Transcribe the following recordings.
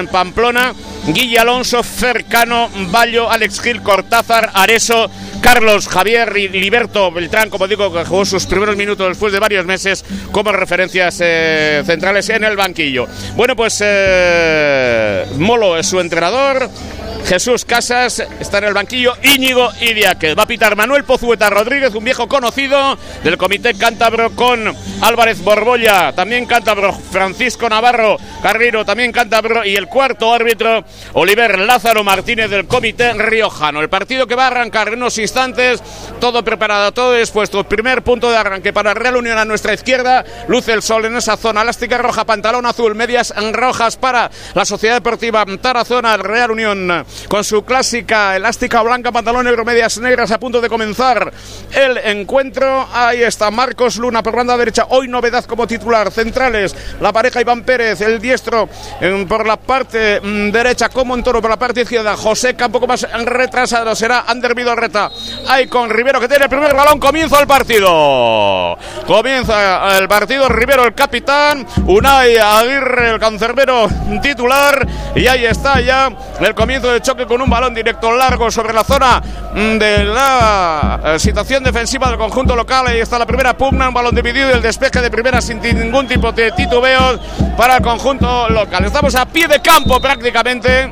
en Pamplona. Guille Alonso, Cercano, Ballo, Alex Gil, Cortázar, Areso, Carlos, Javier y Liberto Beltrán, como digo, que jugó sus primeros minutos después de varios meses como referencias eh, centrales en el banquillo. Bueno, pues eh, Molo es su entrenador. Jesús Casas está en el banquillo, Íñigo Idiáquez. Va a pitar Manuel Pozueta Rodríguez, un viejo conocido del Comité Cántabro con Álvarez Borbolla, también cántabro Francisco Navarro Carrero, también cántabro y el cuarto árbitro Oliver Lázaro Martínez del Comité Riojano. El partido que va a arrancar en unos instantes, todo preparado, todo dispuesto. Primer punto de arranque para Real Unión a nuestra izquierda, luce el sol en esa zona, elástica roja, pantalón azul, medias rojas para la Sociedad Deportiva Tarazona, Real Unión con su clásica elástica blanca, pantalón negro, medias negras a punto de comenzar el encuentro. Ahí está Marcos Luna por banda derecha, hoy novedad como titular. Centrales, la pareja Iván Pérez, el diestro por la parte mm, derecha, como en toro por la parte izquierda. José un poco más retrasado, será Ander Vidorreta. Ahí con Rivero que tiene el primer balón, comienza el partido. Comienza el partido, Rivero el capitán, Unai Aguirre el cancerbero titular. Y ahí está ya el comienzo de choque con un balón directo largo sobre la zona mm, de la eh, situación defensiva del conjunto local. Ahí está la primera pugna, un balón dividido y el despeje de primera sin ningún tipo de titubeo para el conjunto local. Estamos a pie de campo prácticamente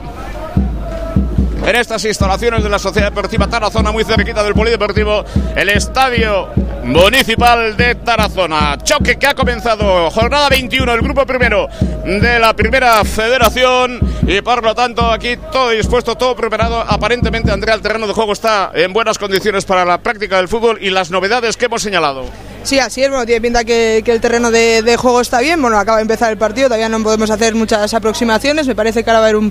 en estas instalaciones de la Sociedad Deportiva Tarazona, muy cerquita del Polideportivo, el Estadio Municipal de Tarazona. Choque que ha comenzado, jornada 21, el grupo primero de la primera federación y por lo tanto aquí todo dispuesto, todo preparado. Aparentemente Andrea, el terreno de juego está en buenas condiciones para la práctica del fútbol y las novedades que hemos señalado. Sí, así es, bueno, tiene pinta que, el terreno de, juego está bien, bueno, acaba de empezar el partido, todavía no podemos hacer muchas aproximaciones, me parece que ahora va a haber un,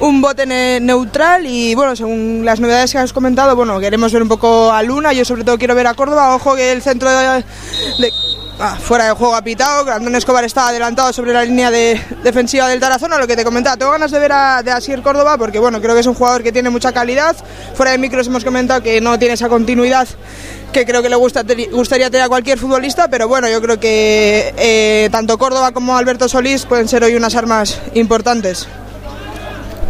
un bote neutral. Y bueno, según las novedades que has comentado, bueno, queremos ver un poco a Luna, yo sobre todo quiero ver a Córdoba, ojo que el centro de, ah, fuera de juego ha pitado, Andrés Escobar está adelantado sobre la línea de, defensiva del Tarazona, lo que te comentaba, tengo ganas de ver a de Asier Córdoba porque bueno, creo que es un jugador que tiene mucha calidad, fuera de micros hemos comentado que no tiene esa continuidad que creo que le gusta, gustaría tener a cualquier futbolista, pero bueno, yo creo que eh, tanto Córdoba como Alberto Solís pueden ser hoy unas armas importantes.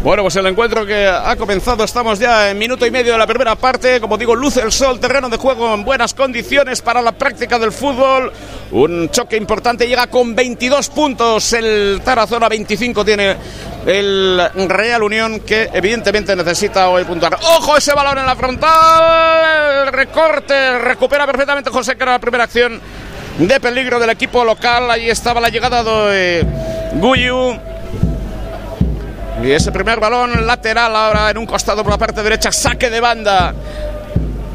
Bueno, pues el encuentro que ha comenzado, estamos ya en minuto y medio de la primera parte. Como digo, luce el sol, terreno de juego en buenas condiciones para la práctica del fútbol. Un choque importante, llega con 22 puntos el Tarazona, 25 tiene el Real Unión que evidentemente necesita hoy puntuar. ¡Ojo ese balón en la frontal! Recorte, recupera perfectamente José, que era la primera acción de peligro del equipo local. Ahí estaba la llegada de Guyu y ese primer balón lateral ahora en un costado por la parte derecha, saque de banda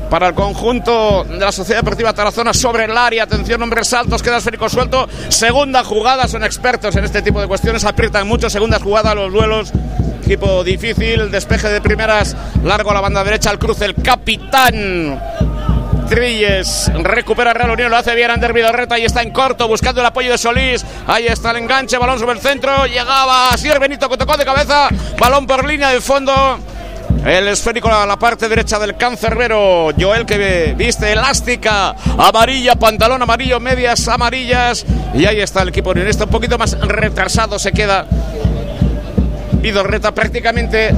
para el conjunto de la Sociedad Deportiva Tarazona sobre el área. Atención, hombres altos, queda esférico suelto. Segunda jugada, son expertos en este tipo de cuestiones, aprietan mucho. Segunda jugada, los duelos. Equipo difícil, despeje de primeras, largo a la banda derecha, al cruce, el capitán Trilles recupera Real Unión, lo hace bien Ander Vidorreta y está en corto buscando el apoyo de Solís. Ahí está el enganche, balón sobre el centro, llegaba Sier Benito que tocó de cabeza, balón por línea de fondo. El esférico a la parte derecha del cancerbero. Joel que viste elástica, amarilla, pantalón amarillo, medias amarillas. Y ahí está el equipo unionista. Un poquito más retrasado se queda Vidorreta prácticamente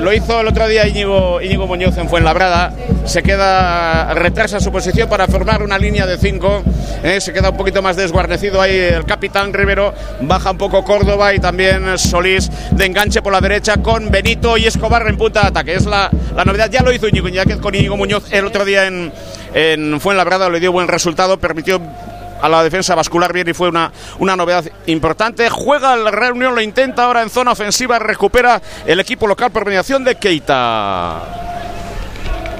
lo hizo el otro día Íñigo, Íñigo Muñoz en Fuenlabrada. Se queda, retrasa su posición para formar una línea de cinco. Eh, se queda un poquito más desguarnecido ahí el capitán Rivero. Baja un poco Córdoba y también Solís de enganche por la derecha con Benito y Escobar en punta de ataque. Es la, la novedad. Ya lo hizo Íñigo con Íñigo Muñoz el otro día en, en Fuenlabrada. Le dio buen resultado. Permitió a la defensa vascular bien y fue una, una novedad importante. Juega el Real Unión, lo intenta ahora en zona ofensiva, recupera el equipo local por mediación de Keita.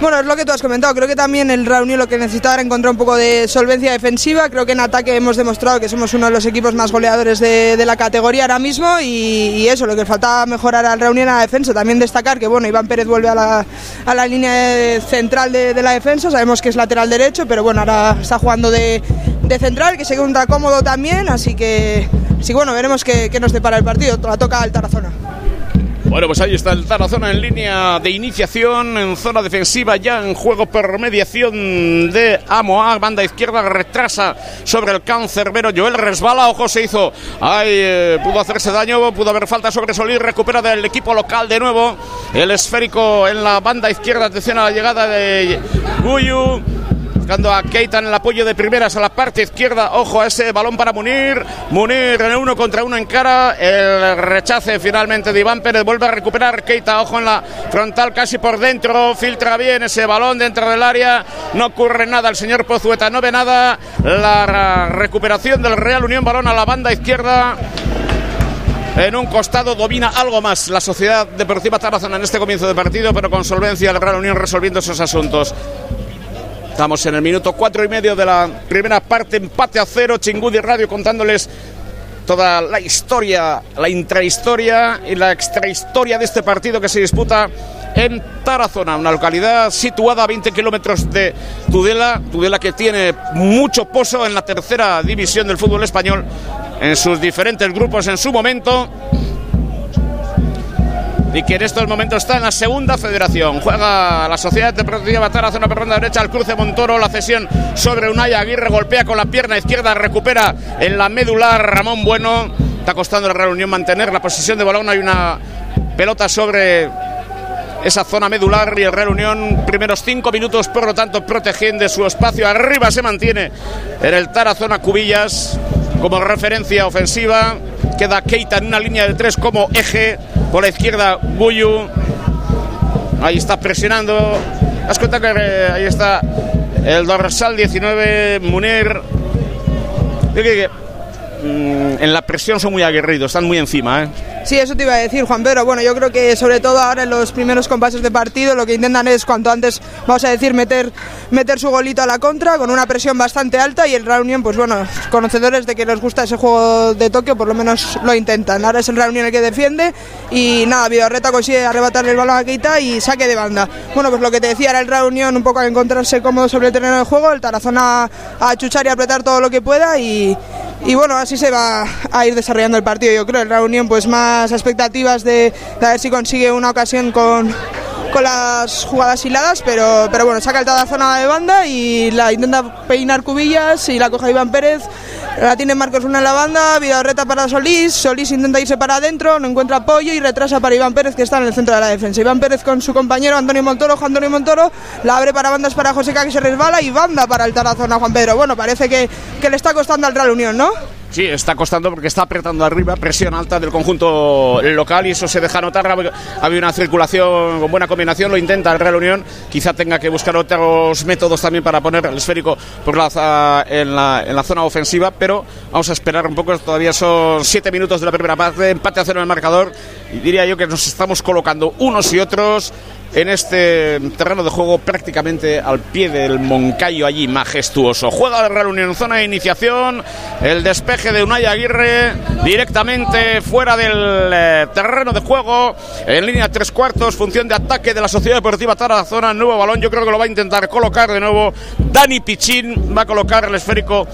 Bueno, es lo que tú has comentado. Creo que también el Real Unión lo que necesitaba era encontrar un poco de solvencia defensiva. Creo que en ataque hemos demostrado que somos uno de los equipos más goleadores de, la categoría ahora mismo. Y, eso, lo que faltaba mejorar al Real Unión a la defensa. También destacar que bueno, Iván Pérez vuelve a la, a la línea central de, la defensa. Sabemos que es lateral derecho, pero bueno, ahora está jugando de, de central, que se encuentra cómodo también. Así que, sí, bueno, veremos qué, qué nos depara el partido. La toca al Tarazona. Bueno, pues ahí está el Tarazona en línea de iniciación, en zona defensiva, ya en juego por mediación de Amoa. Banda izquierda retrasa sobre el cancerbero. Joel resbala, ojo, se hizo. Ahí eh, pudo hacerse daño, pudo haber falta sobre Solís. Recupera del equipo local de nuevo. El esférico en la banda izquierda. Atención a la llegada de Guyu. Buscando a Keita en el apoyo de primeras a la parte izquierda. Ojo a ese balón para Munir. Munir en uno contra uno en cara. El rechace finalmente de Iván Pérez. Vuelve a recuperar Keita. Ojo en la frontal casi por dentro. Filtra bien ese balón dentro del área. No ocurre nada. El señor Pozueta no ve nada. La recuperación del Real Unión. Balón a la banda izquierda. En un costado domina algo más la Sociedad Deportiva Tarazona en este comienzo de partido, pero con solvencia el Real Unión resolviendo esos asuntos. Estamos en el minuto cuatro y medio de la primera parte, empate a cero, Chingudi Radio contándoles toda la historia, la intrahistoria y la extrahistoria de este partido que se disputa en Tarazona, una localidad situada a 20 kilómetros de Tudela, Tudela que tiene mucho pozo en la tercera división del fútbol español, en sus diferentes grupos en su momento y que en estos momentos está en la segunda federación. Juega la Sociedad Deportiva Tarazona por ronda derecha, al cruce Montoro, la cesión sobre Unai Aguirre, golpea con la pierna izquierda, recupera en la medular Ramón Bueno. Está costando la Real Unión mantener la posición de balón, hay una pelota sobre esa zona medular y el Real Unión primeros cinco minutos por lo tanto protegiendo su espacio arriba se mantiene en el Tarazona Cubillas como referencia ofensiva queda Keita en una línea de tres como eje por la izquierda, Buyu. Ahí está presionando. Has cuenta que eh, ahí está el dorsal 19, Munir. Mm, en la presión son muy aguerridos, están muy encima. ¿eh? Sí, eso te iba a decir, Juan Pedro. Bueno, yo creo que sobre todo ahora en los primeros compases de partido lo que intentan es cuanto antes, vamos a decir, meter, meter su golito a la contra con una presión bastante alta y el Real Unión, pues bueno, conocedores de que les gusta ese juego de Tokio, por lo menos lo intentan. Ahora es el Real Unión el que defiende y nada, Vidorreta consigue arrebatarle el balón a Keita y saque de banda. Bueno, pues lo que te decía era el Real Unión un poco a encontrarse cómodo sobre el terreno de juego, el Tarazona a chuchar y apretar todo lo que pueda y, y bueno, así se va a ir desarrollando el partido. Yo creo el Real Unión pues más expectativas de, de, a ver si consigue una ocasión con, con las jugadas hiladas, pero, pero bueno, saca el zona de banda y la intenta peinar Cubillas y la coge Iván Pérez. La tiene Marcos Luna en la banda, Vidorreta para Solís, Solís intenta irse para adentro, no encuentra apoyo y retrasa para Iván Pérez que está en el centro de la defensa. Iván Pérez con su compañero Antonio Montoro, Juan Antonio Montoro, la abre para bandas para José que se resbala y banda para el Tarazona Juan Pedro. Bueno, parece que, le está costando al Real ¿no? Sí, está costando porque está apretando arriba, presión alta del conjunto local y eso se deja notar. Ha habido una circulación con buena combinación, lo intenta el Real Unión. Quizá tenga que buscar otros métodos también para poner el esférico por la, en, la, en la zona ofensiva, pero vamos a esperar un poco. Todavía son siete minutos de la primera parte, empate a cero en el marcador. Y diría yo que nos estamos colocando unos y otros en este terreno de juego prácticamente al pie del Moncayo allí majestuoso. Juega el Real Unión zona de iniciación, el despeje de Unai Aguirre directamente fuera del eh, terreno de juego, en línea tres cuartos, función de ataque de la Sociedad Deportiva Tarazona, nuevo balón, yo creo que lo va a intentar colocar de nuevo Dani Pichín, va a colocar el esférico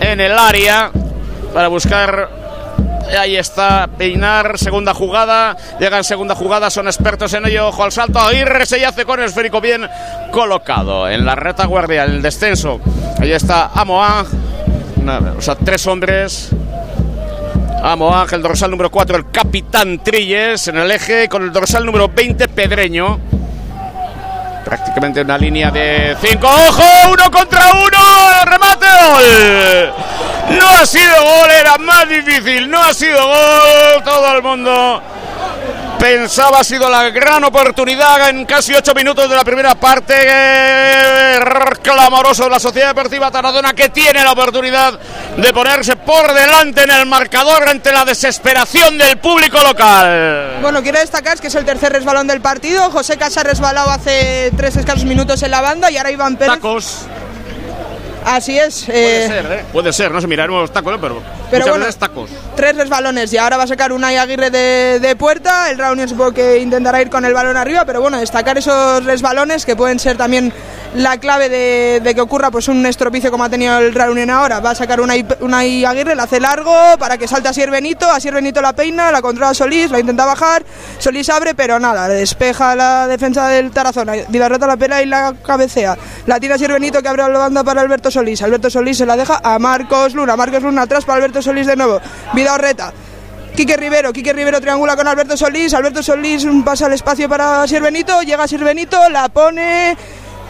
en el área para buscar Ahí está Peinar, segunda jugada. Llega en segunda jugada, son expertos en ello. Ojo al salto. Aguirre se hace con el esférico bien colocado en la retaguardia, en el descenso. Ahí está Amoa. O sea, tres hombres. Amoa, el dorsal número 4, el capitán Trilles en el eje, con el dorsal número 20, Pedreño. Prácticamente una línea de 5. ¡Ojo! ¡Uno contra uno! ¡Remate! ¡Gol! No ha sido gol, era más difícil. No ha sido gol. Todo el mundo pensaba ha sido la gran oportunidad en casi ocho minutos de la primera parte. Clamoroso de la Sociedad Deportiva Taradona que tiene la oportunidad de ponerse por delante en el marcador ante la desesperación del público local. Bueno, quiero destacar que es el tercer resbalón del partido. José Casa ha resbalado hace tres escasos minutos en la banda y ahora Iván Pérez. Tacos. Así es. Puede eh, ser, ¿eh? Puede ser, no sé, miraremos tacos, pero, pero bueno, tacos. Tres resbalones y ahora va a sacar una Aguirre de, de puerta. El Reunión supongo que intentará ir con el balón arriba, pero bueno, destacar esos resbalones que pueden ser también la clave de, que ocurra pues un estropicio como ha tenido el Real Unión ahora. Va a sacar una, una Aguirre, la hace largo para que salte a Sier Benito, a Sier Benito la peina, la controla Solís, la intenta bajar, Solís abre, pero nada, despeja la defensa del Tarazona, Vidarreta la pela y la cabecea. La tira Sier Benito que abre la banda para Alberto Solís, Alberto Solís se la deja a Marcos Luna, Marcos Luna atrás para Alberto Solís de nuevo, Vidarreta. Quique Rivero, Quique Rivero triangula con Alberto Solís, Alberto Solís pasa el espacio para Sier Benito, llega Sier Benito, la pone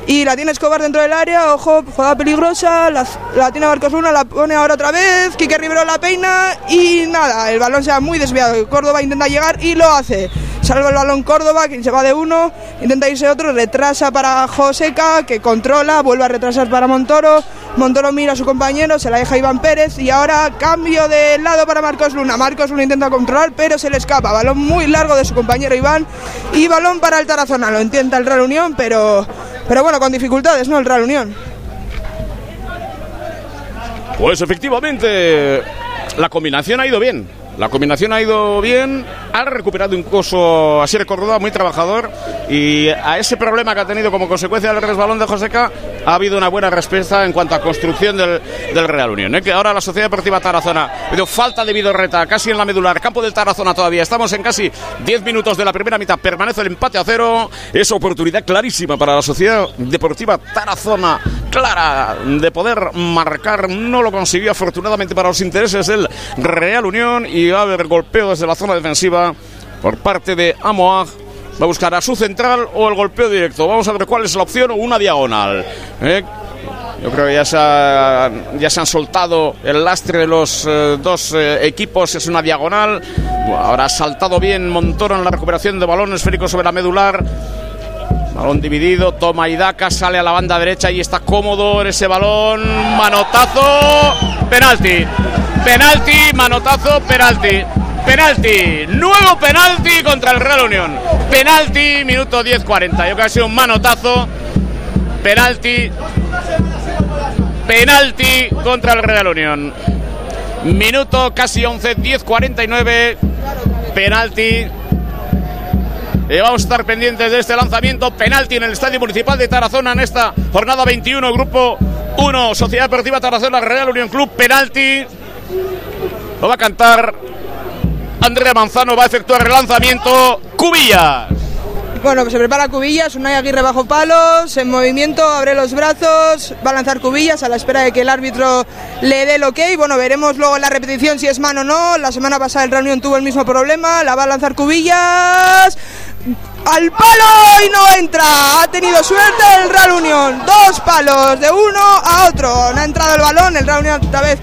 y la tiene Escobar dentro del área, ojo, jugada peligrosa, la, tiene Marcos Luna, la pone ahora otra vez, Quique Rivero la peina y nada, el balón se va muy desviado, Córdoba intenta llegar y lo hace. Salva el balón Córdoba, quien se va de uno, intenta irse otro, retrasa para Joseca, que controla, vuelve a retrasar para Montoro, Montoro mira a su compañero, se la deja Iván Pérez y ahora cambio de lado para Marcos Luna. Marcos Luna intenta controlar, pero se le escapa. Balón muy largo de su compañero Iván y balón para el Tarazona. Lo intenta el Real Unión, pero pero bueno, con dificultades, ¿no? El Real Unión. Pues efectivamente, la combinación ha ido bien. La combinación ha ido bien, ha recuperado incluso a Sierra Córdoba, muy trabajador, y a ese problema que ha tenido como consecuencia del resbalón de Joseca ha habido una buena respuesta en cuanto a construcción del, Real Unión. ¿eh? Que ahora la Sociedad Deportiva Tarazona ha falta de Vidorreta, casi en la medular, campo del Tarazona todavía. Estamos en casi 10 minutos de la primera mitad, permanece el empate a cero. Es oportunidad clarísima para la Sociedad Deportiva Tarazona, clara de poder marcar. No lo consiguió afortunadamente para los intereses del Real Unión y va a haber golpeo desde la zona defensiva por parte de Amoag. Va a buscar a su central o el golpeo directo. Vamos a ver cuál es la opción o una diagonal. ¿eh? Yo creo que ya se, ya se han soltado el lastre de los eh, dos eh, equipos. Es una diagonal. Ahora ha saltado bien Montoro en la recuperación de balón esférico sobre la medular. Balón dividido, toma Idaka, sale a la banda derecha y está cómodo en ese balón. Manotazo, penalti. Penalti, manotazo, penalti. Penalti, nuevo penalti contra el Real Unión. Penalti, minuto 10-40. Yo creo que ha sido un manotazo. Penalti. Penalti contra el Real Unión. Minuto casi 11, 10-49. Penalti y vamos a estar pendientes de este lanzamiento. Penalti en el Estadio Municipal de Tarazona en esta jornada 21, Grupo 1, Sociedad Deportiva Tarazona, Real Unión Club. Penalti. Lo va a cantar Andrea Manzano, va a efectuar el lanzamiento. Cubillas. Bueno, pues se prepara Cubillas, Unai Aguirre bajo palos, en movimiento, abre los brazos, va a lanzar Cubillas a la espera de que el árbitro le dé el ok. Bueno, veremos luego en la repetición si es mano o no. La semana pasada el reunión tuvo el mismo problema, la va a lanzar Cubillas al palo y no entra. Ha tenido suerte el Real Unión. Dos palos de uno a otro. No ha entrado el balón, el Real Unión otra vez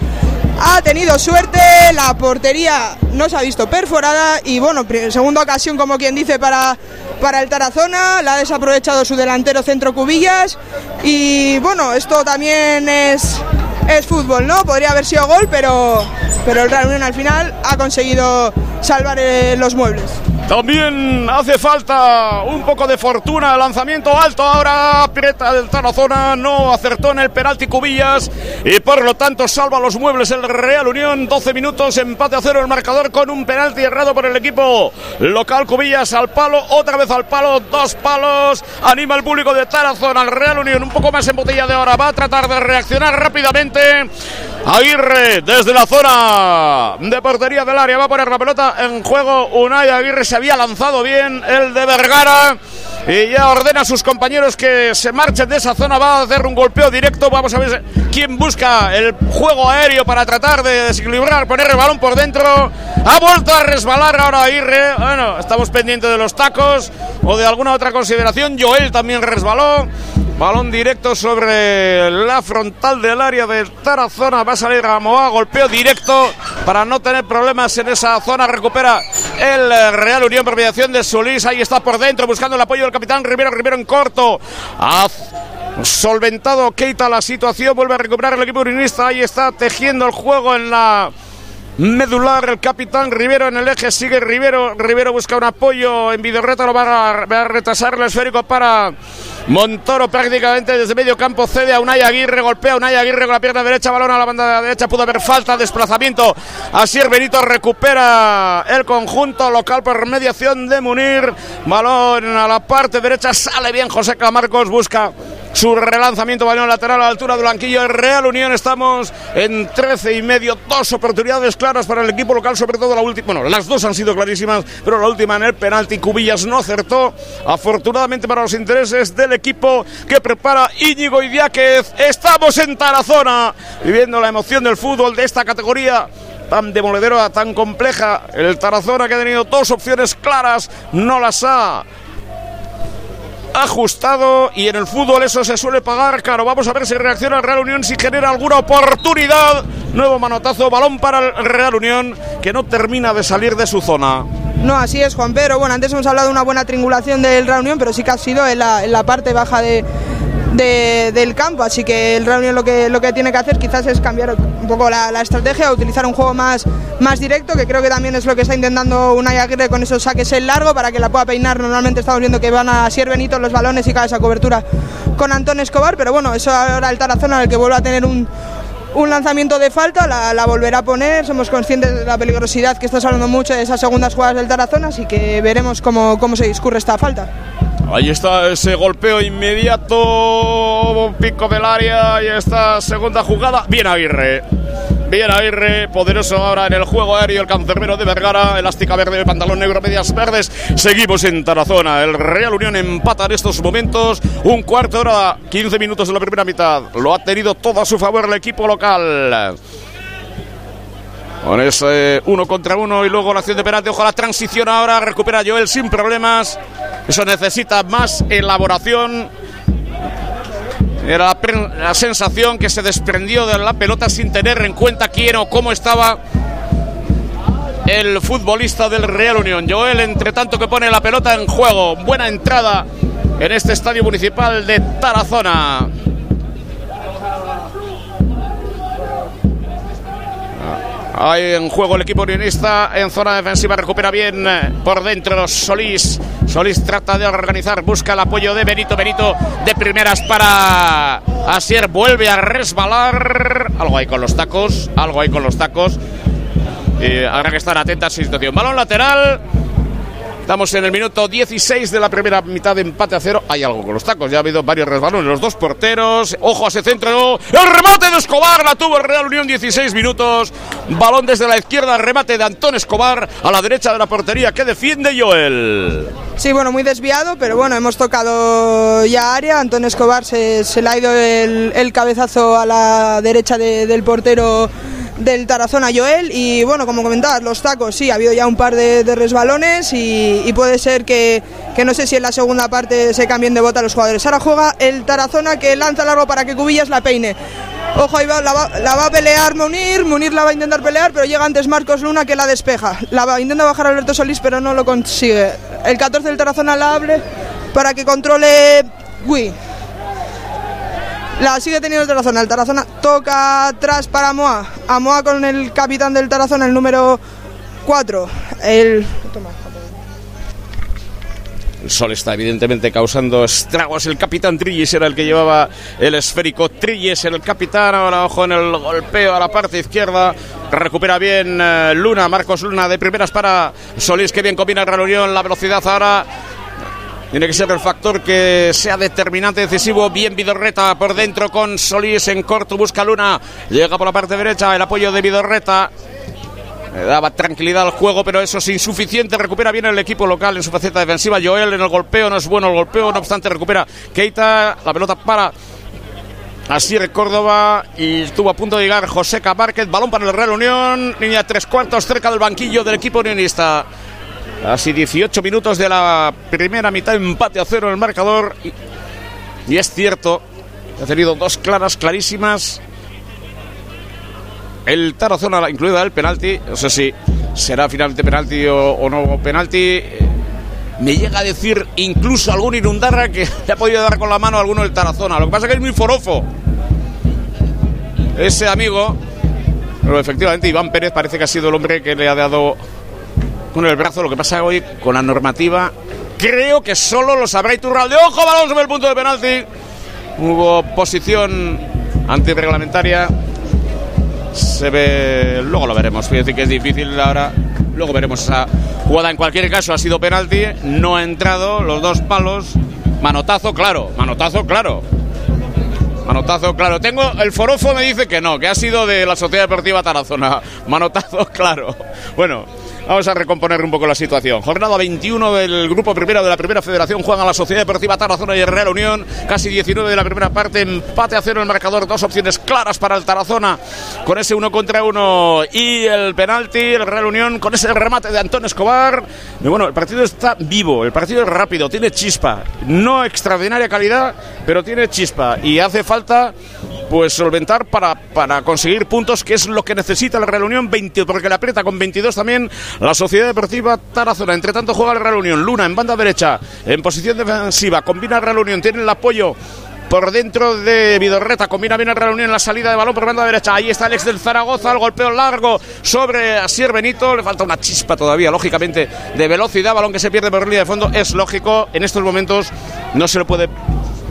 ha tenido suerte, la portería no se ha visto perforada y bueno, segunda ocasión como quien dice para, para el Tarazona, la ha desaprovechado su delantero centro Cubillas. Y bueno, esto también es, es fútbol, ¿no? Podría haber sido gol, pero, pero el Real Unión al final ha conseguido salvar eh, los muebles. También hace falta un poco de fortuna. Lanzamiento alto ahora. Pireta del Tarazona no acertó en el penalti Cubillas y por lo tanto salva los muebles el Real Unión. 12 minutos, empate a cero el marcador con un penalti errado por el equipo local. Cubillas al palo, otra vez al palo, dos palos. Anima el público de Tarazona al Real Unión un poco más en botella de ahora. Va a tratar de reaccionar rápidamente. Aguirre desde la zona de portería del área va a poner la pelota en juego. Unai Aguirre se había lanzado bien el de Vergara y ya ordena a sus compañeros que se marchen de esa zona. Va a hacer un golpeo directo. Vamos a ver quién busca el juego aéreo para tratar de desequilibrar, poner el balón por dentro. Ha vuelto a resbalar ahora Aguirre. Bueno, estamos pendientes de los tacos o de alguna otra consideración. Joel también resbaló. Balón directo sobre la frontal del área de Tarazona. Va a salir a Moa. Golpeo directo para no tener problemas en esa zona. Recupera el Real Unión mediación de Solís. Ahí está por dentro buscando el apoyo del capitán Rivero. Rivero en corto. Ha solventado Keita la situación. Vuelve a recuperar el equipo unionista. Ahí está tejiendo el juego en la medular el capitán Rivero en el eje sigue Rivero Rivero busca un apoyo en Vidorreta lo va a, retrasar el esférico para Montoro prácticamente desde medio campo cede a Unai Aguirre, golpea a Unai Aguirre con la pierna derecha, balón a la banda derecha, pudo haber falta, desplazamiento. Así Benito recupera el conjunto local por mediación de Munir. Balón a la parte derecha, sale bien José Camarcos, busca su relanzamiento balón lateral a la altura del banquillo de Real Unión. Estamos en 13 y medio, dos oportunidades claras para el equipo local, sobre todo la última. Bueno, las dos han sido clarísimas, pero la última en el penalti. Cubillas no acertó. Afortunadamente para los intereses del equipo que prepara Íñigo Idiáquez. Estamos en Tarazona, viviendo la emoción del fútbol de esta categoría tan demoledora, tan compleja. El Tarazona que ha tenido dos opciones claras, no las ha ajustado y en el fútbol eso se suele pagar claro Vamos a ver si reacciona el Real Unión, si genera alguna oportunidad. Nuevo manotazo, balón para el Real Unión que no termina de salir de su zona. No, así es, Juan Pedro. Bueno, antes hemos hablado de una buena triangulación del Real Unión, pero sí que ha sido en la parte baja de, del campo. Así que el Real lo que, lo que tiene que hacer quizás es cambiar un poco la, estrategia, utilizar un juego más, más directo, que creo que también es lo que está intentando Unai Aguirre con esos saques en largo para que la pueda peinar. Normalmente estamos viendo que van a ser Benito los balones y cada esa cobertura con Antón Escobar, pero bueno, eso ahora el Tarazona, el que vuelva a tener un, un lanzamiento de falta, la, volverá a poner. Somos conscientes de la peligrosidad que está hablando mucho de esas segundas jugadas del Tarazona, así que veremos cómo, cómo se discurre esta falta. Ahí está ese golpeo inmediato, pico del área y esta segunda jugada. Bien Aguirre. Bien Aguirre, poderoso ahora en el juego aéreo, el cancerbero de Vergara, elástica verde, pantalón negro, medias verdes. Seguimos en Tarazona. El Real Unión empata en estos momentos. Un cuarto de hora, 15 minutos en la primera mitad. Lo ha tenido todo a su favor el equipo local. Con ese uno contra uno y luego la acción de penalti. Ojalá transición ahora. Recupera Joel sin problemas. Eso necesita más elaboración. Era la, sensación que se desprendió de la pelota sin tener en cuenta quién o cómo estaba el futbolista del Real Unión. Joel, entre tanto que pone la pelota en juego. Buena entrada en este estadio municipal de Tarazona. Hay en juego el equipo unionista en zona defensiva, recupera bien por dentro Solís. Solís trata de organizar, busca el apoyo de Benito. Benito de primeras para Asier, vuelve a resbalar. Algo hay con los tacos, algo hay con los tacos. Y habrá que estar atentos a situación. Balón lateral. Estamos en el minuto 16 de la primera mitad de empate a cero. Hay algo con los tacos. Ya ha habido varios resbalones. Los dos porteros. Ojo a ese centro. El remate de Escobar. La tuvo el Real Unión. 16 minutos. Balón desde la izquierda. Remate de Antón Escobar. A la derecha de la portería que defiende Joel. Sí, bueno, muy desviado. Pero bueno, hemos tocado ya área. Antón Escobar se, le ha ido el, cabezazo a la derecha del portero del Tarazona Joel y bueno, como comentabas, los tacos, sí, ha habido ya un par de, resbalones y, puede ser que, no sé si en la segunda parte se cambien de bota los jugadores. Ahora juega el Tarazona que lanza largo para que Cubillas la peine. Ojo, ahí va, la, va, a pelear Munir, Munir la va a intentar pelear, pero llega antes Marcos Luna que la despeja. La va, intenta bajar Alberto Solís, pero no lo consigue. El 14 del Tarazona la abre para que controle... Uy, la sigue teniendo el Tarazona. El Tarazona toca atrás para Moa. A Moa con el capitán del Tarazona, el número 4. El. El sol está evidentemente causando estragos. El capitán Trillis era el que llevaba el esférico. Trillis, el capitán. Ahora ojo en el golpeo a la parte izquierda. Recupera bien eh, Luna, Marcos Luna de primeras para Solís. Que bien combina el Real La velocidad ahora tiene que ser el factor que sea determinante, decisivo. Bien Vidorreta por dentro con Solís en corto. Busca Luna. Llega por la parte derecha. El apoyo de Vidorreta. Le daba tranquilidad al juego, pero eso es insuficiente. Recupera bien el equipo local en su faceta defensiva. Joel en el golpeo, no es bueno el golpeo, no obstante recupera Keita. La pelota para Así Córdoba y estuvo a punto de llegar José Márquez. Balón para el Real Unión. Línea tres cuartos cerca del banquillo del equipo unionista. Así 18 minutos de la primera mitad, empate a cero en el marcador. Y, es cierto, ha tenido dos claras, clarísimas. El Tarazona, incluida el penalti, no sé si será finalmente penalti o, no penalti. Me llega a decir incluso algún Inundarra que le ha podido dar con la mano a alguno del Tarazona. Lo que pasa es que es muy forofo. Ese amigo, pero efectivamente Iván Pérez parece que ha sido el hombre que le ha dado con el brazo. Lo que pasa hoy con la normativa, creo que solo lo sabrá Iturralde. ¡Ojo, balón sobre el punto de penalti! Hubo posición antirreglamentaria. Se ve. Luego lo veremos. Fíjate que es difícil ahora. Luego veremos esa jugada. En cualquier caso, ha sido penalti. No ha entrado. Los dos palos. Manotazo, claro. Manotazo, claro. Manotazo, claro. Tengo el forofo me dice que no, que ha sido de la Sociedad Deportiva Tarazona. Manotazo, claro. Bueno, Vamos a recomponer un poco la situación. Jornada 21 del grupo primero de la primera federación. Juegan a la Sociedad Deportiva Tarazona y el Real Unión. Casi 19 de la primera parte. Empate a cero el marcador. Dos opciones claras para el Tarazona con ese uno contra uno y el penalti. El Real Unión con ese remate de Antón Escobar. Bueno, el partido está vivo. El partido es rápido. Tiene chispa. No extraordinaria calidad, pero tiene chispa. Y hace falta pues solventar para, para conseguir puntos, que es lo que necesita la Real Unión, 20, porque la aprieta con 22 también la Sociedad Deportiva Tarazona. Entre tanto juega la Real Unión, Luna en banda derecha, en posición defensiva, combina Real Unión, tiene el apoyo por dentro de Vidorreta. Combina bien el Real Unión en la salida de balón por banda derecha. Ahí está el ex del Zaragoza. El golpeo largo sobre Asier Benito. Le falta una chispa todavía, lógicamente, de velocidad. Balón que se pierde por línea de fondo. Es lógico. En estos momentos no se le puede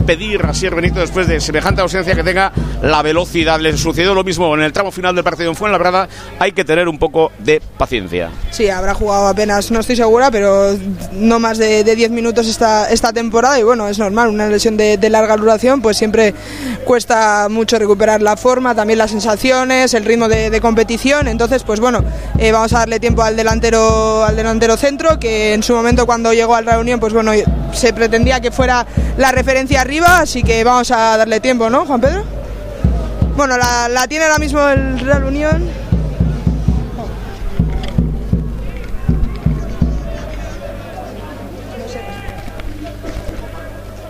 pedir a Sier Benito después de semejante ausencia que tenga la velocidad. Le sucedió lo mismo en el tramo final del partido en Fuenlabrada. Hay que tener un poco de paciencia. Sí, habrá jugado apenas, no estoy segura, pero no más de 10 minutos esta, esta temporada y bueno, es normal, una lesión de, larga duración pues siempre cuesta mucho recuperar la forma, también las sensaciones, el ritmo de, competición, entonces pues bueno, eh, vamos a darle tiempo al delantero, al delantero centro que en su momento cuando llegó al reunión pues bueno, se pretendía que fuera la referencia arriba, así que vamos a darle tiempo, ¿no, Juan Pedro? Bueno, la, tiene ahora mismo el Real Unión.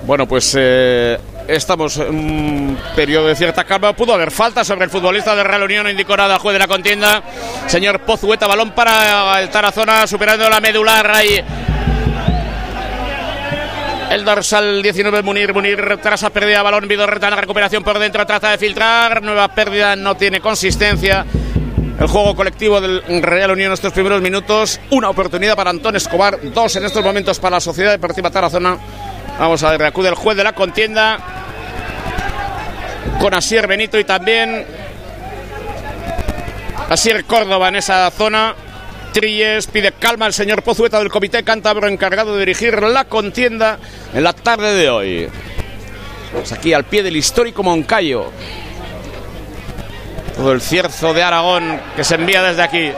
Bueno, pues eh, estamos en un periodo de cierta calma. Pudo haber falta sobre el futbolista de Real Unión, indicó nada, juez de la contienda. Señor Pozueta, balón para el Tarazona, superando la medular ahí el dorsal 19, Munir. Munir tras la pérdida de balón. Vidorreta la recuperación por dentro. Trata de filtrar. Nueva pérdida. No tiene consistencia. El juego colectivo del Real Unión en estos primeros minutos. Una oportunidad para Antón Escobar. Dos en estos momentos para la Sociedad Deportiva Tarazona. Vamos a ver, acude el juez de la contienda. Con Asier Benito y también Asier Córdoba en esa zona. Trilles pide calma al señor Pozueta del Comité Cántabro encargado de dirigir la contienda en la tarde de hoy. Estamos aquí al pie del histórico Moncayo. Todo el cierzo de Aragón que se envía desde aquí.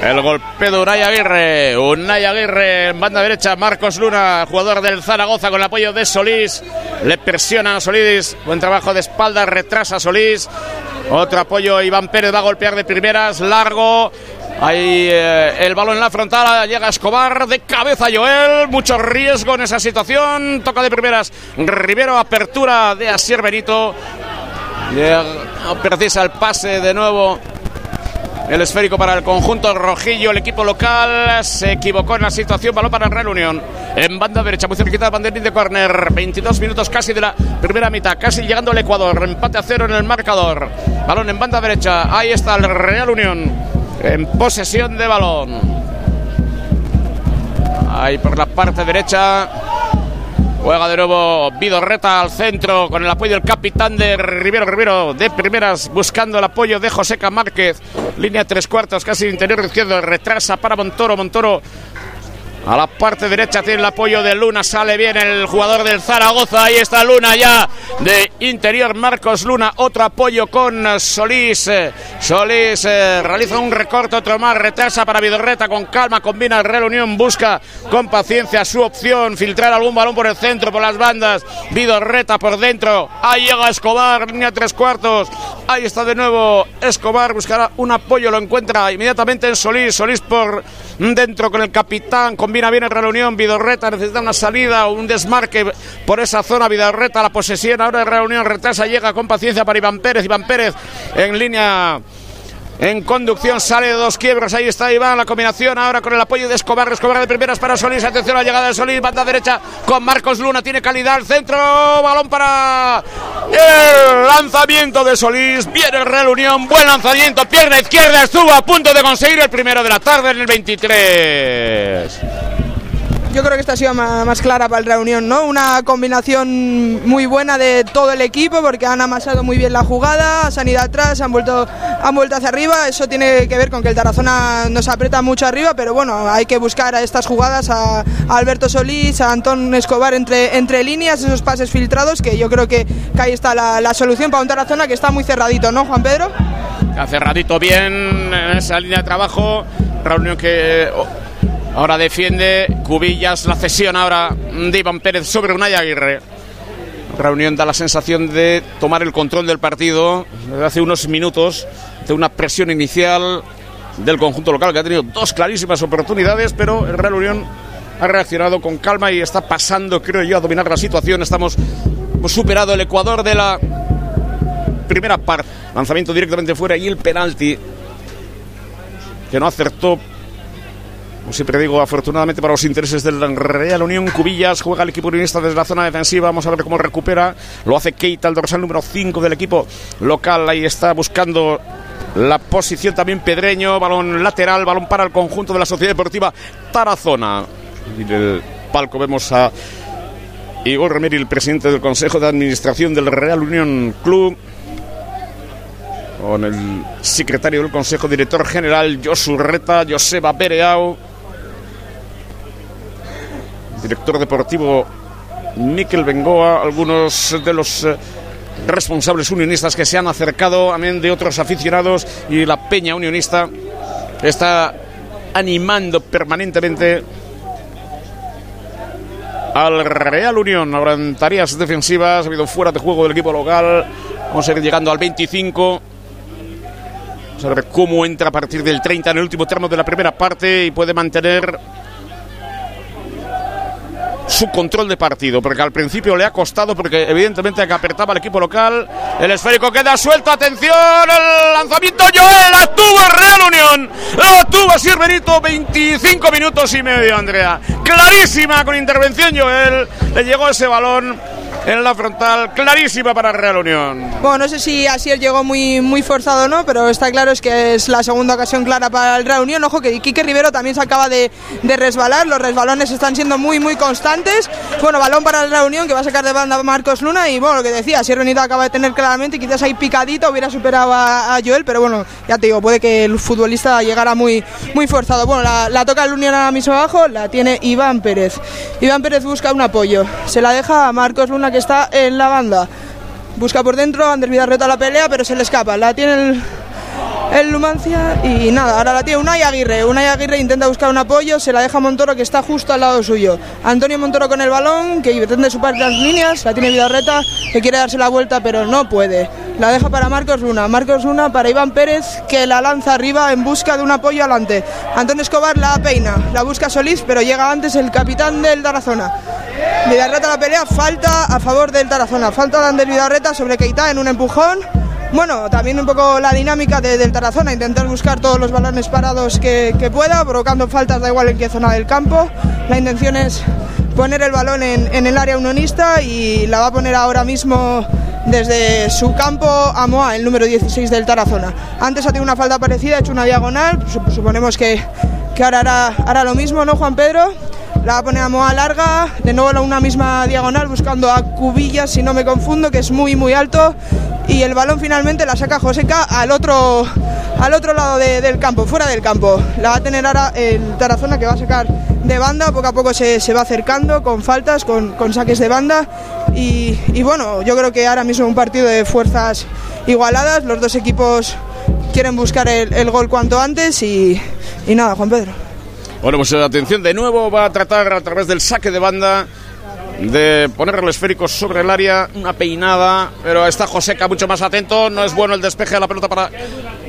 El golpe de Unai Aguirre. Unai Aguirre en banda derecha. Marcos Luna, jugador del Zaragoza con el apoyo de Solís. Le presiona a Solís. Buen trabajo de espalda. Retrasa Solís. Otro apoyo. Iván Pérez va a golpear de primeras. Largo. Ahí eh, el balón en la frontal, llega Escobar, de cabeza Joel, mucho riesgo en esa situación, toca de primeras Rivero, apertura de Asier Benito, precisa el pase de nuevo el esférico para el conjunto rojillo, el equipo local se equivocó en la situación, balón para el Real Unión. En banda derecha, muy cerquita de banderín de córner, 22 minutos casi de la primera mitad, casi llegando al Ecuador, empate a cero en el marcador. Balón en banda derecha, ahí está el Real Unión en posesión de balón. Ahí por la parte derecha Juega de nuevo Vidorreta al centro con el apoyo del capitán de Rivero Rivero de primeras buscando el apoyo de Joseca Márquez. Línea tres cuartos, casi interior izquierdo. Retrasa para Montoro. Montoro a la parte derecha tiene el apoyo de Luna, sale bien el jugador del Zaragoza, ahí está Luna ya de interior, Marcos Luna, otro apoyo con Solís. Solís eh, realiza un recorte, otro más, retrasa para Vidorreta con calma, combina el Real Unión, busca con paciencia su opción, filtrar algún balón por el centro, por las bandas, Vidorreta por dentro, ahí llega Escobar, línea tres cuartos, ahí está de nuevo Escobar, buscará un apoyo, lo encuentra inmediatamente en Solís, Solís por dentro con el capitán, combina bien el Real Unión. Vidorreta necesita una salida o un desmarque por esa zona. Vidorreta la posesión. Ahora el Real Unión retrasa. Llega con paciencia para Iván Pérez. Iván Pérez en línea en conducción sale de dos quiebros. Ahí está Iván. La combinación ahora con el apoyo de Escobar. Escobar de primeras para Solís. Atención a la llegada de Solís. Banda derecha con Marcos Luna. Tiene calidad. El centro. Balón para el lanzamiento de Solís. Viene el Real Unión. Buen lanzamiento. Pierna izquierda. Estuvo a punto de conseguir el primero de la tarde en el 23. Yo creo que esta ha sido más, clara para el Reunión, ¿no? Una combinación muy buena de todo el equipo porque han amasado muy bien la jugada, se han ido atrás, han vuelto, han vuelto hacia arriba. Eso tiene que ver con que el Tarazona nos aprieta mucho arriba, pero bueno, hay que buscar a estas jugadas a, Alberto Solís, a Antón Escobar entre, entre líneas, esos pases filtrados, que yo creo que, ahí está la, solución para un Tarazona que está muy cerradito, ¿no, Juan Pedro? Ha cerradito bien en esa línea de trabajo. Reunión que Ahora defiende Cubillas, la cesión ahora de Iván Pérez sobre Unai Aguirre. Reunión da la sensación de tomar el control del partido desde hace unos minutos, de una presión inicial del conjunto local que ha tenido dos clarísimas oportunidades, pero el Real Unión ha reaccionado con calma y está pasando, creo yo, a dominar la situación. Estamos superado el Ecuador de la primera parte. Lanzamiento directamente fuera y el penalti que no acertó como siempre digo, afortunadamente para los intereses del Real Unión, Cubillas juega el equipo unionista desde la zona defensiva. Vamos a ver cómo recupera. Lo hace Keita, el dorsal número 5 del equipo local. Ahí está buscando la posición también Pedreño. Balón lateral, balón para el conjunto de la Sociedad Deportiva Tarazona. En el palco vemos a Igor Remeri, el presidente del Consejo de Administración del Real Unión Club con el secretario del Consejo, director general Josu Reta, Joseba Pereau director deportivo Miquel Bengoa, algunos de los eh, responsables unionistas que se han acercado, amén de otros aficionados y la peña unionista está animando permanentemente al Real Unión. Ahora en tareas defensivas, ha habido fuera de juego del equipo local. Vamos a ir llegando al 25. Vamos a ver cómo entra a partir del 30 en el último tramo de la primera parte y puede mantener su control de partido, porque al principio le ha costado, porque evidentemente que apretaba el equipo local. El esférico queda suelto, atención, el lanzamiento Joel, la tuvo Real Unión, la tuvo Sir Benito, 25 minutos y medio, Andrea. Clarísima con intervención Joel, le llegó ese balón en la frontal, clarísima para Real Unión. Bueno, no sé si Asier llegó muy, muy forzado o no, pero está claro es que es la segunda ocasión clara para el Real Unión. Ojo que Quique Rivero también se acaba de, de resbalar, los resbalones están siendo muy, muy constantes. Bueno, balón para el Real Unión que va a sacar de banda Marcos Luna y bueno, lo que decía, Asier Benito acaba de tener claramente, quizás ahí picadito hubiera superado a, Joel, pero bueno, ya te digo, puede que el futbolista llegara muy, muy forzado. Bueno, la, la toca el Unión ahora mismo abajo, la tiene Iván Pérez. Iván Pérez busca un apoyo, se la deja a Marcos Luna que está en la banda. Busca por dentro, Ander Vidarreta la pelea, pero se le escapa. La tiene el, el Lumancia y nada, ahora la tiene Unai Aguirre. Unai Aguirre intenta buscar un apoyo, se la deja Montoro que está justo al lado suyo. Antonio Montoro con el balón, que pretende superar las líneas, la tiene Vidarreta, que quiere darse la vuelta pero no puede. La deja para Marcos Luna, Marcos Luna para Iván Pérez que la lanza arriba en busca de un apoyo adelante. Antonio Escobar la peina, la busca Solís pero llega antes el capitán del Tarazona. Vidarreta la pelea, falta a favor del Tarazona, falta de Ander Vidarreta sobre Keita en un empujón. Bueno, también un poco la dinámica del Tarazona, intentar buscar todos los balones parados que, pueda, provocando faltas, da igual en qué zona del campo. La intención es poner el balón en, el área unionista y la va a poner ahora mismo desde su campo a Moa, el número 16 del Tarazona. Antes ha tenido una falta parecida, ha hecho una diagonal, suponemos que, ahora hará lo mismo, ¿no, Juan Pedro? La va a Moa larga, de nuevo una misma diagonal buscando a Cubillas, si no me confundo, que es muy muy alto. Y el balón finalmente la saca Joseca al otro, al otro lado del campo, fuera del campo. La va a tener ahora el Tarazona que va a sacar de banda, poco a poco se, va acercando con faltas, con, saques de banda. Y, bueno, yo creo que ahora mismo un partido de fuerzas igualadas, los dos equipos quieren buscar el, gol cuanto antes y, y nada, Juan Pedro. Bueno, pues atención de nuevo, va a tratar a través del saque de banda de poner el esférico sobre el área, una peinada, pero está Joseca mucho más atento, no es bueno el despeje de la pelota para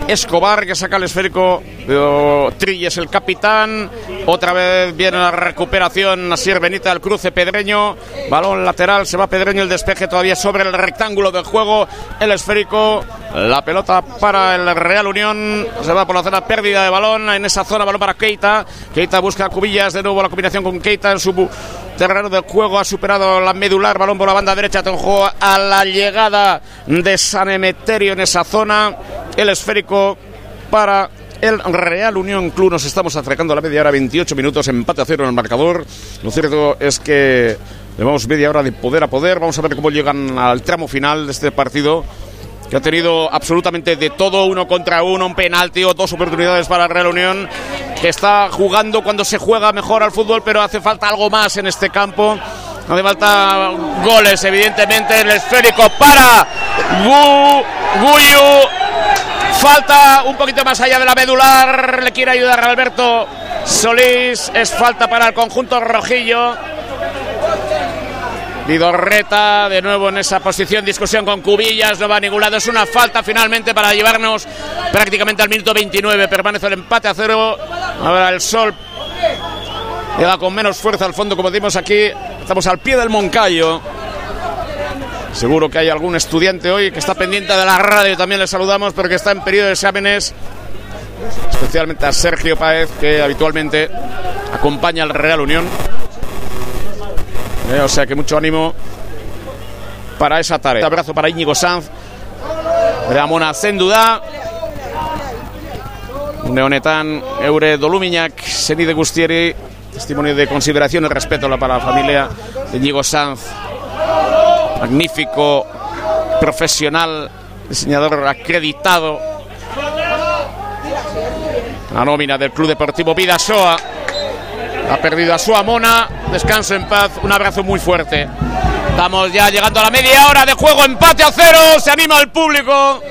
Escobar que saca el esférico, pero Trill es el capitán, otra vez viene la recuperación, Asier Benita el cruce Pedreño, balón lateral, se va Pedreño el despeje todavía sobre el rectángulo del juego, el esférico, la pelota para el Real Unión, se va por la zona pérdida de balón, en esa zona balón para Keita, Keita busca cubillas, de nuevo la combinación con Keita en su terreno de juego superado la medular, balón por la banda derecha, juego a la llegada de San Emeterio en esa zona, el esférico para el Real Unión Club. Nos estamos acercando a la media hora, 28 minutos, empate a cero en el marcador. Lo cierto es que llevamos media hora de poder a poder. Vamos a ver cómo llegan al tramo final de este partido que ha tenido absolutamente de todo, uno contra uno, un penalti o dos oportunidades para el Real Unión, que está jugando cuando se juega mejor al fútbol, pero hace falta algo más en este campo. Hace falta goles, evidentemente. El esférico para Guyu. Falta un poquito más allá de la medular. Le quiere ayudar a Alberto Solís. Es falta para el conjunto rojillo. Vidorreta de nuevo en esa posición, discusión con Cubillas, no va a ningún lado, es una falta finalmente para llevarnos prácticamente al minuto 29, permanece el empate a cero, ahora el sol llega con menos fuerza al fondo como decimos aquí, estamos al pie del Moncayo, seguro que hay algún estudiante hoy que está pendiente de la radio, también le saludamos porque está en periodo de exámenes, especialmente a Sergio Páez que habitualmente acompaña al Real Unión. Eh, o sea que mucho ánimo para esa tarea. Un abrazo para Íñigo Sanz, Ramona Zenduda, Neonetan Eure Dolumiñac, Seni de Gustieri, testimonio de consideración y respeto para la familia de Íñigo Sanz, magnífico profesional, diseñador acreditado. La nómina del Club Deportivo Vidasoa ha perdido a su Amona. Descanso en paz. Un abrazo muy fuerte. Estamos ya llegando a la media hora de juego. Empate a cero. Se anima el público.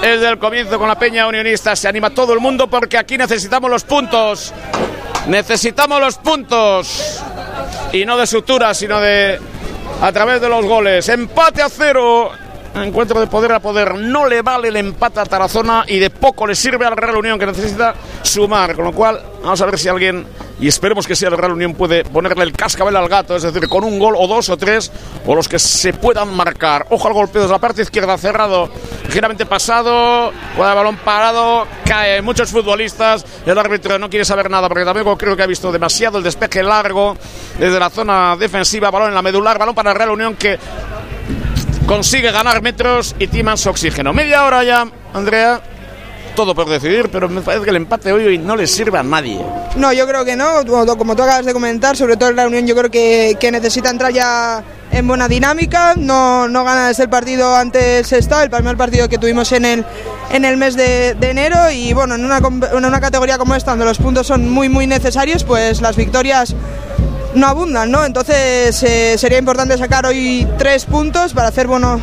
Desde el comienzo con la Peña Unionista se anima todo el mundo porque aquí necesitamos los puntos. Necesitamos los puntos. Y no de sutura, sino de a través de los goles. Empate a cero. Encuentro de poder a poder. No le vale el empate a Tarazona y de poco le sirve al Real Unión que necesita sumar. Con lo cual, vamos a ver si alguien, y esperemos que sea el Real Unión, puede ponerle el cascabel al gato. Es decir, con un gol o dos o tres, o los que se puedan marcar. Ojo al golpeo desde la parte izquierda, cerrado, ligeramente pasado, el balón parado, cae muchos futbolistas. El árbitro no quiere saber nada porque tampoco creo que ha visto demasiado el despeje largo desde la zona defensiva. Balón en la medular, balón para el Real Unión que consigue ganar metros y timas oxígeno. Media hora ya, Andrea. Todo por decidir, pero me parece que el empate hoy no le sirve a nadie. No, yo creo que no. Como, tú acabas de comentar, sobre todo en la Unión, yo creo que, que necesita entrar ya en buena dinámica. No, no gana desde el partido antes está, el primer partido que tuvimos en el, en el mes de, de enero. Y bueno, en una, en una categoría como esta, donde los puntos son muy, muy necesarios, pues las victorias no abundan, ¿no? Entonces eh, sería importante sacar hoy tres puntos para hacer bueno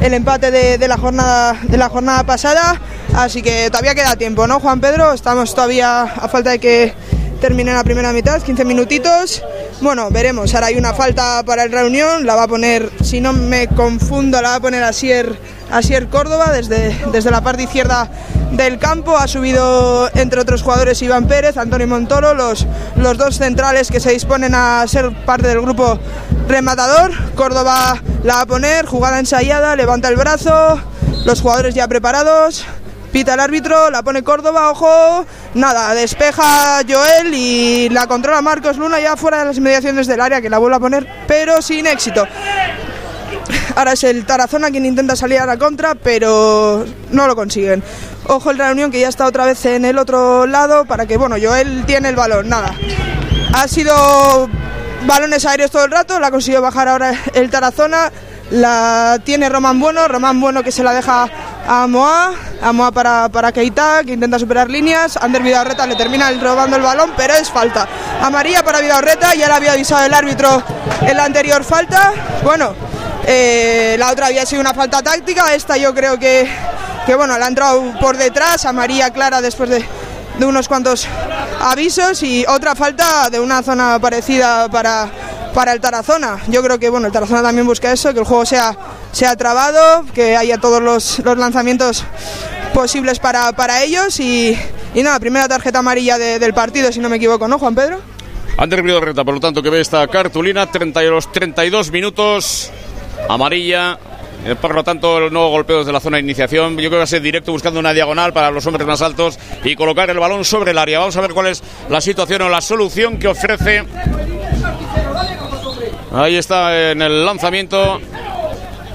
el empate de, de, la jornada de la jornada pasada. Así que todavía queda tiempo, ¿no, Juan Pedro? Estamos todavía a falta de que termine la primera mitad, 15 minutitos. Bueno, veremos. Ahora hay una falta para el reunión, la va a poner, si no me confundo, la va a poner Asier, Asier Córdoba desde, desde la parte izquierda del campo. Ha subido, entre otros jugadores, Iván Pérez, Antonio Montoro, los, los dos centrales que se disponen a ser parte del grupo rematador. Córdoba la va a poner, jugada ensayada, levanta el brazo, los jugadores ya preparados. Pita el árbitro, la pone Córdoba, ojo, nada, despeja Joel y la controla Marcos Luna ya fuera de las inmediaciones del área, que la vuelve a poner, pero sin éxito. Ahora es el Tarazona quien intenta salir a la contra, pero no lo consiguen. Ojo el Reunión que ya está otra vez en el otro lado para que, bueno, Joel tiene el balón, nada. Ha sido balones aéreos todo el rato, la ha conseguido bajar ahora el Tarazona, la tiene Román Bueno, Román Bueno que se la deja a Moa, a Moa para, para Keita, que intenta superar líneas, Ander Vidal-Reta le termina robando el balón, pero es falta. Amarilla para Vidal-Reta, ya le había avisado el árbitro en la anterior falta, bueno, eh, la otra había sido una falta táctica, esta yo creo que, que bueno, la ha entrado por detrás, amarilla clara después de, de unos cuantos avisos y otra falta de una zona parecida para, para el Tarazona. Yo creo que bueno, el Tarazona también busca eso, que el juego sea, sea trabado, que haya todos los, los lanzamientos posibles para, para ellos y, y, nada, primera tarjeta amarilla de, del partido, si no me equivoco, ¿no, Juan Pedro? Ander Reta, por lo tanto, que ve esta cartulina, 30 los 32 minutos, amarilla. Eh, Por lo tanto, el nuevo golpeo desde la zona de iniciación. Yo creo que va a ser directo buscando una diagonal para los hombres más altos y colocar el balón sobre el área. Vamos a ver cuál es la situación o la solución que ofrece. Ahí está en el lanzamiento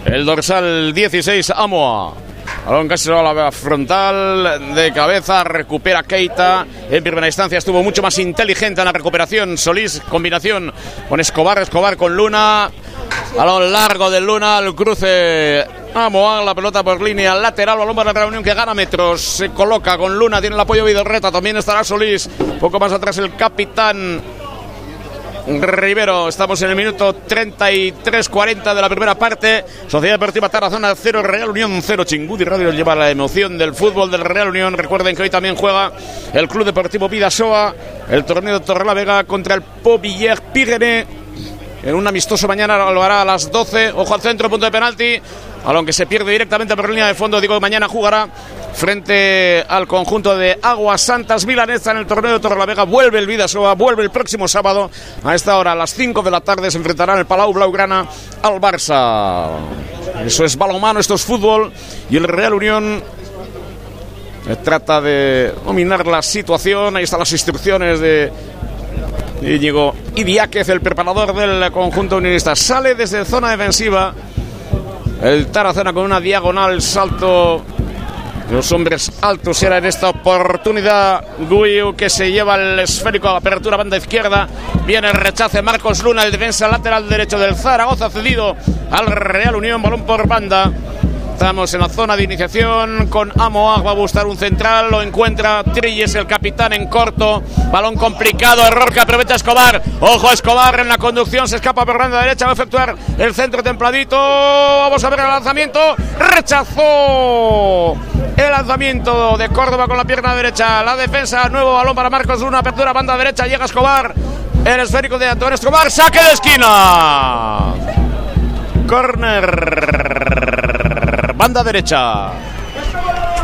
el dorsal 16 Amoa. Balón casi a la frontal de cabeza, recupera Keita. En primera instancia estuvo mucho más inteligente en la recuperación. Solís, combinación con Escobar, Escobar con Luna. Balón largo de Luna, al cruce a la pelota por línea lateral, balón para la reunión que gana metros, se coloca con Luna, tiene el apoyo Vidorreta, también estará Solís, poco más atrás el capitán Rivero. Estamos en el minuto 33-40 de la primera parte. Sociedad Deportiva Tarazona 0, Real Unión 0. Chingudi Radio lleva la emoción del fútbol del Real Unión. Recuerden que hoy también juega el Club Deportivo Vidasoa, el torneo de Torrelavega contra el Pobiller Pirene. En un amistoso mañana lo hará a las 12. Ojo al centro, punto de penalti. Balón que se pierde directamente por línea de fondo. Digo, mañana jugará frente al conjunto de Aguas Santas Milanesa en el torneo de Torrelavega. Vuelve el Vidasoa, vuelve el próximo sábado. A esta hora, a las 5 de la tarde, se enfrentará en el Palau Blaugrana al Barça. Eso es balonmano, esto es fútbol. Y el Real Unión trata de dominar la situación. Ahí están las instrucciones de Íñigo Idiáquez, el preparador del conjunto unionista. Sale desde zona defensiva. El Tarazona con una diagonal salto. Los hombres altos era en esta oportunidad. Guiu que se lleva el esférico a apertura banda izquierda. Viene el rechace Marcos Luna, el defensa lateral derecho del Zaragoza cedido al Real Unión. Balón por banda. Estamos en la zona de iniciación con Amoag. Va a buscar un central. Lo encuentra Trilles, el capitán en corto. Balón complicado. Error que aprovecha Escobar. Ojo Escobar en la conducción. Se escapa por banda derecha. Va a efectuar el centro templadito. Vamos a ver el lanzamiento. Rechazó el lanzamiento de Córdoba con la pierna derecha. La defensa. Nuevo balón para Marcos. Una apertura banda derecha. Llega Escobar. El esférico de Antonio Escobar. Saque de esquina. Corner. Banda derecha.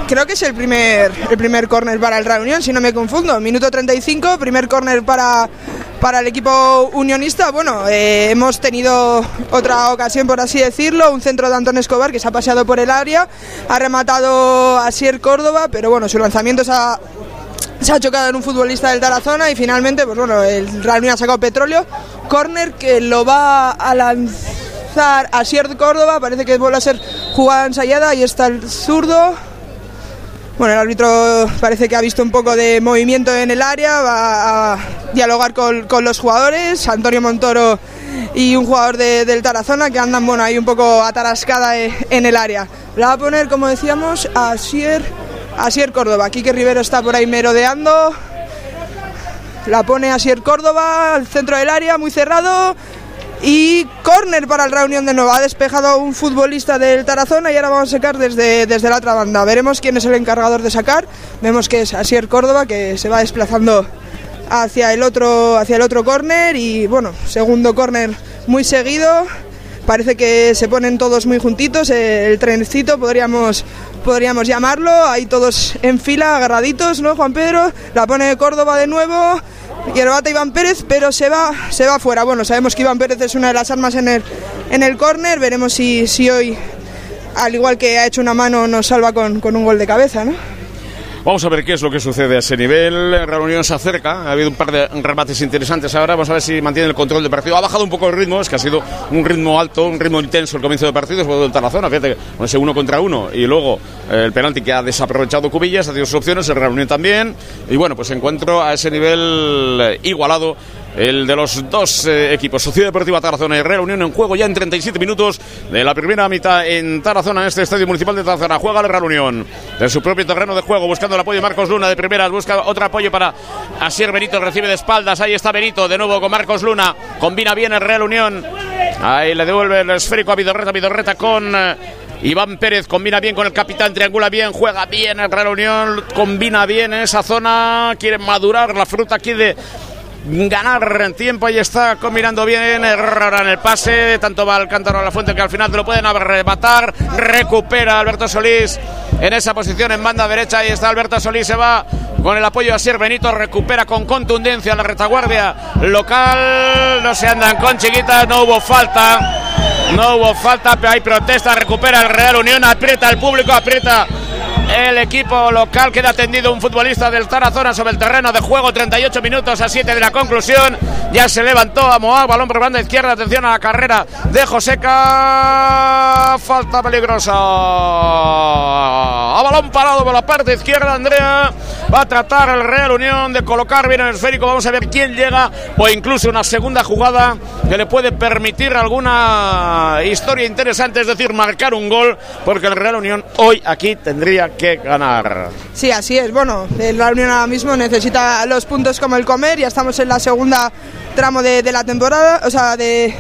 Creo que es el primer, el primer córner para el Reunión, si no me confundo. Minuto 35, primer córner para, para el equipo unionista. Bueno, eh, hemos tenido otra ocasión, por así decirlo, un centro de Antón Escobar que se ha paseado por el área, ha rematado a Sier Córdoba, pero bueno, su lanzamiento se ha, se ha chocado en un futbolista del Tarazona y finalmente, pues bueno, el Real Unión ha sacado petróleo. Córner que lo va a lanzar a Sier Córdoba, parece que vuelve a ser jugada ensayada, ahí está el zurdo. Bueno, el árbitro parece que ha visto un poco de movimiento en el área, va a dialogar con, con los jugadores, Antonio Montoro y un jugador de- del Tarazona que andan bueno ahí un poco atarascada eh, en el área. La va a poner, como decíamos, a Sier, a Sier Córdoba. Quique Rivero está por ahí merodeando. La pone a Sier Córdoba, al centro del área, muy cerrado. Y córner para el Reunión de nuevo. Ha despejado un futbolista del Tarazona y ahora vamos a sacar desde, desde la otra banda. Veremos quién es el encargador de sacar. Vemos que es Asier Córdoba que se va desplazando hacia el otro, hacia el otro córner. Y bueno, segundo córner muy seguido. Parece que se ponen todos muy juntitos. El trencito podríamos, podríamos llamarlo. Ahí todos en fila, agarraditos, ¿no, Juan Pedro? La pone Córdoba de nuevo. Bate Iván Pérez, pero se va, se va fuera. Bueno, sabemos que Iván Pérez es una de las armas en el, en el córner. Veremos si, si hoy, al igual que ha hecho una mano, nos salva con, con un gol de cabeza, ¿no? Vamos a ver qué es lo que sucede a ese nivel. La reunión se acerca. Ha habido un par de remates interesantes ahora. Vamos a ver si mantiene el control del partido. Ha bajado un poco el ritmo. Es que ha sido un ritmo alto, un ritmo intenso el comienzo del partido. Sobre todo el Tarazona. Fíjate, con ese uno contra uno. Y luego eh, el penalti que ha desaprovechado Cubillas. Ha tenido sus opciones. El reunión también. Y bueno, pues encuentro a ese nivel eh, igualado. El de los dos eh, equipos, Sociedad Deportiva Tarazona y Real Unión en juego ya en 37 minutos de la primera mitad en Tarazona, en este estadio municipal de Tarazona. Juega el Real Unión de su propio terreno de juego, buscando el apoyo de Marcos Luna de primeras, busca otro apoyo para Asier Benito, recibe de espaldas. Ahí está Benito, de nuevo con Marcos Luna. Combina bien el Real Unión. Ahí le devuelve el esférico a Vidorreta, Vidorreta con. eh, Iván Pérez combina bien con el capitán, triangula bien, juega bien el Real Unión, combina bien en esa zona, quiere madurar la fruta aquí de ganar en tiempo. Ahí está combinando bien. Error en el pase. Tanto va Alcántaro a la fuente que al final te lo pueden arrebatar. Recupera Alberto Solís en esa posición en banda derecha. Ahí está Alberto Solís. Se va con el apoyo a Sier Benito. Recupera con contundencia la retaguardia local. No se andan con chiquitas. No hubo falta. No hubo falta, pero hay protesta. Recupera el Real Unión. Aprieta el público. Aprieta el equipo local. Queda atendido un futbolista del Tarazona sobre el terreno de juego. 38 minutos a 7 de la conclusión. Ya se levantó a Moab. Balón por banda izquierda. Atención a la carrera de Joseca. Falta peligrosa. A balón parado por la parte izquierda. Andrea va a tratar el Real Unión de colocar bien el esférico. Vamos a ver quién llega. O incluso una segunda jugada que le puede permitir alguna historia interesante. Es decir, marcar un gol. Porque el Real Unión hoy aquí tendría que ganar. Sí, así es. Bueno, el Real Unión ahora mismo necesita los puntos como el comer. Ya estamos en la segunda tramo de, de la temporada, o sea, de,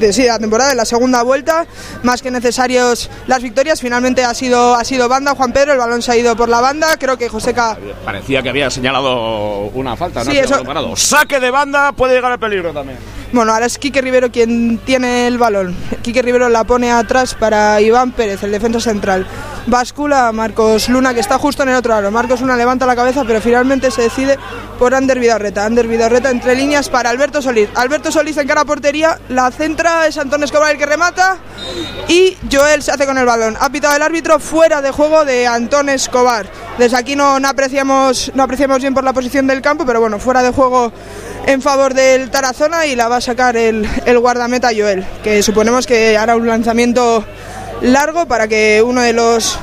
de, sí, la temporada, de la segunda vuelta, más que necesarios las victorias. Finalmente ha sido, ha sido banda, Juan Pedro, el balón se ha ido por la banda. Creo que Joseca. Parecía que había señalado una falta, ¿no? Sí, eso- Parado. Saque de banda puede llegar al peligro también. Bueno, ahora es Quique Rivero quien tiene el balón. Quique Rivero la pone atrás para Iván Pérez, el defensa central. Bascula a Marcos Luna, que está justo en el otro lado. Marcos Luna levanta la cabeza, pero finalmente se decide por Ander Vidarreta. Ander Vidarreta entre líneas para Alberto Solís. Alberto Solís en cara a portería, la centra es Antón Escobar el que remata y Joel se hace con el balón. Ha pitado el árbitro fuera de juego de Antón Escobar. Desde aquí no, no apreciamos, no apreciamos bien por la posición del campo, pero bueno, fuera de juego en favor del Tarazona y la va a sacar el, el guardameta Joel, que suponemos que hará un lanzamiento largo para que uno de los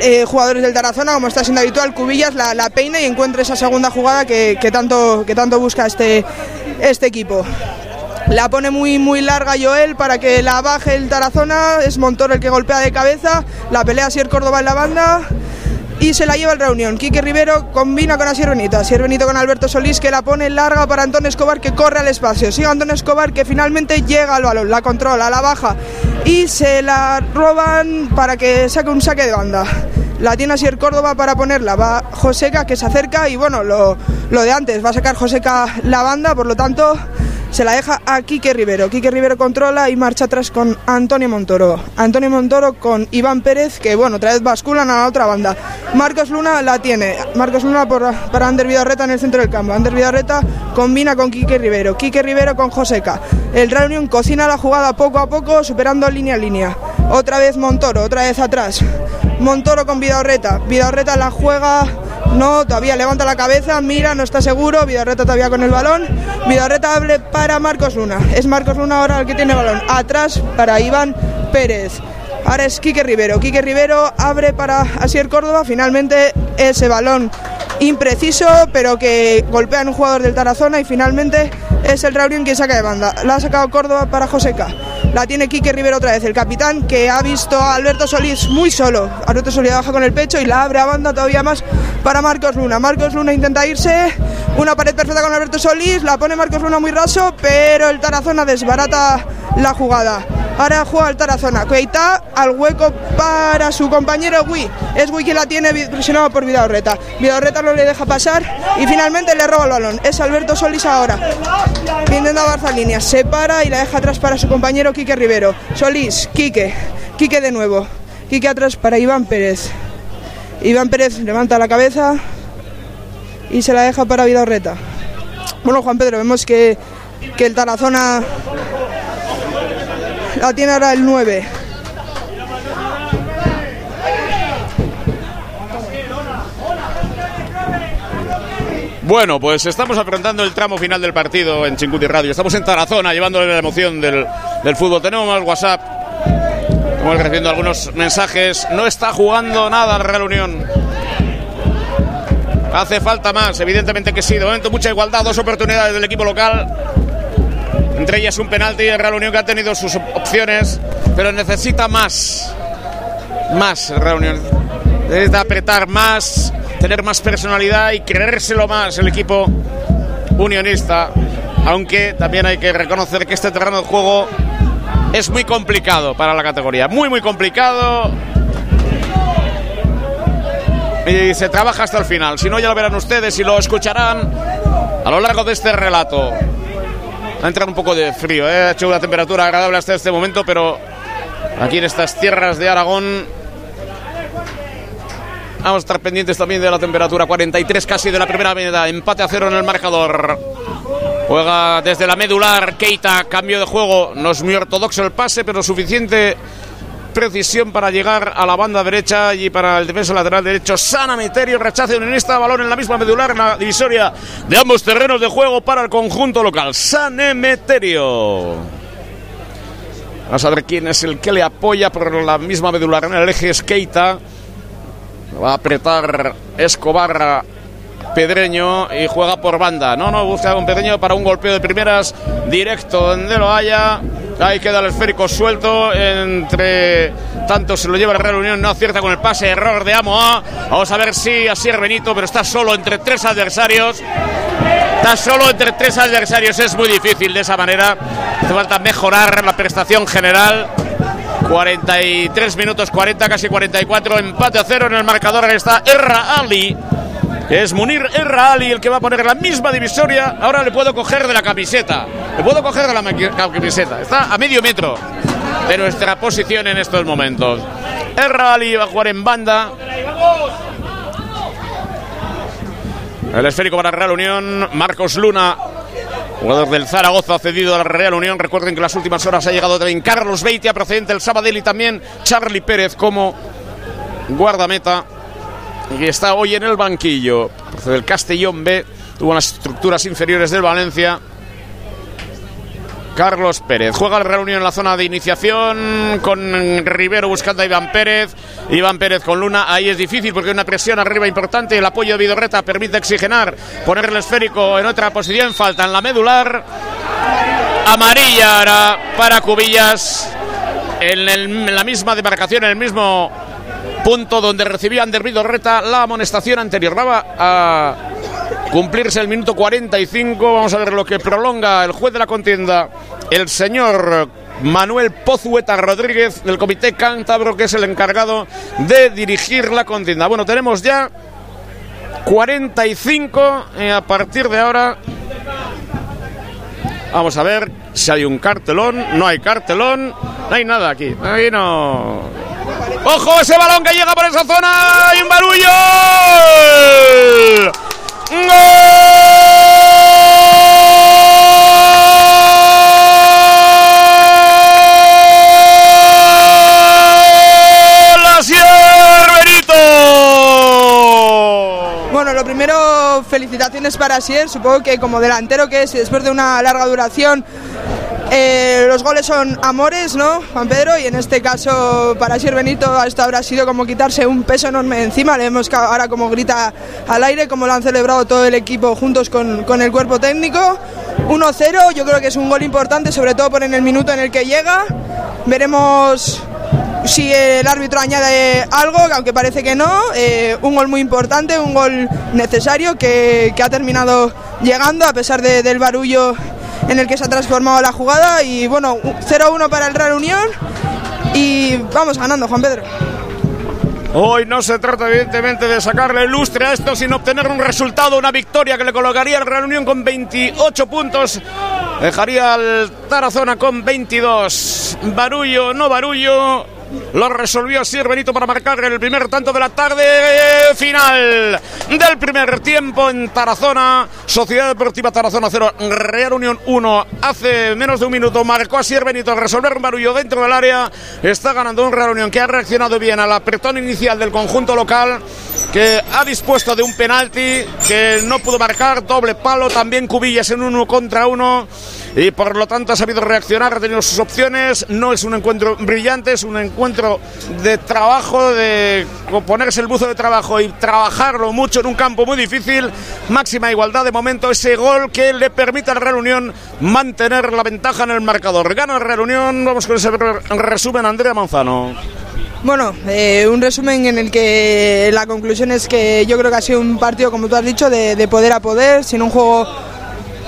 eh, jugadores del Tarazona, como está siendo habitual, Cubillas, la, la peine y encuentre esa segunda jugada que, que tanto, que tanto busca este, este equipo. La pone muy muy larga Joel para que la baje el Tarazona, es Montoro el que golpea de cabeza, la pelea Sier Córdoba en la banda y se la lleva el reunión. Quique Rivero combina con Asier Benito. Asier Benito con Alberto Solís que la pone larga para Antón Escobar que corre al espacio. Sigue Antón Escobar que finalmente llega al balón, la controla, la baja y se la roban para que saque un saque de banda. La tiene Asier Córdoba para ponerla. Va Joseca que se acerca y bueno, lo, lo de antes, va a sacar Joseca la banda, por lo tanto se la deja a Quique Rivero. Quique Rivero controla y marcha atrás con Antonio Montoro. Antonio Montoro con Iván Pérez, que bueno, otra vez basculan a la otra banda. Marcos Luna la tiene. Marcos Luna por- para Ander Vidarreta en el centro del campo. Ander Vidarreta combina con Quique Rivero. Quique Rivero con Joseca. El Real Unión cocina la jugada poco a poco, superando línea a línea. Otra vez Montoro, otra vez atrás. Montoro con Vidaurreta. Vidaurreta la juega. No, todavía levanta la cabeza, mira, no está seguro. Vidaurreta todavía con el balón. Vidaurreta abre para Marcos Luna. Es Marcos Luna ahora el que tiene balón. Atrás para Iván Pérez. Ahora es Quique Rivero. Quique Rivero abre para Asier Córdoba. Finalmente ese balón impreciso, pero que golpea en un jugador del Tarazona y finalmente es el Reunión quien saca de banda. La ha sacado Córdoba para Joseca. La tiene Quique Rivero otra vez, el capitán que ha visto a Alberto Solís muy solo. Alberto Solís baja con el pecho y la abre a banda todavía más para Marcos Luna. Marcos Luna intenta irse, una pared perfecta con Alberto Solís, la pone Marcos Luna muy raso, pero el Tarazona desbarata la jugada. Ahora juega el Tarazona. Keita al hueco para su compañero Gui. Es Gui quien la tiene presionado por Vidaurreta. Vidaurreta no le deja pasar y finalmente le roba el balón. Es Alberto Solís ahora. Intenta avanzar líneas. Se para y la deja atrás para su compañero Quique Rivero. Solís, Quique. Quique de nuevo. Quique atrás para Iván Pérez. Iván Pérez levanta la cabeza y se la deja para Vidaurreta. Bueno, Juan Pedro, vemos que, que el Tarazona la tiene ahora el 9. Bueno, pues estamos afrontando el tramo final del partido en Chinguti Radio. Estamos en Tarazona llevándole la emoción del, del fútbol. Tenemos más WhatsApp. Estamos recibiendo algunos mensajes. No está jugando nada el Real Unión. Hace falta más, evidentemente que sí. De momento mucha igualdad, dos oportunidades del equipo local. Entre ellas un penalti y el Real Unión que ha tenido sus opciones, pero necesita más. Más el Real Unión. Necesita apretar más, tener más personalidad y creérselo más el equipo unionista. Aunque también hay que reconocer que este terreno de juego es muy complicado para la categoría. Muy, muy complicado. Y se trabaja hasta el final. Si no, ya lo verán ustedes y lo escucharán a lo largo de este relato. Ha entrado un poco de frío, ¿eh? ha hecho una temperatura agradable hasta este momento, pero aquí en estas tierras de Aragón vamos a estar pendientes también de la temperatura. 43 casi de la primera media, empate a cero en el marcador. Juega desde la medular Keita, cambio de juego. No es muy ortodoxo el pase, pero suficiente precisión para llegar a la banda derecha y para el defensa lateral derecho. Sana Meterio rechaza unionista, balón en la misma medular, en la divisoria de ambos terrenos de juego para el conjunto local. San Meterio. Vamos a ver quién es el que le apoya por la misma medular en el eje Esqueita. Va a apretar Escobar Pedreño y juega por banda. No, no, busca con Pedreño para un golpeo de primeras directo donde lo haya. Ahí queda el esférico suelto. Entre tanto se lo lleva el Real Unión. No acierta con el pase. Error de Amoa. Vamos a ver si así es Benito, pero está solo entre tres adversarios. Está solo entre tres adversarios. Es muy difícil de esa manera. Hace falta mejorar la prestación general. 43 minutos 40, casi 44. Empate a cero en el marcador. Está Erra Ali es Munir Erraali el que va a poner la misma divisoria. Ahora le puedo coger de la camiseta. Le puedo coger de la camiseta. Está a medio metro de nuestra posición en estos momentos. Erraali va a jugar en banda. El esférico para Real Unión. Marcos Luna, jugador del Zaragoza, cedido a la Real Unión. Recuerden que en las últimas horas ha llegado también Carlos Beitia, procedente del Sabadell, y también Charlie Pérez como guardameta y está hoy en el banquillo. El Castellón B tuvo las estructuras inferiores del Valencia. Carlos Pérez. Juega el Real en la zona de iniciación con Rivero buscando a Iván Pérez. Iván Pérez con Luna. Ahí es difícil porque hay una presión arriba importante. El apoyo de Vidorreta permite oxigenar. Poner el esférico en otra posición. Falta en la medular. Amarilla para Cubillas. En, la misma demarcación, en el mismo punto donde recibía Ander Vidorreta la amonestación anterior. A cumplirse el minuto 45. Vamos a ver lo que prolonga el juez de la contienda, el señor Manuel Pozueta Rodríguez del Comité Cántabro, que es el encargado de dirigir la contienda. Bueno, tenemos ya 45 eh, a partir de ahora. Vamos a ver si hay un cartelón. No hay cartelón. No hay nada aquí. Ahí no. ¡Ojo ese balón que llega por esa zona! ¡Y un barullo! Bueno, lo primero, felicitaciones para Sier. Supongo que como delantero que es, después de una larga duración, eh, los goles son amores, ¿no, Juan Pedro? Y en este caso, para Sir Benito, esto habrá sido como quitarse un peso enorme encima. Le vemos ahora como grita al aire, como lo han celebrado todo el equipo juntos con, con el cuerpo técnico. 1-0, yo creo que es un gol importante, sobre todo por en el minuto en el que llega. Veremos si el árbitro añade algo, aunque parece que no, eh, un gol muy importante, un gol necesario que, ha terminado llegando a pesar de, del barullo en el que se ha transformado la jugada y bueno, 0-1 para el Real Unión y vamos ganando, Juan Pedro. Hoy no se trata evidentemente de sacarle lustre a esto, sino obtener un resultado, una victoria que le colocaría al Real Unión con 28 puntos. Dejaría al Tarazona con 22. Barullo, no barullo. Lo resolvió Sir Benito para marcar el primer tanto de la tarde final del primer tiempo en Tarazona. Sociedad Deportiva Tarazona 0, Real Unión 1. Hace menos de un minuto marcó a Sir Benito al resolver un barullo dentro del área. Está ganando un Real Unión que ha reaccionado bien al apretón inicial del conjunto local que ha dispuesto de un penalti que no pudo marcar, doble palo, también Cubillas en uno contra uno y por lo tanto ha sabido reaccionar, ha tenido sus opciones, no es un encuentro brillante, es un encuentro de trabajo, de ponerse el buzo de trabajo y trabajarlo mucho en un campo muy difícil, máxima igualdad de momento, ese gol que le permite al Real Unión mantener la ventaja en el marcador. Gana el Real Unión, vamos con ese resumen, Andrea Manzano. Bueno, eh, un resumen en el que la conclusión es que yo creo que ha sido un partido, como tú has dicho, de poder a poder, sin un juego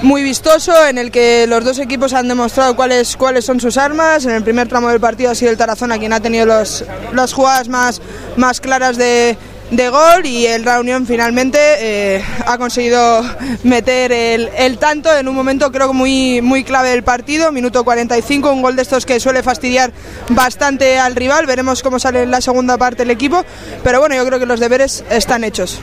muy vistoso en el que los dos equipos han demostrado cuáles, cuáles son sus armas. En el primer tramo del partido ha sido el Tarazona quien ha tenido los, las jugadas más, más claras de, de gol y el Reunión finalmente eh, ha conseguido meter el, el, tanto en un momento creo muy, muy clave del partido, minuto 45, un gol de estos que suele fastidiar bastante al rival, veremos cómo sale en la segunda parte el equipo, pero bueno, yo creo que los deberes están hechos.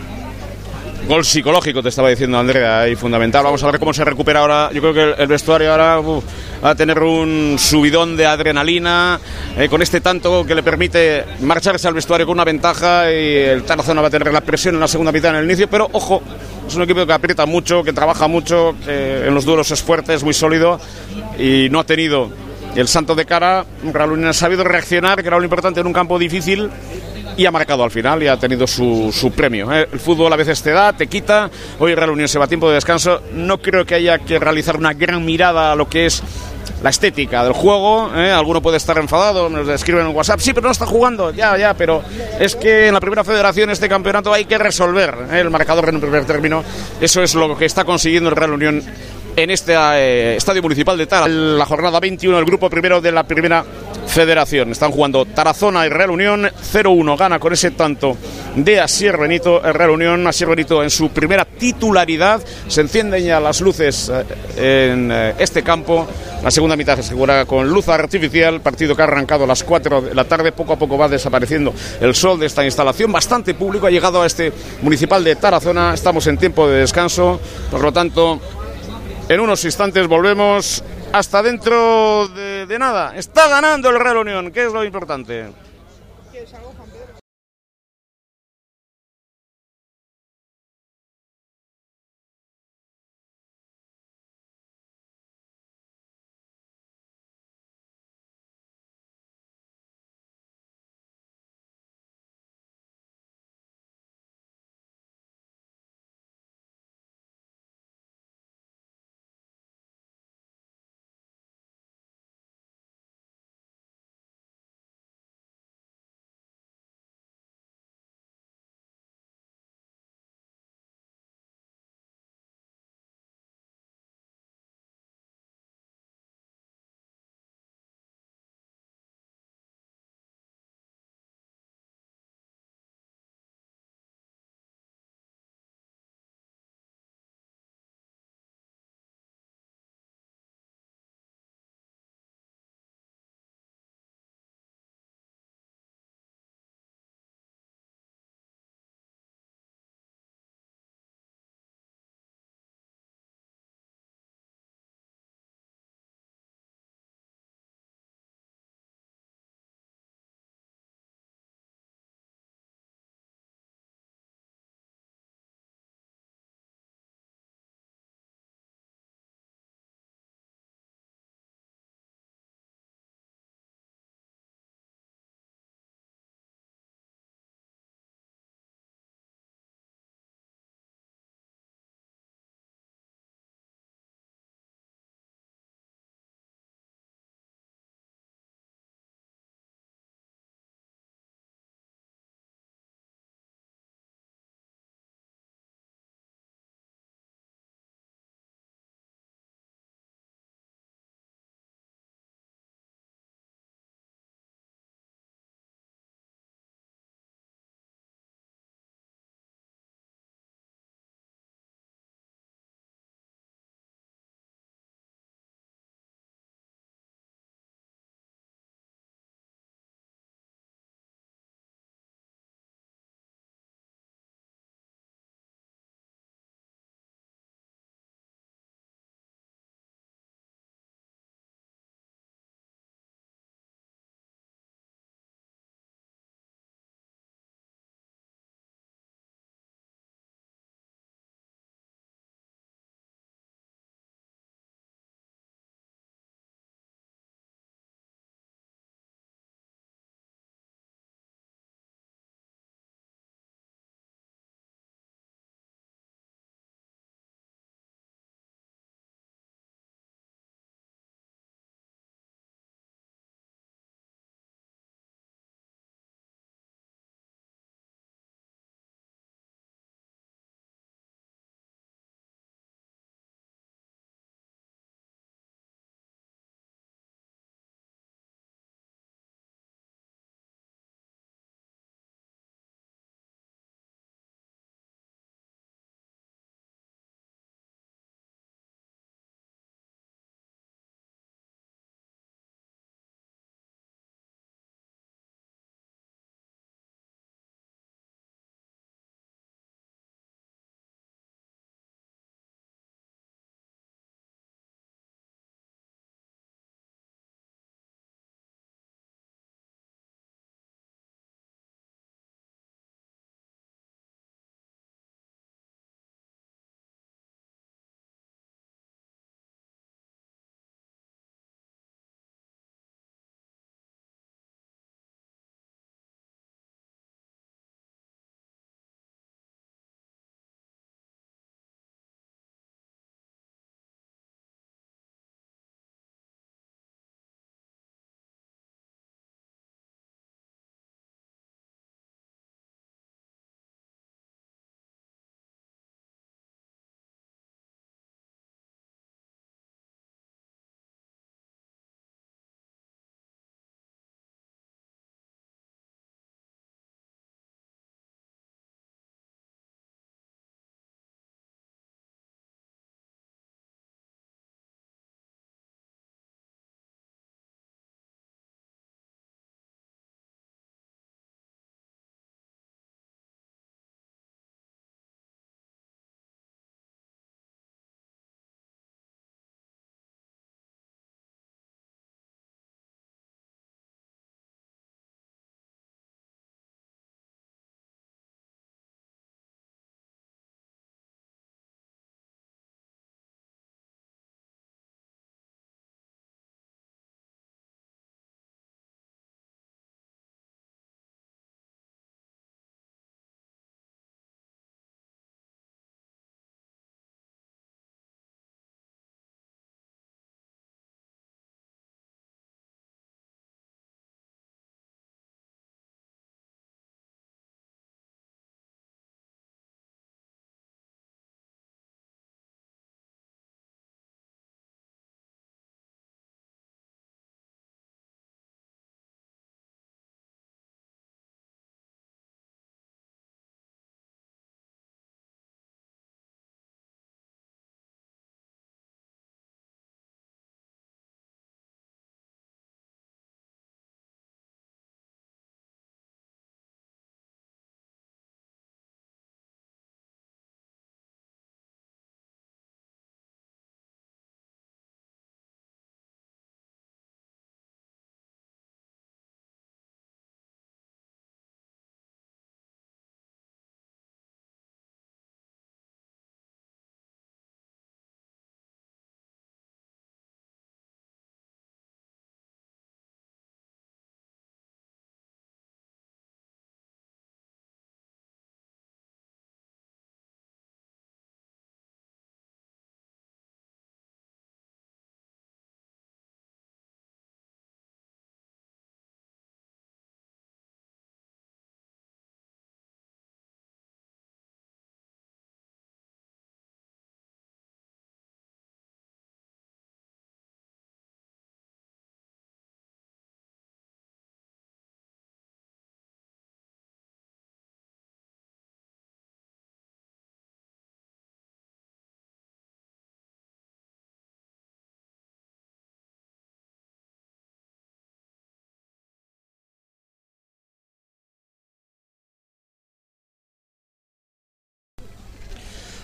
Gol psicológico, te estaba diciendo Andrea, y fundamental. Vamos a ver cómo se recupera ahora. Yo creo que el, vestuario ahora va a tener un subidón de adrenalina eh, con este tanto que le permite marcharse al vestuario con una ventaja y el Tarazona va a tener la presión en la segunda mitad en el inicio, pero ojo, es un equipo que aprieta mucho, que trabaja mucho, que en los duelos es fuerte, es muy sólido y no ha tenido el santo de cara. Unión ha sabido reaccionar, que era lo importante en un campo difícil y ha marcado al final y ha tenido su, su premio. ¿eh? El fútbol a veces te da, te quita. Hoy Real Unión se va a tiempo de descanso. No creo que haya que realizar una gran mirada a lo que es la estética del juego. ¿eh? Alguno puede estar enfadado, nos escriben en WhatsApp, sí, pero no está jugando, ya, ya, pero es que en la primera federación este campeonato hay que resolver ¿eh? el marcador en un primer término. Eso es lo que está consiguiendo el Real Unión en este eh, estadio municipal de Tara. La jornada 21, el grupo primero de la primera federación. Están jugando Tarazona y Real Unión. 0-1 gana con ese tanto de Asier Benito. El Real Unión, Asier Benito en su primera titularidad. Se encienden ya las luces eh, en eh, este campo. La segunda mitad se asegura con luz artificial, partido que ha arrancado a las 4 de la tarde, poco a poco va desapareciendo el sol de esta instalación, bastante público ha llegado a este municipal de Tarazona, estamos en tiempo de descanso, por lo tanto en unos instantes volvemos hasta dentro de, nada. Está ganando el Real Unión, que es lo importante.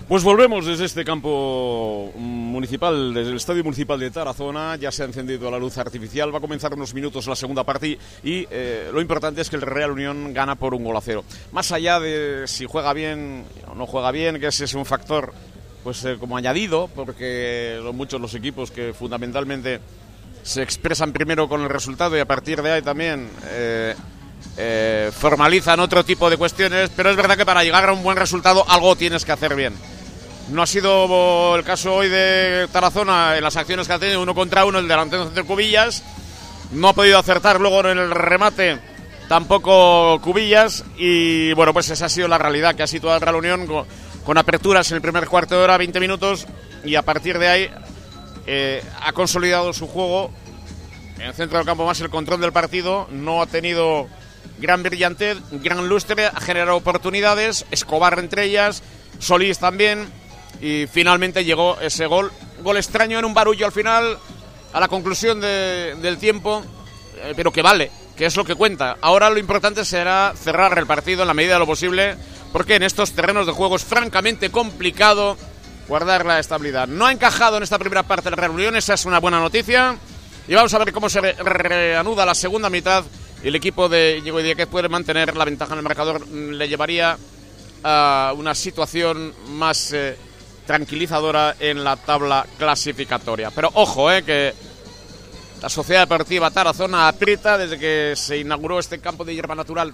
Pues volvemos desde este campo municipal, desde el Estadio Municipal de Tarazona. Ya se ha encendido la luz artificial. Va a comenzar unos minutos la segunda parte y eh, lo importante es que el Real Unión gana por un gol a cero. Más allá de si juega bien o no juega bien, que ese es un factor pues eh, como añadido, porque son muchos los equipos que fundamentalmente se expresan primero con el resultado y a partir de ahí también eh, eh, formalizan otro tipo de cuestiones, pero es verdad que para llegar a un buen resultado algo tienes que hacer bien. No ha sido el caso hoy de Tarazona en las acciones que ha tenido uno contra uno el delantero de Cubillas. No ha podido acertar luego en el remate tampoco Cubillas. Y bueno, pues esa ha sido la realidad que ha situado la Real con, con, aperturas en el primer cuarto de hora, 20 minutos. Y a partir de ahí eh, ha consolidado su juego. En el centro del campo más el control del partido. No ha tenido gran brillantez, gran lustre, ha generado oportunidades. Escobar entre ellas. Solís también y finalmente llegó ese gol. Gol extraño en un barullo al final, a la conclusión del tiempo, eh, pero que vale, que es lo que cuenta. Ahora lo importante será cerrar el partido en la medida de lo posible, porque en estos terrenos de juego es francamente complicado guardar la estabilidad. No ha encajado en esta primera parte de la reunión, esa es una buena noticia. Y vamos a ver cómo se reanuda la segunda mitad. El equipo de Diego que puede mantener la ventaja en el marcador. Le llevaría a una situación más eh, tranquilizadora en la tabla clasificatoria. Pero ojo, eh, que la Sociedad Deportiva Tarazona aprieta desde que se inauguró este campo de hierba natural.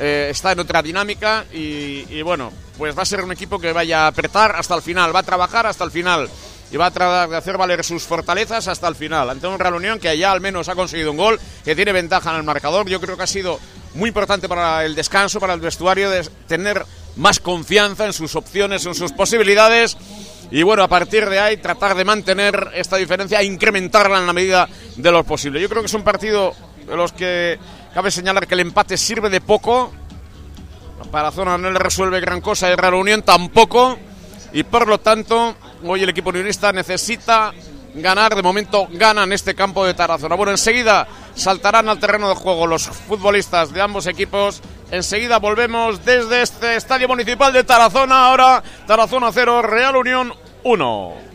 Eh, está en otra dinámica y, y, bueno, pues va a ser un equipo que vaya a apretar hasta el final, va a trabajar hasta el final y va a tratar de hacer valer sus fortalezas hasta el final. Ante un Real Unión que ya al menos ha conseguido un gol, que tiene ventaja en el marcador. Yo creo que ha sido muy importante para el descanso, para el vestuario, de tener más confianza en sus opciones, en sus posibilidades. Y bueno, a partir de ahí tratar de mantener esta diferencia e incrementarla en la medida de lo posible. Yo creo que es un partido de los que cabe señalar que el empate sirve de poco. Para Zona no le resuelve gran cosa y Real Unión tampoco. Y por lo tanto, hoy el equipo unionista necesita ganar. De momento ganan este campo de Tarazona. Bueno, enseguida saltarán al terreno de juego los futbolistas de ambos equipos. Enseguida volvemos desde este estadio municipal de Tarazona. Ahora Tarazona 0, Real Unión 1.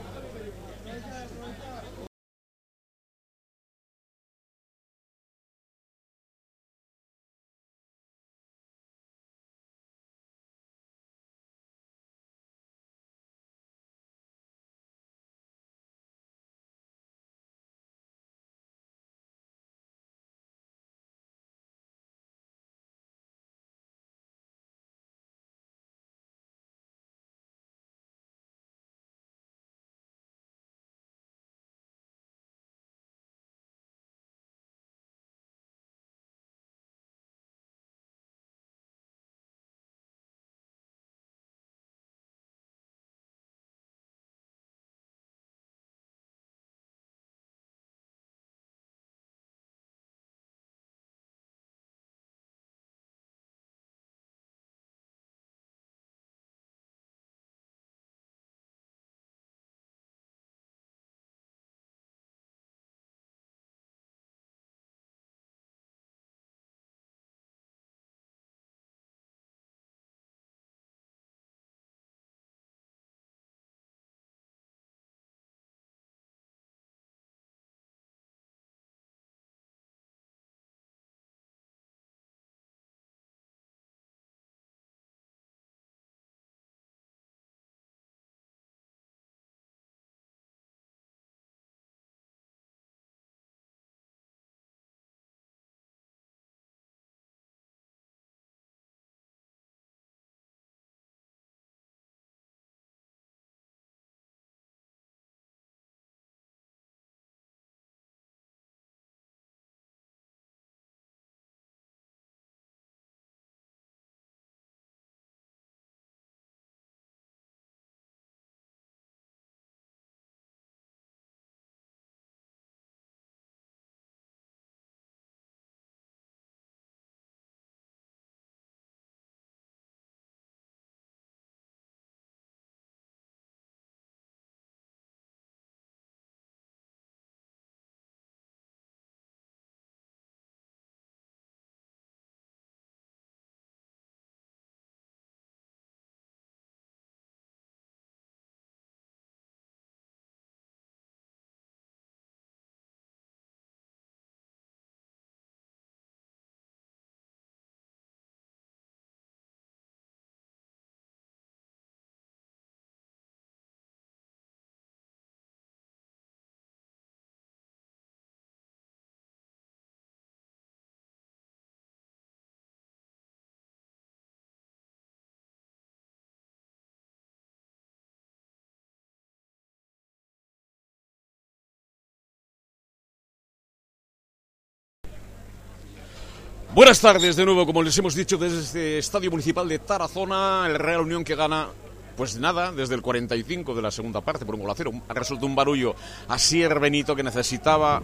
Buenas tardes de nuevo, como les hemos dicho, desde este Estadio Municipal de Tarazona, el Real Unión que gana pues nada, desde el 45 de la segunda parte por un gol a cero. Ha resultado un barullo a Sier Benito que necesitaba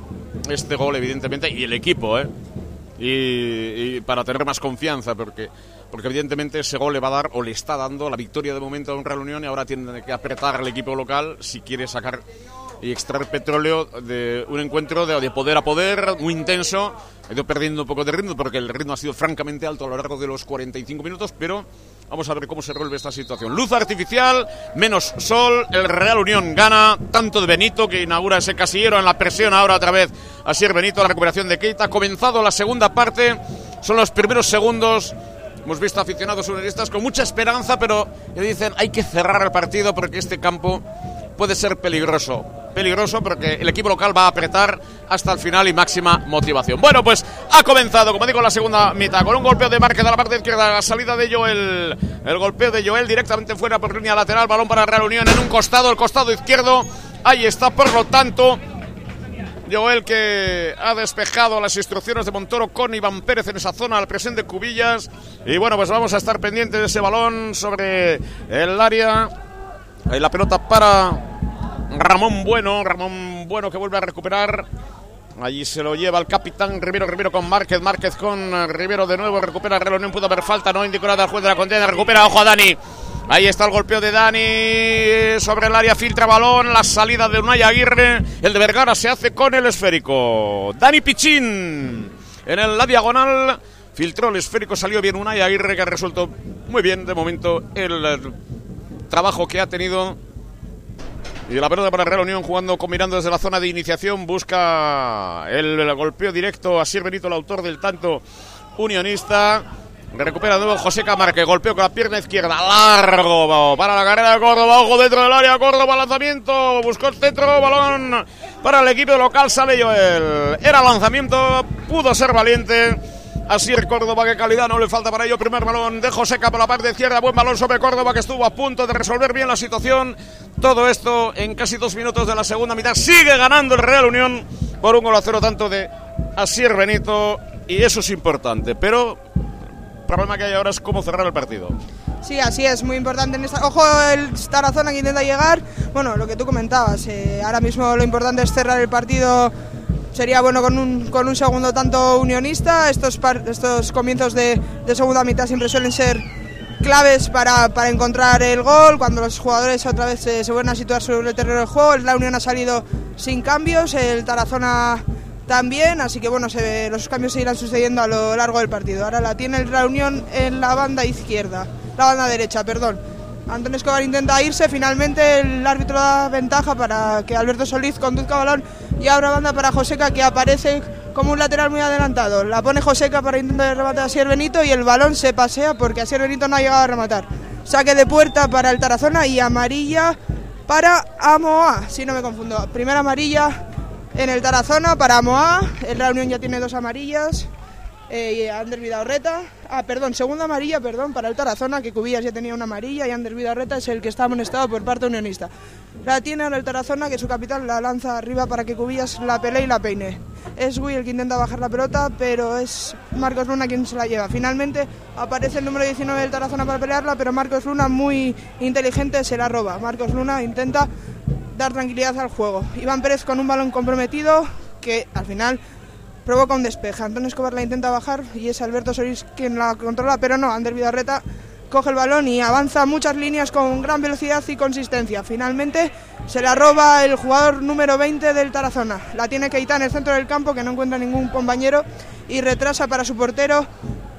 este gol, evidentemente, y el equipo, ¿eh? Y, para tener más confianza, porque, porque evidentemente ese gol le va a dar o le está dando la victoria de momento a un Real Unión y ahora tiene que apretar al equipo local si quiere sacar y extraer petróleo de un encuentro de, de, poder a poder, muy intenso. Ha ido perdiendo un poco de ritmo porque el ritmo ha sido francamente alto a lo largo de los 45 minutos, pero Vamos a ver cómo se resuelve esta situación. Luz artificial, menos sol. El Real Unión gana tanto de Benito que inaugura ese casillero en la presión ahora otra vez a Sier Benito, la recuperación de Keita. Ha comenzado la segunda parte. Son los primeros segundos. Hemos visto aficionados unionistas con mucha esperanza, pero dicen hay que cerrar el partido porque este campo puede ser peligroso. Peligroso porque el equipo local va a apretar hasta el final y máxima motivación. Bueno, pues ha comenzado, como digo, la segunda mitad con un golpeo de Márquez a la parte izquierda, la salida de Joel, el golpeo de Joel directamente fuera por línea lateral, balón para Real Unión en un costado, el costado izquierdo. Ahí está, por lo tanto, Joel que ha despejado las instrucciones de Montoro con Iván Pérez en esa zona al presente Cubillas. Y bueno, pues vamos a estar pendientes de ese balón sobre el área. Ahí la pelota para Ramón Bueno. Ramón Bueno que vuelve a recuperar. Allí se lo lleva el capitán Rivero, Rivero con Márquez, Márquez con Rivero de nuevo, recupera el no pudo haber falta, no indicó nada al juez de la contienda, recupera, ojo a Dani. Ahí está el golpeo de Dani sobre el área, filtra balón, la salida de Unai Aguirre, el de Vergara se hace con el esférico. Dani Pichín en la diagonal, filtró el esférico, salió bien Unai Aguirre que ha resuelto muy bien de momento el trabajo que ha tenido y la pelota para Real Unión jugando con mirando desde la zona de iniciación. Busca el, golpeo directo a Sir Benito, el autor del tanto unionista. Recupera de nuevo José Camarque, golpeo con la pierna izquierda, largo para la carrera de Córdoba, ojo dentro del área, Córdoba lanzamiento, buscó el centro, balón para el equipo local, sale Joel. Era lanzamiento, pudo ser valiente. Así el Córdoba, que calidad no le falta para ello. Primer balón de Joseca por la parte izquierda. Buen balón sobre Córdoba que estuvo a punto de resolver bien la situación. Todo esto en casi dos minutos de la segunda mitad. Sigue ganando el Real Unión por un gol a cero tanto de Asier Benito. Y eso es importante. Pero el problema que hay ahora es cómo cerrar el partido. Sí, así es, muy importante en esta. Ojo el Tarazona que intenta llegar. Bueno, lo que tú comentabas, eh, ahora mismo lo importante es cerrar el partido sería bueno con un, con un segundo tanto unionista. Estos, estos comienzos de, segunda mitad siempre suelen ser claves para, para, encontrar el gol, cuando los jugadores otra vez se, vuelven a situar sobre el terreno del juego. La Unión ha salido sin cambios, el Tarazona también, así que bueno, se, los cambios se irán sucediendo a lo largo del partido. Ahora la tiene el Unión en la banda izquierda, la banda derecha, perdón. Antonio Escobar intenta irse, finalmente el árbitro da ventaja para que Alberto Solís conduzca balón y abra banda para Joseca que aparece como un lateral muy adelantado. La pone Joseca para intentar rematar a Sier Benito y el balón se pasea porque a Sier Benito no ha llegado a rematar. Saque de puerta para el Tarazona y amarilla para Amoa, si no me confundo. Primera amarilla en el Tarazona para Amoa, el Real Unión ya tiene dos amarillas eh, Ander Vidaurreta. Ah, perdón, segunda amarilla, perdón, para el Tarazona, que Cubillas ya tenía una amarilla y Ander Vidaurreta es el que está amonestado por parte unionista. La tiene ahora el Tarazona, que su capitán la lanza arriba para que Cubillas la pelee y la peine. Es Gui el que intenta bajar la pelota, pero es Marcos Luna quien se la lleva. Finalmente aparece el número 19 del Tarazona para pelearla, pero Marcos Luna, muy inteligente, se la roba. Marcos Luna intenta dar tranquilidad al juego. Iván Pérez con un balón comprometido que al final provoca un despeje. Antonio Escobar la intenta bajar y es Alberto Solís quien la controla, pero no, Ander Vidarreta coge el balón y avanza muchas líneas con gran velocidad y consistencia. Finalmente se la roba el jugador número 20 del Tarazona. La tiene Keita en el centro del campo que no encuentra ningún compañero y retrasa para su portero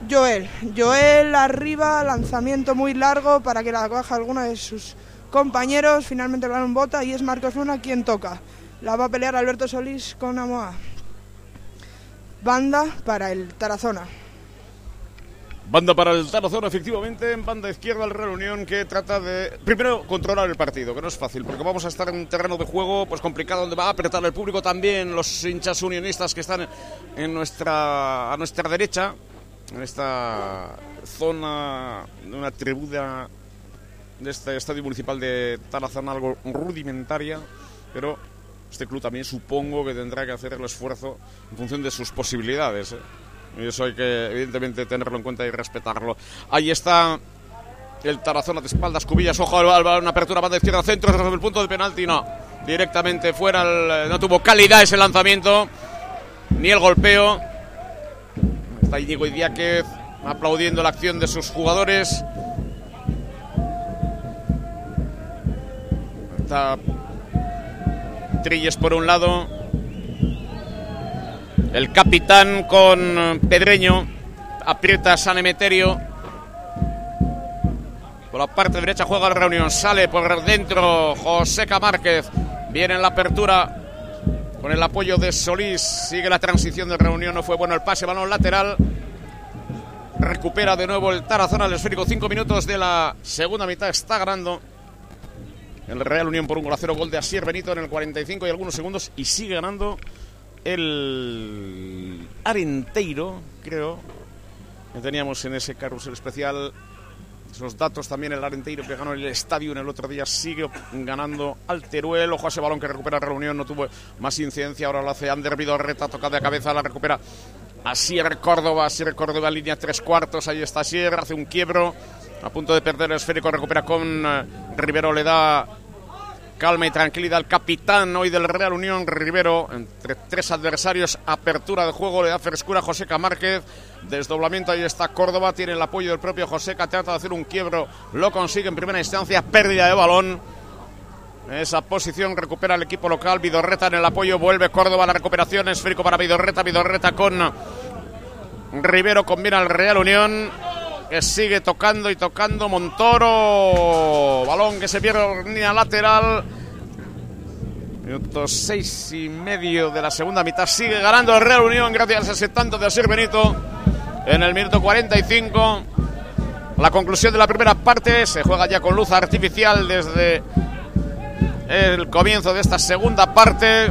Joel. Joel arriba, lanzamiento muy largo para que la coja alguno de sus compañeros. Finalmente el balón bota y es Marcos Luna quien toca. La va a pelear Alberto Solís con Amoa banda para el Tarazona. Banda para el Tarazona, efectivamente, en banda izquierda el Real Unión que trata de, primero, controlar el partido, que no es fácil, porque vamos a estar en un terreno de juego pues complicado, donde va a apretar el público también, los hinchas unionistas que están en nuestra, a nuestra derecha, en esta zona de una tribuna de este estadio municipal de Tarazona, algo rudimentaria, pero este club también supongo que tendrá que hacer el esfuerzo en función de sus posibilidades. ¿eh? Y eso hay que, evidentemente, tenerlo en cuenta y respetarlo. Ahí está el Tarazona de espaldas, Cubillas, ojo al una apertura banda izquierda, centro, sobre el punto de penalti, no. Directamente fuera, no tuvo calidad ese lanzamiento, ni el golpeo. Está Diego Idiáquez aplaudiendo la acción de sus jugadores. Está Trilles por un lado. El capitán con Pedreño. Aprieta San Emeterio. Por la parte derecha juega la reunión. Sale por dentro Joseca Márquez. Viene en la apertura con el apoyo de Solís. Sigue la transición de reunión. No fue bueno el pase. Balón lateral. Recupera de nuevo el Tarazona al esférico. Cinco minutos de la segunda mitad. Está ganando el Real Unión por un gol a cero. Gol de Asier Benito en el 45 y algunos segundos. Y sigue ganando el Arenteiro, creo. Que teníamos en ese carrusel especial. Esos datos también el Arenteiro que ganó el estadio en el otro día sigue ganando al Teruel. Ojo a ese balón que recupera reunión, no tuvo más incidencia. Ahora lo hace Ander Vidorreta, toca de cabeza, la recupera Asier Córdoba. Asier Córdoba, línea tres cuartos. Ahí está Asier, hace un quiebro. A punto de perder el esférico, recupera con eh, Rivero, le da calma y tranquilidad al capitán hoy del Real Unión, Rivero, entre tres adversarios, apertura de juego, le da frescura a Joseca Márquez, desdoblamiento, ahí está Córdoba, tiene el apoyo del propio Joseca, trata de hacer un quiebro, lo consigue en primera instancia, pérdida de balón. Esa posición recupera el equipo local, Vidorreta en el apoyo, vuelve Córdoba a la recuperación, esférico para Vidorreta, Vidorreta con Rivero, combina el Real Unión que sigue tocando y tocando Montoro. Balón que se pierde en línea lateral. Minutos seis y medio de la segunda mitad. Sigue ganando el Real Unión gracias a ese tanto de Asir Benito. En el minuto 45. La conclusión de la primera parte. Se juega ya con luz artificial desde el comienzo de esta segunda parte.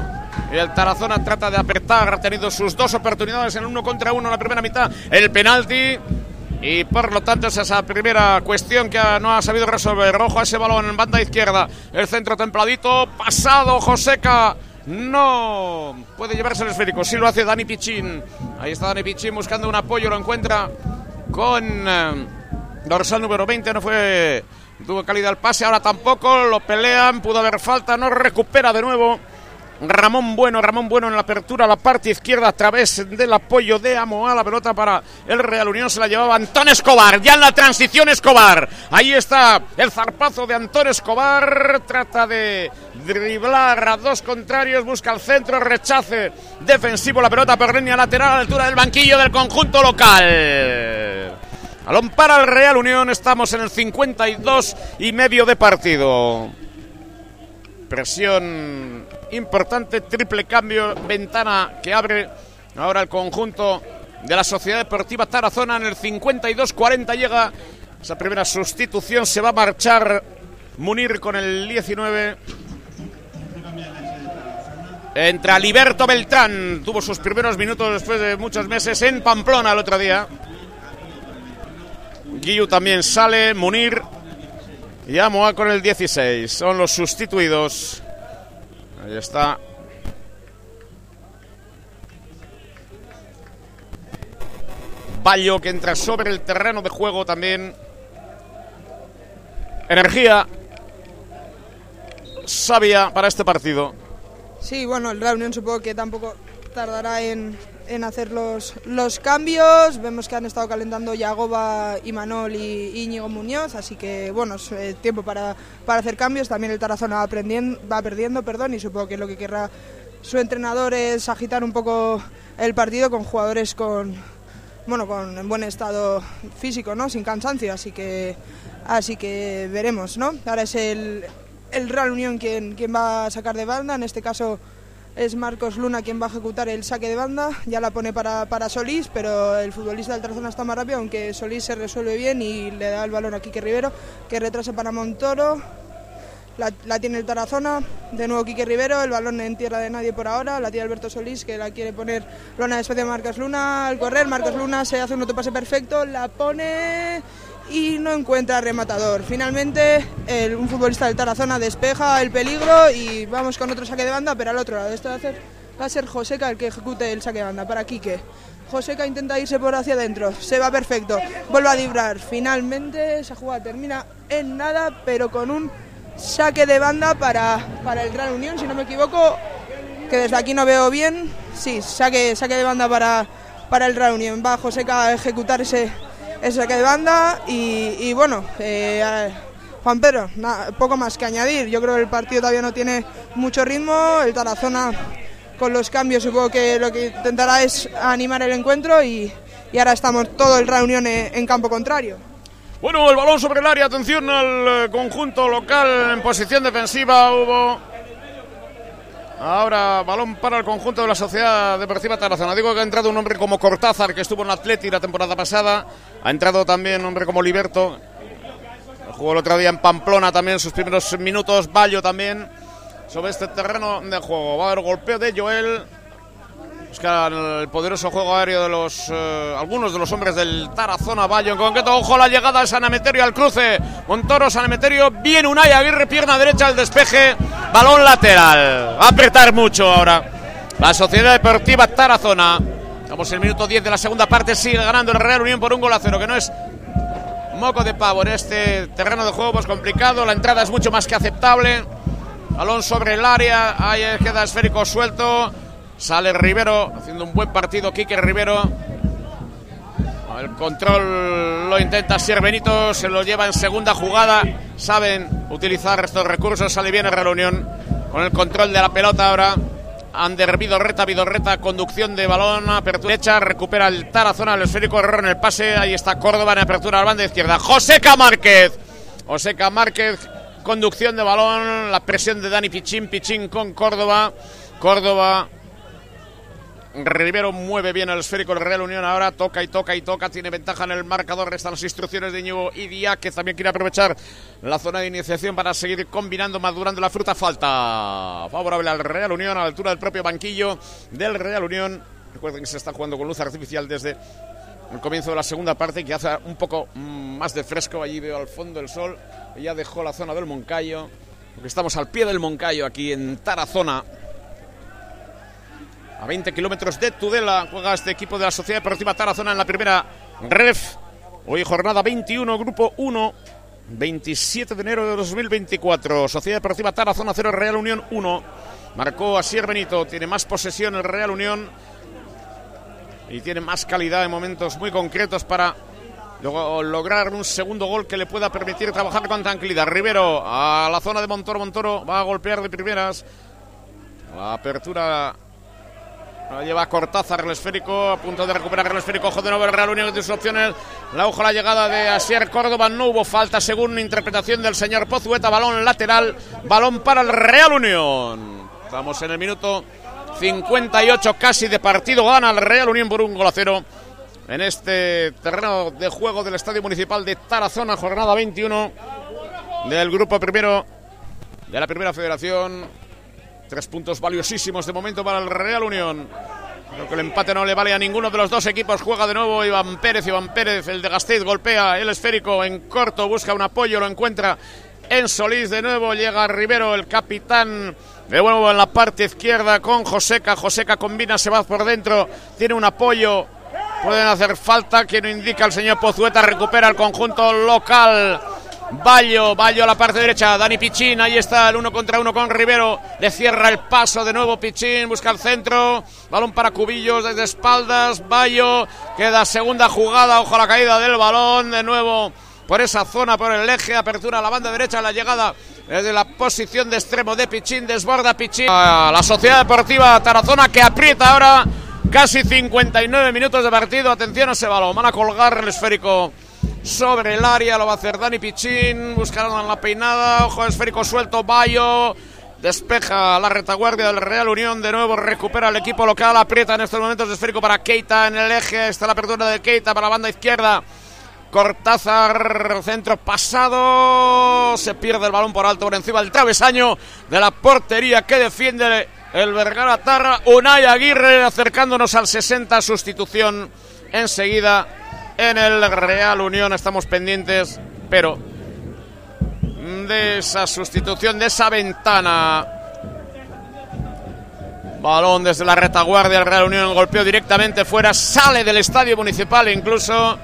El Tarazona trata de apretar. Ha tenido sus dos oportunidades en uno contra uno en la primera mitad. El penalti y por lo tanto es esa primera cuestión que no ha sabido resolver. Rojo a ese balón en banda izquierda. El centro templadito. Pasado Joseca. No puede llevarse el esférico. Sí lo hace Dani Pichín. Ahí está Dani Pichín buscando un apoyo. Lo encuentra con eh, dorsal número 20. No fue. Tuvo calidad el pase. Ahora tampoco. Lo pelean. Pudo haber falta. No recupera de nuevo. Ramón Bueno, Ramón Bueno en la apertura la parte izquierda a través del apoyo de Amoa. La pelota para el Real Unión se la llevaba Antón Escobar. Ya en la transición Escobar. Ahí está el zarpazo de Antón Escobar. Trata de driblar a dos contrarios. Busca el centro. Rechace defensivo. La pelota por línea lateral a la altura del banquillo del conjunto local. Balón para el Real Unión. Estamos en el 52 y medio de partido. Presión importante, triple cambio, ventana que abre ahora el conjunto de la Sociedad Deportiva Tarazona en el 52-40 llega esa primera sustitución, se va a marchar Munir con el 19. Entra Liberto Beltrán, tuvo sus primeros minutos después de muchos meses en Pamplona el otro día. Guillu también sale, Munir y Amoa con el 16. Son los sustituidos. Ahí está. Bayo que entra sobre el terreno de juego también. Energía sabia para este partido. Sí, bueno, el Reunión supongo que tampoco tardará en, en hacer los, los cambios. Vemos que han estado calentando Yagoba, Imanol y Íñigo Muñoz, así que bueno, es eh, tiempo para, para, hacer cambios. También el Tarazona va, va perdiendo perdón, y supongo que lo que querrá su entrenador es agitar un poco el partido con jugadores con bueno con en buen estado físico, ¿no? sin cansancio, así que así que veremos, ¿no? Ahora es el, el Real Unión quien, quien va a sacar de banda, en este caso es Marcos Luna quien va a ejecutar el saque de banda, ya la pone para, para Solís, pero el futbolista del Tarazona está más rápido, aunque Solís se resuelve bien y le da el balón a Quique Rivero, que retrasa para Montoro, la, tiene el Tarazona, de nuevo Quique Rivero, el balón en tierra de nadie por ahora, la tiene Alberto Solís que la quiere poner lona después de Marcos Luna. Al correr, Marcos Luna se hace un autopase perfecto, la pone y no encuentra rematador. Finalmente, un futbolista del Tarazona despeja el peligro y vamos con otro saque de banda, pero al otro lado. Esto de hacer Va a ser Joseca el que ejecute el saque de banda para Quique. Joseca intenta irse por hacia adentro, se va perfecto, vuelve a librar. Finalmente esa jugada termina en nada, pero con un saque de banda para, para el Gran Unión, si no me equivoco, que desde aquí no veo bien. Sí, saque, saque de banda para, para el Gran Unión. Va Joseca a ejecutar ese, ese saque de banda y, bueno, eh, Juan Pedro, poco más que añadir. Yo creo que el partido todavía no tiene mucho ritmo, el Tarazona con los cambios supongo que lo que intentará es animar el encuentro y, ahora estamos todo el reunión en, campo contrario. Bueno, el balón sobre el área, atención al eh, conjunto local en posición defensiva, hubo Ahora balón para el conjunto de la Sociedad Deportiva Tarazona. Digo que ha entrado un hombre como Cortázar, que estuvo en Atleti la temporada pasada. Ha entrado también un hombre como Liberto. Jugó el otro día en Pamplona también sus primeros minutos. Bayo también sobre este terreno de juego. Va a haber golpeo de Joel. Busca el poderoso juego aéreo de los eh, algunos de los hombres del Tarazona Bayo. En concreto, ojo la llegada de San Emeterio al cruce. Montoro, San Emeterio. Bien Unai Aguirre, pierna derecha al despeje. Balón lateral. Va a apretar mucho ahora. La Sociedad Deportiva Tarazona. Estamos en el minuto 10 de la segunda parte. Sigue ganando el Real Unión por un gol a cero, que no es moco de pavo en este terreno de juego pues complicado. La entrada es mucho más que aceptable. Balón sobre el área. Ahí queda esférico suelto. Sale Rivero haciendo un buen partido. Quique Rivero. El control lo intenta Sier Benito. Se lo lleva en segunda jugada. Saben utilizar estos recursos. Sale bien el reunión con el control de la pelota ahora. Ander Vidorreta, Vidorreta, conducción de balón, apertura derecha, recupera el Tarazona, el esférico error en el pase, ahí está Córdoba en apertura a la banda izquierda. Joseca Márquez, Joseca Márquez conducción de balón, la presión de Dani Pichín, Pichín con Córdoba, Córdoba. Rivero mueve bien el esférico el Real Unión ahora, toca y toca y toca, tiene ventaja en el marcador, restan las instrucciones de Ñugo y Díaz, que también quiere aprovechar la zona de iniciación para seguir combinando, madurando la fruta, falta favorable al Real Unión, a la altura del propio banquillo del Real Unión. Recuerden que se está jugando con luz artificial desde el comienzo de la segunda parte que hace un poco más de fresco. Allí veo al fondo el sol. Ya dejó la zona del Moncayo. Porque estamos al pie del Moncayo aquí en Tarazona. A 20 kilómetros de Tudela juega este equipo de la Sociedad Deportiva Tarazona en la primera ref. Hoy jornada 21, grupo 1. 27 de enero de 2024. Sociedad Deportiva Tarazona 0, Real Unión 1. Marcó a Sier Benito. Tiene más posesión el Real Unión y tiene más calidad en momentos muy concretos para lograr un segundo gol que le pueda permitir trabajar con tranquilidad. Rivero a la zona de Montoro. Montoro va a golpear de primeras. La apertura lleva Cortázar, el esférico, a punto de recuperar el esférico. Ojo de nuevo el Real Unión de sus opciones. La ojo la llegada de Asier Córdoba. No hubo falta según interpretación del señor Pozueta. Balón lateral, balón para el Real Unión. Estamos en el minuto 58 casi de partido. Gana el Real Unión por un gol a cero en este terreno de juego del Estadio Municipal de Tarazona, jornada 21 del grupo primero de la primera federación. Tres puntos valiosísimos de momento para el Real Unión. Creo que el empate no le vale a ninguno de los dos equipos. Juega de nuevo Iván Pérez. Iván Pérez, el de Gasteiz, golpea el esférico en corto, busca un apoyo, lo encuentra en Solís. De nuevo llega Rivero, el capitán de nuevo en la parte izquierda con Joseca. Joseca combina, se va por dentro. Tiene un apoyo. Pueden hacer falta. Que no indica el señor Pozueta. Recupera el conjunto local. Bayo, Bayo a la parte derecha, Dani Pichín, ahí está el uno contra uno con Rivero, le cierra el paso de nuevo Pichín, busca el centro, balón para Cubillos desde espaldas, Bayo, queda segunda jugada, ojo a la caída del balón, de nuevo por esa zona, por el eje, apertura a la banda derecha, la llegada desde la posición de extremo de Pichín, desborda Pichín. la Sociedad Deportiva Tarazona que aprieta ahora casi 59 minutos de partido. Atención a ese balón, van a colgar el esférico sobre el área, lo va a hacer Dani Pichín, buscarán la peinada, ojo esférico suelto, Bayo. Despeja la retaguardia del Real Unión. De nuevo recupera el equipo local. Aprieta en estos momentos esférico para Keita en el eje. Está la apertura de Keita para la banda izquierda. Cortázar, centro pasado, se pierde el balón por alto por encima del travesaño de la portería que defiende el Vergara Tarra. Unai Aguirre acercándonos al 60, sustitución enseguida en el Real Unión. Estamos pendientes, pero de esa sustitución, de esa ventana. Balón desde la retaguardia, el Real Unión golpeó directamente fuera, sale del estadio municipal incluso.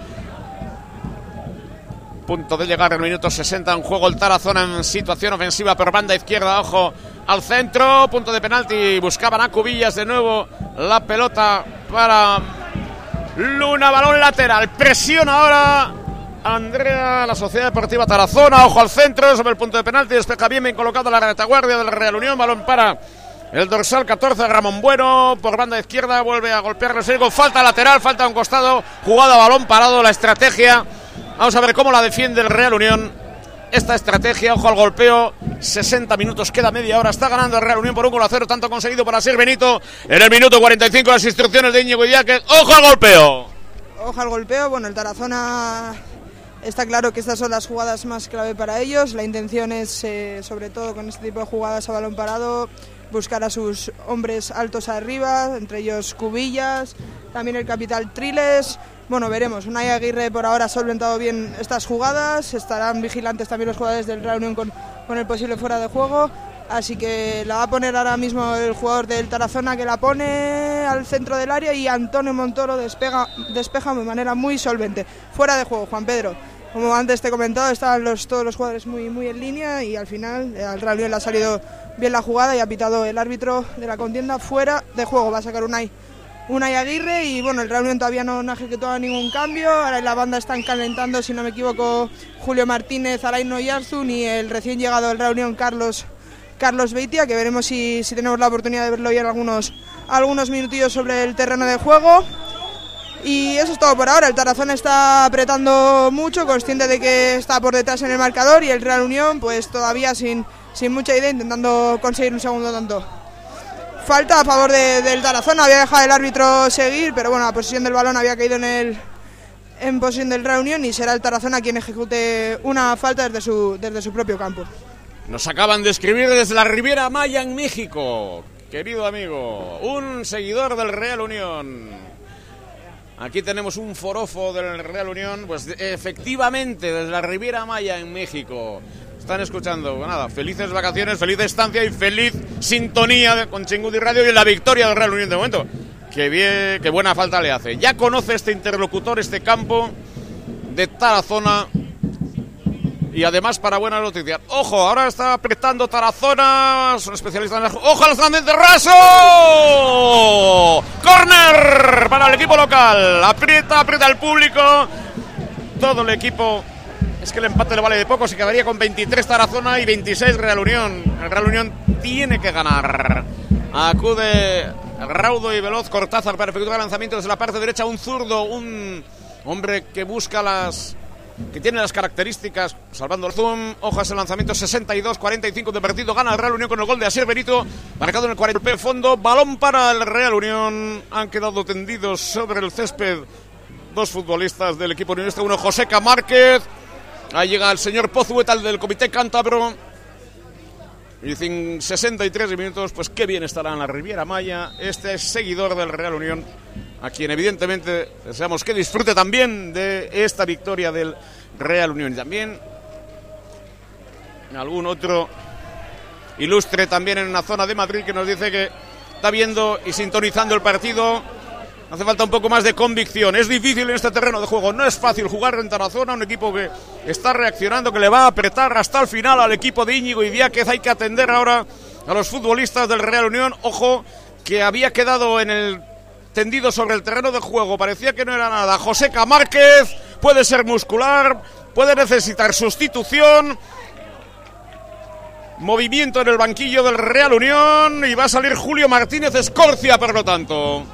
Punto de llegar el minuto 60 en juego el Tarazona en situación ofensiva por banda izquierda, ojo al centro, punto de penalti, buscaban a Cubillas de nuevo la pelota para Luna, balón lateral, presión ahora Andrea, la Sociedad Deportiva Tarazona, ojo al centro, sobre el punto de penalti, despeja bien, bien colocado la retaguardia del Real Unión, balón para el dorsal 14, Ramón Bueno, por banda izquierda, vuelve a golpear Reservo. Falta lateral, falta a un costado. Jugada balón parado, la estrategia. Vamos a ver cómo la defiende el Real Unión. Esta estrategia, ojo al golpeo. 60 minutos, queda media hora. Está ganando el Real Unión por un gol a cero, tanto conseguido para ser Benito. En el minuto 45, las instrucciones de Íñigo. ¡Ojo al golpeo! Ojo al golpeo. Bueno, el Tarazona Está claro que estas son las jugadas más clave para ellos. La intención es, eh, sobre todo con este tipo de jugadas a balón parado, buscar a sus hombres altos arriba, entre ellos Cubillas, también el capital Triles. Bueno, veremos. Unai Aguirre por ahora ha solventado bien estas jugadas. Estarán vigilantes también los jugadores del Real con, el posible fuera de juego. Así que la va a poner ahora mismo el jugador del Tarazona que la pone al centro del área y Antonio Montoro despeja de manera muy solvente. Fuera de juego, Juan Pedro. Como antes te he comentado, estaban todos los jugadores muy, muy en línea y al final al Real Unión le ha salido bien la jugada y ha pitado el árbitro de la contienda fuera de juego. Va a sacar Unai, Unai Aguirre y bueno, el Real Unión todavía no, ha ejecutado ningún cambio. Ahora en la banda están calentando, si no me equivoco, Julio Martínez, Alain Noyarzun y el recién llegado del Real Unión, Carlos, Carlos Beitia, que veremos si, tenemos la oportunidad de verlo hoy en algunos, algunos minutillos sobre el terreno de juego. Y eso es todo por ahora. El Tarazón está apretando mucho, consciente de que está por detrás en el marcador y el Real Unión, pues todavía sin, sin mucha idea, intentando conseguir un segundo tanto. Falta a favor del Tarazón, había dejado el árbitro seguir, pero bueno, la posición del balón había caído en el en posición del Real Unión y será el Tarazona quien ejecute una falta desde su, desde su propio campo. Nos acaban de escribir desde la Riviera Maya en México, querido amigo, un seguidor del Real Unión. Aquí tenemos un forofo del Real Unión, pues efectivamente desde la Riviera Maya en México. Están escuchando, nada, felices vacaciones, feliz estancia y feliz sintonía con Chingudi Radio y la victoria del Real Unión de momento. Qué bien, qué buena falta le hace. Ya conoce este interlocutor, este campo de Tarazona y además para buenas noticias. Ojo, ahora está apretando Tarazona. Son especialistas en el... ¡Ojo al lanzamiento raso! ¡Corner! Para el equipo local. Aprieta, aprieta el público. Todo el equipo. Es que el empate le vale de poco. Se quedaría con 23 Tarazona y 26 Real Unión. El Real Unión tiene que ganar. Acude raudo y veloz Cortázar para efectuar lanzamiento desde la parte derecha. Un zurdo, un hombre que busca las que tiene las características, salvando el zoom, hojas el lanzamiento 62-45 de partido, gana el Real Unión con el gol de Asier Benito, marcado en el 40 fondo, balón para el Real Unión, han quedado tendidos sobre el césped dos futbolistas del equipo unionista, uno José Márquez, ahí llega el señor Pozueta, el del Comité Cántabro, y en 63 minutos, pues qué bien estará en la Riviera Maya, este es seguidor del Real Unión, a quien evidentemente deseamos que disfrute también de esta victoria del Real Unión. Y también algún otro ilustre también en una zona de Madrid que nos dice que está viendo y sintonizando el partido. Hace falta un poco más de convicción. Es difícil en este terreno de juego. No es fácil jugar en Tarazona, un equipo que está reaccionando, que le va a apretar hasta el final al equipo de Íñigo y Diáquez. Hay que atender ahora a los futbolistas del Real Unión. Ojo, que había quedado en el tendido sobre el terreno de juego. Parecía que no era nada. José Márquez puede ser muscular, puede necesitar sustitución. Movimiento en el banquillo del Real Unión y va a salir Julio Martínez Escorcia, por lo tanto.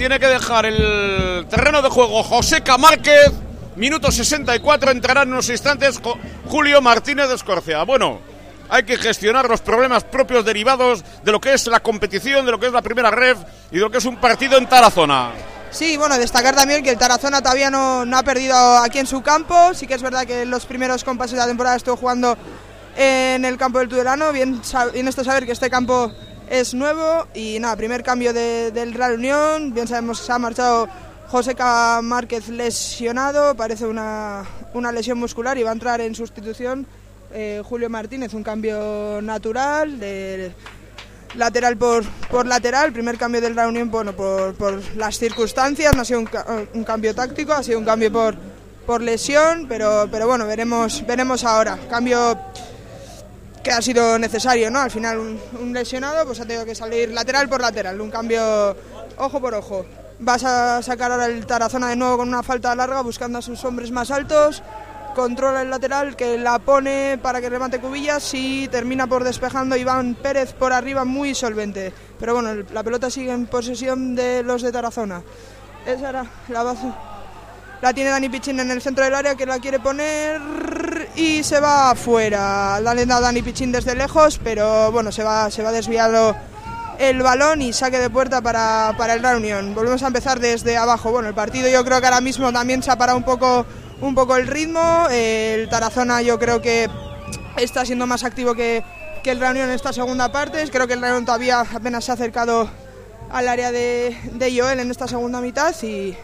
Tiene que dejar el terreno de juego José Márquez. Minuto 64, entrará en unos instantes Julio Martínez Escorcia. Bueno, hay que gestionar los problemas propios derivados de lo que es la competición, de lo que es la primera ref y de lo que es un partido en Tarazona. Sí, bueno, destacar también que el Tarazona todavía no, ha perdido aquí en su campo. Sí que es verdad que los primeros compases de la temporada estuvo jugando en el campo del Tudelano. Bien, bien esto saber que este campo es nuevo y nada, primer cambio del Real Unión. Bien sabemos que se ha marchado José Márquez lesionado, parece una, una lesión muscular y va a entrar en sustitución eh, Julio Martínez, un cambio natural de, lateral por, por lateral. Primer cambio del reunión, bueno, por, por las circunstancias, no ha sido un, un, cambio táctico, ha sido un cambio por, por lesión, pero, pero bueno, veremos, veremos ahora. Cambio que ha sido necesario, ¿no? Al final un, lesionado pues ha tenido que salir lateral por lateral, un cambio ojo por ojo. Vas a sacar ahora el Tarazona de nuevo con una falta larga buscando a sus hombres más altos controla el lateral que la pone para que remate Cubillas y termina por despejando Iván Pérez por arriba muy solvente. Pero bueno, la pelota sigue en posesión de los de Tarazona. Esa era la base. La tiene Dani Pichín en el centro del área que la quiere poner y se va afuera. Dale a Dani Pichín desde lejos, pero bueno, se va, se va desviado el balón y saque de puerta para, para el Reunión. Volvemos a empezar desde abajo. Bueno, el partido yo creo que ahora mismo también se ha parado un poco un poco el ritmo. El Tarazona yo creo que está siendo más activo que, que el Reunión en esta segunda parte. Creo que el Reunión todavía apenas se ha acercado al área de, de Joel en esta segunda mitad y,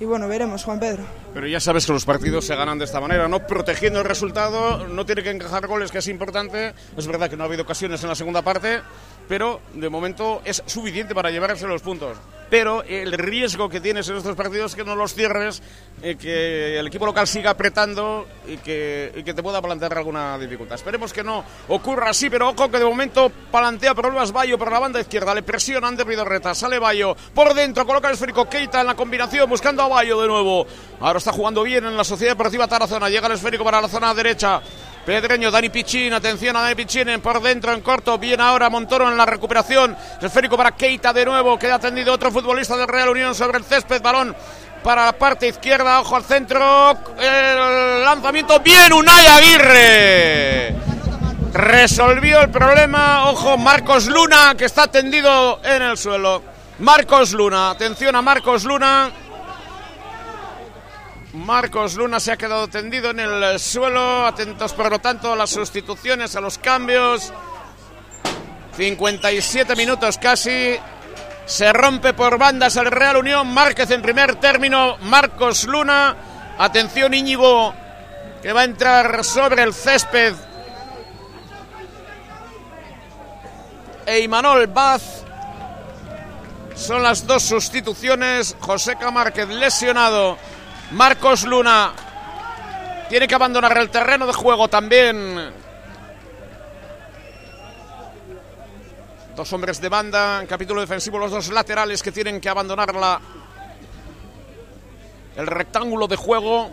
y bueno, veremos, Juan Pedro. Pero ya sabes que los partidos se ganan de esta manera, ¿no? Protegiendo el resultado, no tiene que encajar goles, que es importante. Es verdad que no ha habido ocasiones en la segunda parte, pero de momento es suficiente para llevarse los puntos pero el riesgo que tienes en estos partidos es que no los cierres, eh, que el equipo local siga apretando y que, te pueda plantear alguna dificultad. Esperemos que no ocurra así, pero ojo que de momento plantea problemas Bayo por la banda izquierda, le presionan de Vidorreta, sale Bayo por dentro, coloca el esférico Keita en la combinación, buscando a Bayo de nuevo. Ahora está jugando bien en la Sociedad Deportiva Tarazona, llega el esférico para la zona derecha. Pedreño, Dani Pichín, atención a Dani Pichín por dentro en corto, bien ahora Montoro en la recuperación, esférico para Keita de nuevo, queda atendido otro futbolista del Real Unión sobre el césped, balón para la parte izquierda, ojo al centro, el lanzamiento, bien Unai Aguirre. Resolvió el problema, ojo Marcos Luna que está tendido en el suelo. Marcos Luna, atención a Marcos Luna. Marcos Luna se ha quedado tendido en el suelo. Atentos, por lo tanto, a las sustituciones, a los cambios. 57 minutos casi. Se rompe por bandas el Real Unión. Márquez en primer término. Marcos Luna. Atención, Íñigo, que va a entrar sobre el césped. E Imanol Baz. Son las dos sustituciones. José Márquez lesionado Marcos Luna tiene que abandonar el terreno de juego también. Dos hombres de banda en capítulo defensivo, los dos laterales que tienen que abandonar la, el rectángulo de juego.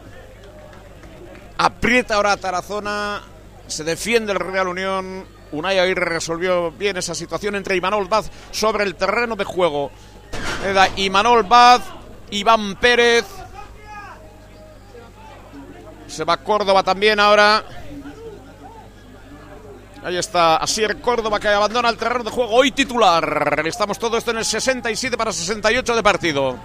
Aprieta ahora Tarazona, se defiende el Real Unión. Unai Aguirre resolvió bien esa situación entre Imanol Baz sobre el terreno de juego. Imanol Baz, Iván Pérez, se va Córdoba también ahora. Ahí está Asier Córdoba que abandona el terreno de juego. Hoy titular. Estamos todo esto en el 67 para 68 de partido.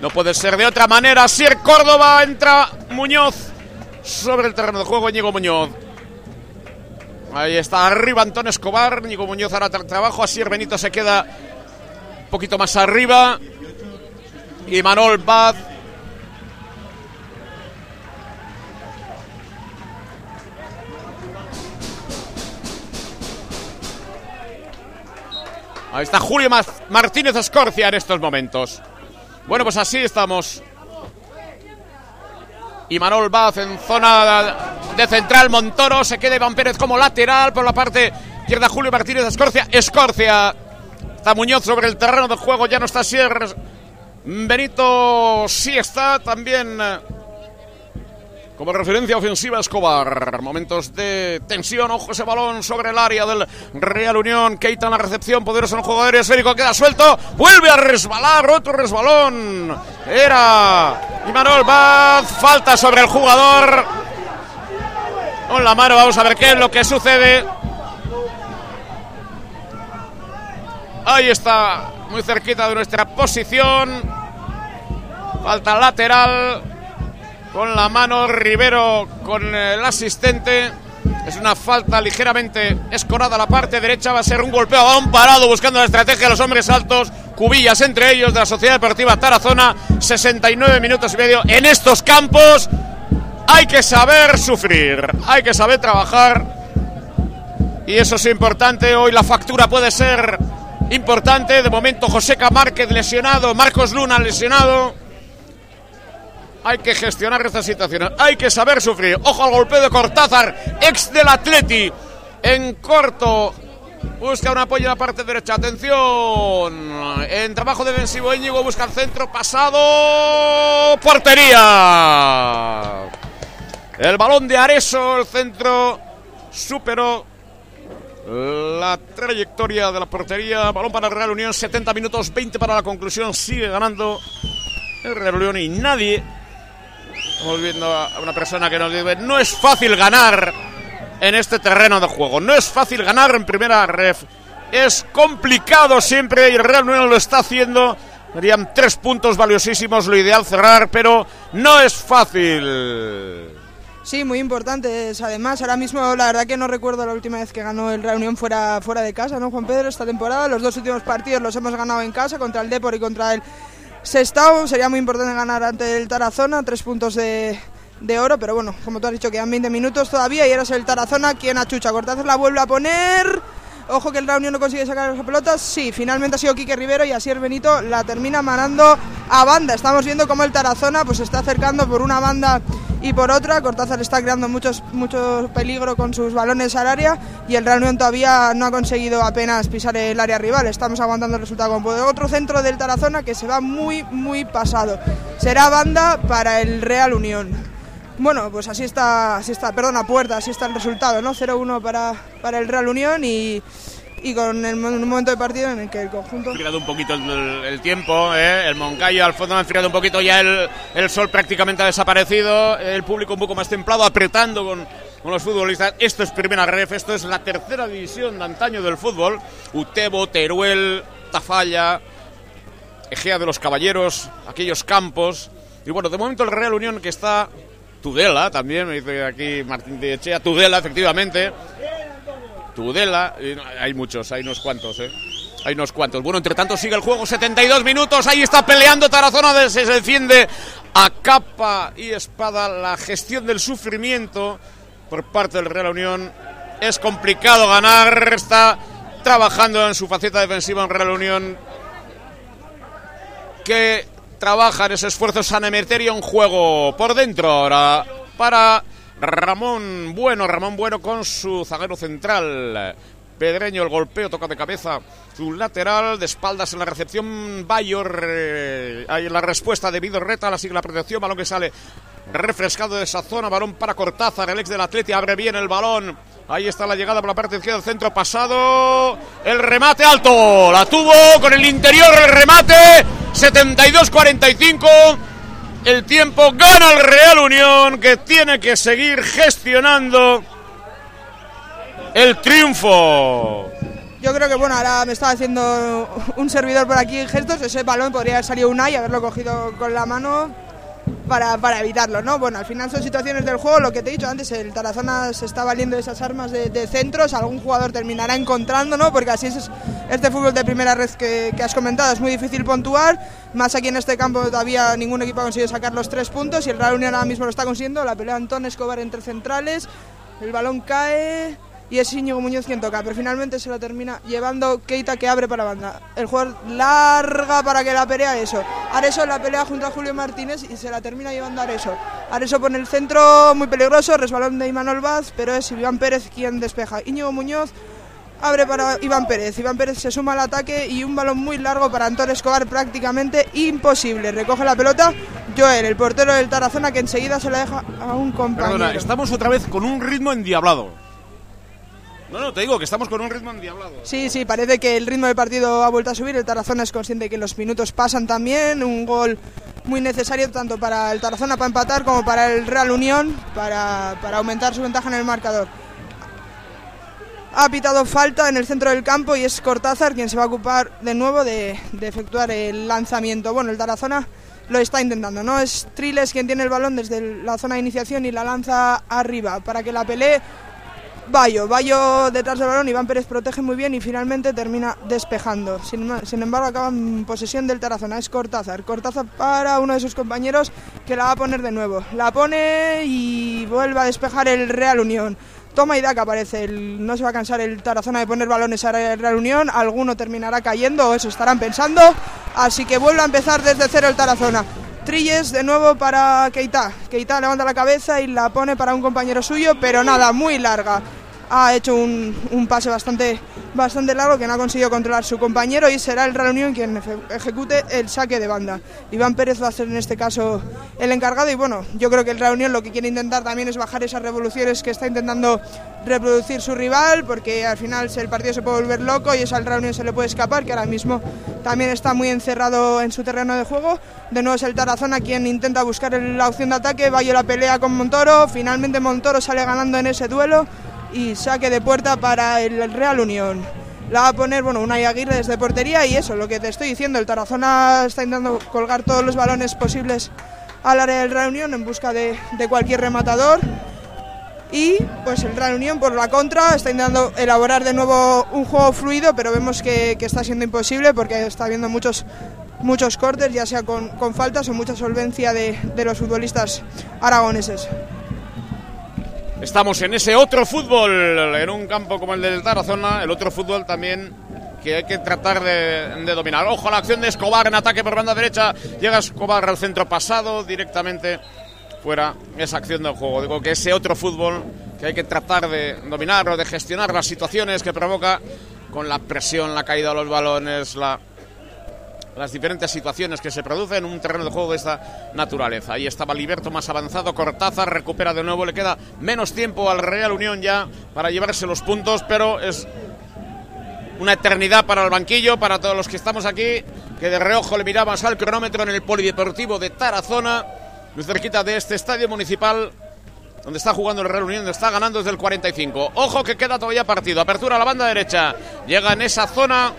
No puede ser de otra manera. Asier Córdoba entra Muñoz sobre el terreno de juego. Ñigo Muñoz. Ahí está arriba Antón Escobar. Ñigo Muñoz hará trabajo. Asier Benito se queda un poquito más arriba. Y Manol Bad Ahí está Julio Martínez Escorcia en estos momentos. Bueno, pues así estamos. Y Manol Baz en zona de central. Montoro se queda Iván Pérez como lateral por la parte izquierda. Julio Martínez Escorcia. Escorcia. Está Muñoz sobre el terreno de juego. Ya no está Sierra. Benito sí está también. Como referencia ofensiva Escobar. Momentos de tensión. Ojo ese balón sobre el área del Real Unión. Keita en la recepción. Poderoso en el jugador esférico. Queda suelto. Vuelve a resbalar. Otro resbalón. Era Imanol Baz. Falta sobre el jugador. Con la mano. Vamos a ver qué es lo que sucede. Ahí está. Muy cerquita de nuestra posición. Falta lateral con la mano Rivero con el asistente. Es una falta ligeramente escorada a la parte derecha. Va a ser un golpeo a un parado buscando la estrategia de los hombres altos. Cubillas entre ellos de la Sociedad Deportiva Tarazona. 69 minutos y medio. En estos campos hay que saber sufrir. Hay que saber trabajar. Y eso es importante. Hoy la factura puede ser importante. De momento, Joseca Márquez lesionado, Marcos Luna lesionado. Hay que gestionar estas situaciones. Hay que saber sufrir. Ojo al golpeo de Cortázar, ex del Atleti. En corto. Busca un apoyo en la parte derecha. Atención. En trabajo defensivo, Íñigo busca el centro. Pasado. Portería. El balón de Areso. El centro superó la trayectoria de la portería. Balón para el Real Unión. 70 minutos, 20 para la conclusión. Sigue ganando el Real Unión y nadie Estamos viendo a una persona que nos dice, no es fácil ganar en este terreno de juego, no es fácil ganar en primera ref, es complicado siempre y el Real Unión lo está haciendo. Serían tres puntos valiosísimos, lo ideal cerrar, pero no es fácil. Sí, muy importantes. Además, ahora mismo la verdad que no recuerdo la última vez que ganó el Real Unión fuera, fuera de casa, ¿no, Juan Pedro? Esta temporada, los dos últimos partidos los hemos ganado en casa contra el Depor y contra el Sestao sería muy importante ganar ante el Tarazona, tres puntos de, oro, pero bueno, como tú has dicho, quedan 20 minutos todavía y eres el Tarazona quien achucha. Cortázar la vuelve a poner. Ojo que el Reunión no consigue sacar las pelotas. Sí, finalmente ha sido Quique Rivero y así el Benito la termina manando a banda. Estamos viendo cómo el Tarazona pues, se está acercando por una banda y por otra. Cortázar está creando muchos, mucho peligro con sus balones al área y el Real Unión todavía no ha conseguido apenas pisar el área rival. Estamos aguantando el resultado con otro centro del Tarazona que se va muy, muy pasado. Será banda para el Real Unión. Bueno, pues así está, así está, perdona, puerta, así está el resultado, ¿no? 0-1 para, para el Real Unión y y con el, un momento de partido en el que el conjunto... Ha enfriado un poquito el, tiempo, ¿eh? el Moncayo al fondo ha enfriado un poquito, ya el, el, sol prácticamente ha desaparecido, el público un poco más templado, apretando con, con los futbolistas. Esto es primera ref, esto es la tercera división de antaño del fútbol. Utebo, Teruel, Tafalla, Egea de los Caballeros, aquellos campos. Y bueno, de momento el Real Unión que está... Tudela también, me dice aquí Martín de Echea, Tudela efectivamente Tudela, hay muchos, hay unos cuantos, ¿eh? Hay unos cuantos. Bueno, entre tanto sigue el juego, 72 minutos, ahí está peleando Tarazona, se defiende a capa y espada la gestión del sufrimiento por parte del Real Unión. Es complicado ganar, está trabajando en su faceta defensiva en Real Unión que trabaja en ese esfuerzo San Emeterio en juego por dentro ahora para Ramón Bueno, Ramón Bueno con su zaguero central. Pedreño el golpeo, toca de cabeza su lateral, de espaldas en la recepción. Bayor, eh, en la respuesta de Reta, la sigue la protección, balón que sale refrescado de esa zona, balón para Cortázar, el ex del Atleti, abre bien el balón. Ahí está la llegada por la parte izquierda del centro pasado. El remate alto, la tuvo con el interior, el remate. 72-45 el tiempo, gana el Real Unión que tiene que seguir gestionando el triunfo. Yo creo que bueno, ahora me estaba haciendo un servidor por aquí gestos, ese balón podría haber salido una y haberlo cogido con la mano para, para, evitarlo, ¿no? Bueno, al final son situaciones del juego, lo que te he dicho antes, el Tarazona se está valiendo de esas armas de, centros, algún jugador terminará encontrando, ¿no? Porque así es este fútbol de primera red que, que, has comentado, es muy difícil puntuar, más aquí en este campo todavía ningún equipo ha conseguido sacar los tres puntos y el Real Unión ahora mismo lo está consiguiendo, la pelea Antón Escobar entre centrales, el balón cae y es Íñigo Muñoz quien toca, pero finalmente se la termina llevando Keita que abre para banda. El jugador larga para que la pelea eso. Areso la pelea junto a Julio Martínez y se la termina llevando Areso. Areso pone el centro muy peligroso, resbalón de Imanol Vaz, pero es Iván Pérez quien despeja. Íñigo Muñoz abre para Iván Pérez. Iván Pérez se suma al ataque y un balón muy largo para Antón Escobar prácticamente imposible. Recoge la pelota Joel, el portero del Tarazona que enseguida se la deja a un compañero. Estamos otra vez con un ritmo endiablado. No, no, te digo que estamos con un ritmo endiablado. Sí, sí, parece que el ritmo del partido ha vuelto a subir. El Tarazona es consciente de que los minutos pasan también. Un gol muy necesario tanto para el Tarazona para empatar como para el Real Unión para, aumentar su ventaja en el marcador. Ha pitado falta en el centro del campo y es Cortázar quien se va a ocupar de nuevo de, de efectuar el lanzamiento. Bueno, el Tarazona lo está intentando, ¿no? Es Triles quien tiene el balón desde la zona de iniciación y la lanza arriba para que la pelee Bayo, Bayo detrás del balón, Iván Pérez protege muy bien y finalmente termina despejando. Sin, embargo, acaba en posesión del Tarazona, es Cortázar. Cortázar para uno de sus compañeros que la va a poner de nuevo. La pone y vuelve a despejar el Real Unión. toma y da que aparece. no se va a cansar el Tarazona de poner balones a la Reunión, alguno terminará cayendo, o eso estarán pensando. Así que vuelve a empezar desde cero el Tarazona. Trilles de nuevo para Keita. Keita levanta la cabeza y la pone para un compañero suyo, pero nada, muy larga ha hecho un, pase bastante, bastante largo que no ha conseguido controlar su compañero y será el Real Unión quien ejecute el saque de banda. Iván Pérez va a ser en este caso el encargado y bueno, yo creo que el Real Unión lo que quiere intentar también es bajar esas revoluciones que está intentando reproducir su rival porque al final el partido se puede volver loco y eso al Real Unión se le puede escapar que ahora mismo también está muy encerrado en su terreno de juego. De nuevo es el Tarazona quien intenta buscar la opción de ataque, vaya la pelea con Montoro, finalmente Montoro sale ganando en ese duelo y saque de puerta para el Real Unión. La va a poner, bueno, una Aguirre desde portería y eso, lo que te estoy diciendo, el Tarazona está intentando colgar todos los balones posibles al área del Real Unión en busca de, cualquier rematador. Y pues el Real Unión por la contra está intentando elaborar de nuevo un juego fluido, pero vemos que, está siendo imposible porque está habiendo muchos, muchos cortes, ya sea con, faltas o mucha solvencia de, de los futbolistas aragoneses. Estamos en ese otro fútbol, en un campo como el del Tarazona, el otro fútbol también que hay que tratar de, dominar. Ojo a la acción de Escobar en ataque por banda derecha. Llega Escobar al centro pasado directamente fuera esa acción del juego. Digo que ese otro fútbol que hay que tratar de dominar o de gestionar las situaciones que provoca con la presión, la caída de los balones, la las diferentes situaciones que se producen en un terreno de juego de esta naturaleza. Ahí estaba Liberto más avanzado, Cortázar recupera de nuevo, le queda menos tiempo al Real Unión ya para llevarse los puntos, pero es una eternidad para el banquillo, para todos los que estamos aquí, que de reojo le miramos al cronómetro en el Polideportivo de Tarazona, muy cerquita de este estadio municipal donde está jugando el Real Unión, donde está ganando desde el 45. Ojo que queda todavía partido. Apertura a la banda derecha. Llega en esa zona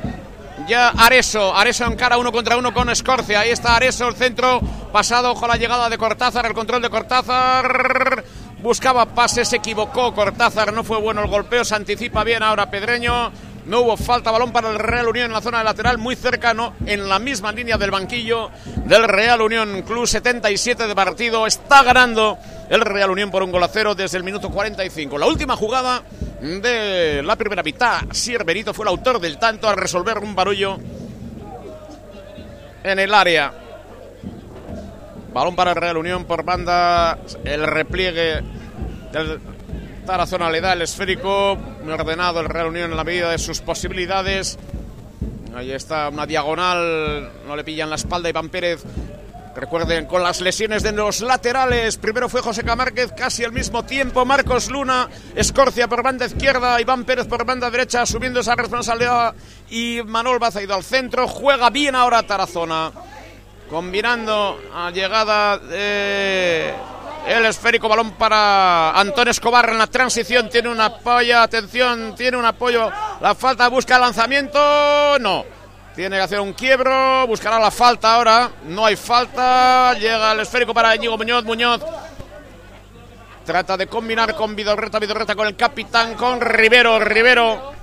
ya Areso, Areso en cara uno contra uno con Escorcia. Ahí está Areso, el centro pasado con la llegada de Cortázar, el control de Cortázar. Buscaba pase, se equivocó Cortázar, no fue bueno el golpeo, se anticipa bien ahora Pedreño. No hubo falta, balón para el Real Unión en la zona de lateral, muy cercano, en la misma línea del banquillo del Real Unión. Club 77 de partido, está ganando el Real Unión por un gol a cero desde el minuto 45. La última jugada de la primera mitad. Sier Benito fue el autor del tanto al resolver un barullo en el área. Balón para el Real Unión por banda. El repliegue del Tarazona le da el esférico. Ordenado el Real en la medida de sus posibilidades. Ahí está una diagonal. No le pillan la espalda Iván Pérez Recuerden, con las lesiones de los laterales, primero fue José Camárquez, casi al mismo tiempo Marcos Luna, Escorcia por banda izquierda, Iván Pérez por banda derecha, asumiendo esa responsabilidad y Manuel Baza ha ido al centro, juega bien ahora Tarazona, combinando a llegada de el esférico balón para Antonio Escobar en la transición, tiene un apoyo, atención, tiene un apoyo, la falta busca lanzamiento, no. Tiene que hacer un quiebro, buscará la falta ahora. No hay falta. Llega el esférico para Íñigo Muñoz. Muñoz trata de combinar con Vidorreta. Vidorreta con el capitán, con Rivero. Rivero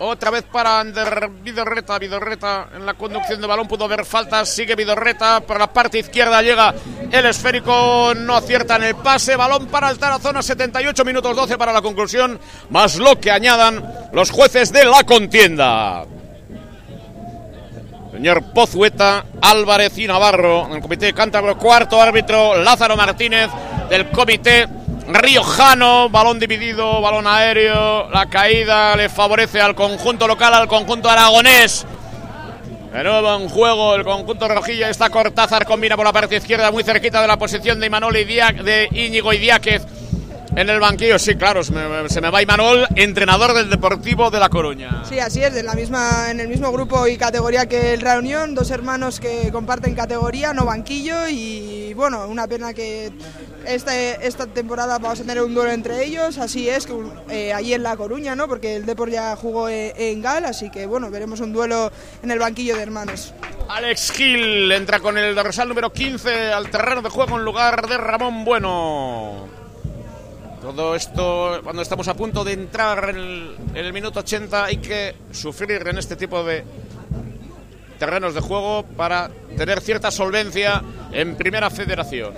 otra vez para Ander Vidorreta, Vidorreta en la conducción de balón pudo haber faltas, sigue Vidorreta por la parte izquierda llega el esférico, no acierta en el pase, balón para el Tarazona, 78 minutos 12 para la conclusión, más lo que añadan los jueces de la contienda. Señor Pozueta, Álvarez y Navarro, en el comité cántabro, cuarto árbitro Lázaro Martínez del comité riojano, balón dividido, balón aéreo, la caída le favorece al conjunto local, al conjunto aragonés. De nuevo en juego el conjunto rojilla, está Cortázar, combina por la parte izquierda, muy cerquita de la posición de Imanol y de Íñigo Idiáquez en el banquillo, sí, claro, se me, va Imanol, entrenador del Deportivo de La Coruña. Sí, así es, en, la misma, en el mismo grupo y categoría que el Reunión, dos hermanos que comparten categoría, no banquillo, y bueno, una pena que este, esta temporada vamos a tener un duelo entre ellos, así es, que, eh, allí en La Coruña, ¿no? Porque el Depor ya jugó en, en Gal, así que bueno, veremos un duelo en el banquillo de hermanos. Alex Gil entra con el dorsal número 15 al terreno de juego en lugar de Ramón Bueno. Todo esto, cuando estamos a punto de entrar en el, minuto 80, hay que sufrir en este tipo de terrenos de juego para tener cierta solvencia en primera federación.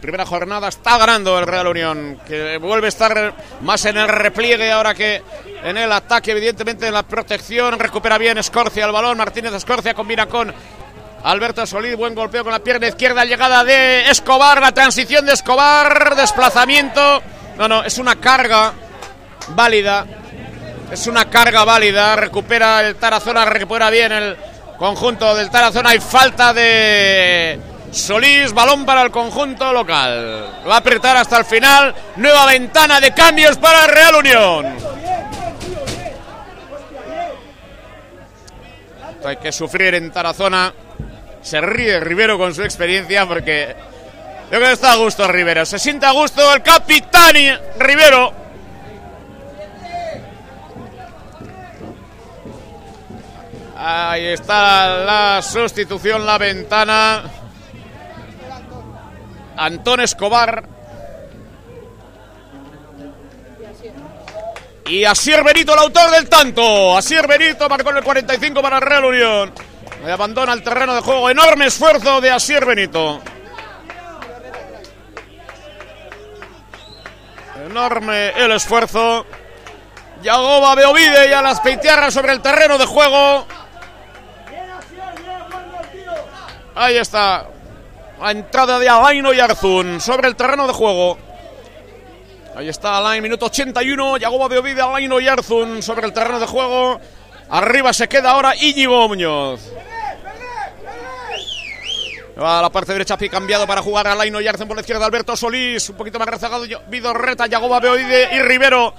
Primera jornada está ganando el Real Unión, que vuelve a estar más en el repliegue ahora que en el ataque, evidentemente en la protección. Recupera bien Escorcia el balón. Martínez Escorcia combina con Alberto Solís, buen golpeo con la pierna izquierda, llegada de Escobar, la transición de Escobar, desplazamiento. No, no, es una carga válida. Es una carga válida. Recupera el Tarazona, recupera bien el conjunto del Tarazona. Hay falta de Solís, balón para el conjunto local. Va a apretar hasta el final. Nueva ventana de cambios para Real Unión. Hay que sufrir en Tarazona. Se ríe Rivero con su experiencia porque yo creo que está a gusto Rivero. Se siente a gusto el capitán Rivero. Ahí está la sustitución, la ventana. Antón Escobar. Y Asier Benito, el autor del tanto. Asier Benito marcó el 45 para Real Unión. Y abandona el terreno de juego. Enorme esfuerzo de Asier Benito. Enorme el esfuerzo. Yagoba Beovide y a las peitearras sobre el terreno de juego. Ahí está. La entrada de Alain Oyarzún sobre el terreno de juego. Ahí está Alain, minuto 81. Yagoba Beovide, Alain Oyarzún sobre el terreno de juego. Arriba se queda ahora Íñigo Muñoz. A la parte derecha, pie cambiado para jugar a Laino Yarzen por la izquierda. Alberto Solís, un poquito más rezagado. Vidorreta, Yagoba Beoide y Rivero.